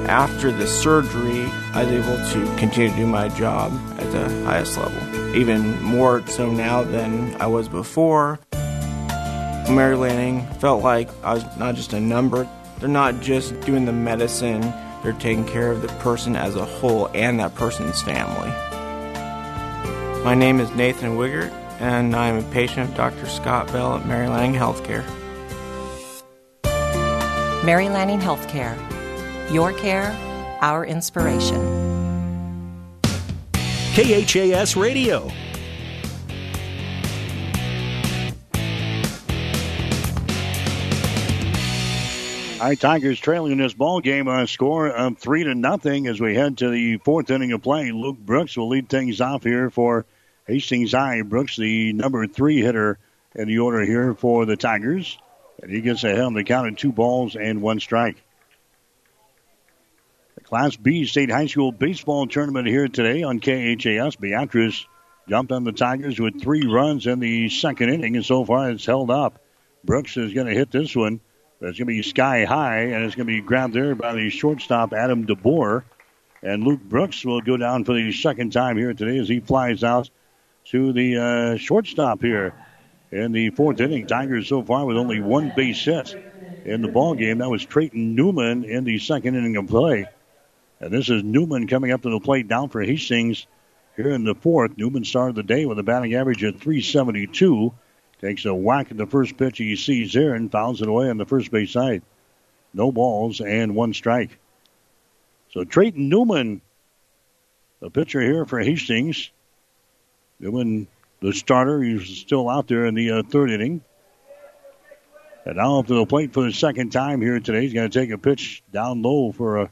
After the surgery, I was able to continue to do my job at the highest level, even more so now than I was before. Mary Lanning felt like I was not just a number. They're not just doing the medicine, they're taking care of the person as a whole and that person's family. My name is Nathan Wiggert, and I'm a patient of Dr. Scott Bell at Mary Lanning Healthcare. Mary Lanning Healthcare. Your care, our inspiration. KHAS Radio. All right, Tigers trailing in this ball game on a score of three to nothing as we head to the fourth inning of play. Luke Brooks will lead things off here for Hastings High. Brooks, the number three hitter in the order here for the Tigers, and he gets on the count of two balls and one strike. The Class B State High School baseball tournament here today on KHAS. Beatrice jumped on the Tigers with three runs in the second inning, and so far it's held up. Brooks is going to hit this one. It's going to be sky high, and it's going to be grabbed there by the shortstop, Adam DeBoer. And Luke Brooks will go down for the second time here today as he flies out to the uh, shortstop here in the fourth inning. Tigers so far with only one base hit in the ball game. That was Trayton Newman in the second inning of play. And this is Newman coming up to the plate down for Hastings here in the fourth. Newman started the day with a batting average of 372. Takes a whack at the first pitch he sees there and fouls it away on the first base side. No balls and one strike. So Trayton Newman, the pitcher here for Hastings. Newman, the starter, he's still out there in the uh, third inning. And now up to the plate for the second time here today. He's going to take a pitch down low for a,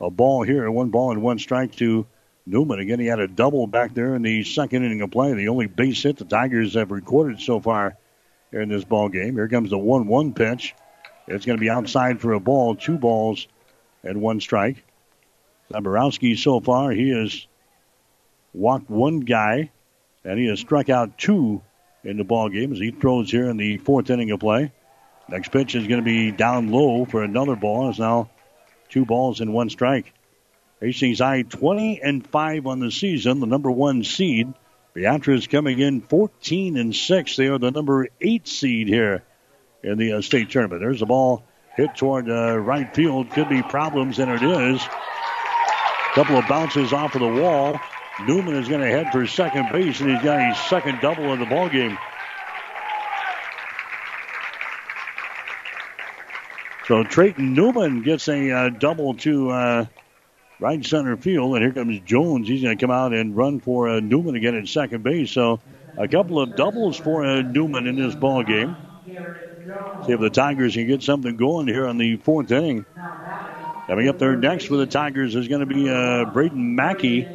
a ball here. One ball and one strike to Newman. Again, he had a double back there in the second inning of play. The only base hit the Tigers have recorded so far here in this ball game. Here comes the 1 1 pitch. It's going to be outside for a ball, two balls and one strike. Zaborowski so far, he has walked one guy and he has struck out two in the ball game as he throws here in the fourth inning of play. Next pitch is going to be down low for another ball. It's now two balls and one strike. Hastings High 20 and 5 on the season, the number one seed. Beatrice coming in 14 and 6. They are the number eight seed here in the uh, state tournament. There's the ball hit toward uh, right field. Could be problems, and it is. A couple of bounces off of the wall. Newman is going to head for second base, and he's got his second double in the ball game. So Trayton Newman gets a uh, double to uh, right center field. And here comes Jones. He's going to come out and run for uh, Newman again at second base. So a couple of doubles for uh, Newman in this ball game. See if the Tigers can get something going here on the fourth inning. Coming up there next for the Tigers is going to be uh, Braden Mackey.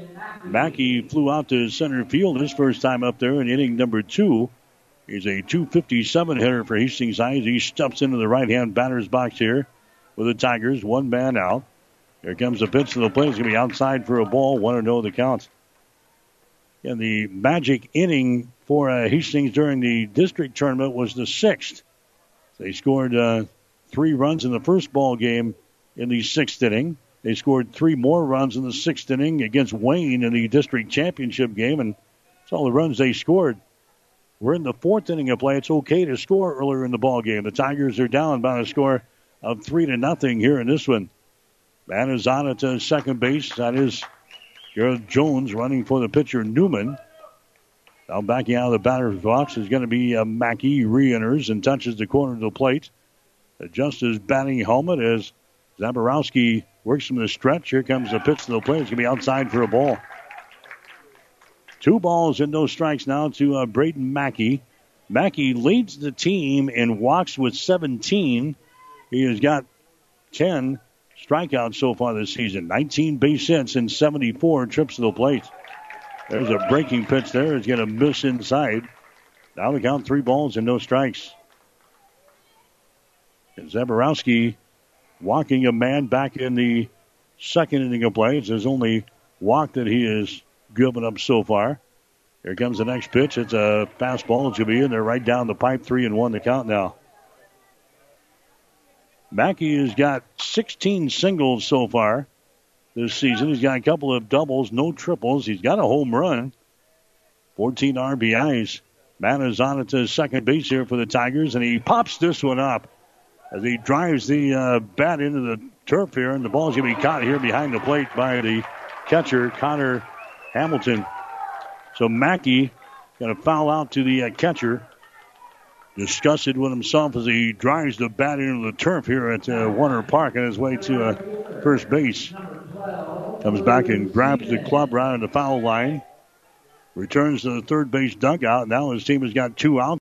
Mackey flew out to center field his first time up there in inning number two. He's a 257 hitter for Hastings High. He steps into the right hand batter's box here with the Tigers. One man out. Here comes the pitch to the plate. It's going to be outside for a ball. 1 or no the count. And the magic inning for uh, Hastings during the district tournament was the sixth. They scored uh, three runs in the first ball game in the sixth inning. They scored three more runs in the sixth inning against Wayne in the district championship game, and that's all the runs they scored. We're in the fourth inning of play. It's okay to score earlier in the ball game. The Tigers are down by a score of three to nothing here in this one. Man is on at uh, second base. That is Gerald Jones running for the pitcher Newman. Now backing out of the batter's box is going to be uh, Mackey. Re-enters and touches the corner of the plate. Adjusts his batting helmet as Zaborowski works from the stretch. Here comes the pitch to the plate. It's going to be outside for a ball. Two balls and no strikes now to uh, Braden Mackey. Mackey leads the team in walks with 17. He has got 10 strikeouts so far this season. 19 base hits and 74 trips to the plate. There's a breaking pitch there. It's going to miss inside. Now the count three balls and no strikes. And walking a man back in the second inning of play. It's his only walk that he has given up so far. Here comes the next pitch. It's a fastball. It's going to be in there right down the pipe. Three and one the count now. Mackey has got 16 singles so far. this season. He's got a couple of doubles, no triples. He's got a home run. 14 RBIs. Man is on at the second base here for the Tigers, and he pops this one up as he drives the uh, bat into the turf here, and the ball's going to be caught here behind the plate by the catcher, Connor Hamilton. So Mackey going to foul out to the uh, catcher. Disgusted with himself as he drives the bat into the turf here at uh, Werner Park on his way to uh, first base. Comes back and grabs the club right on the foul line. Returns to the third base dugout. Now his team has got two outs.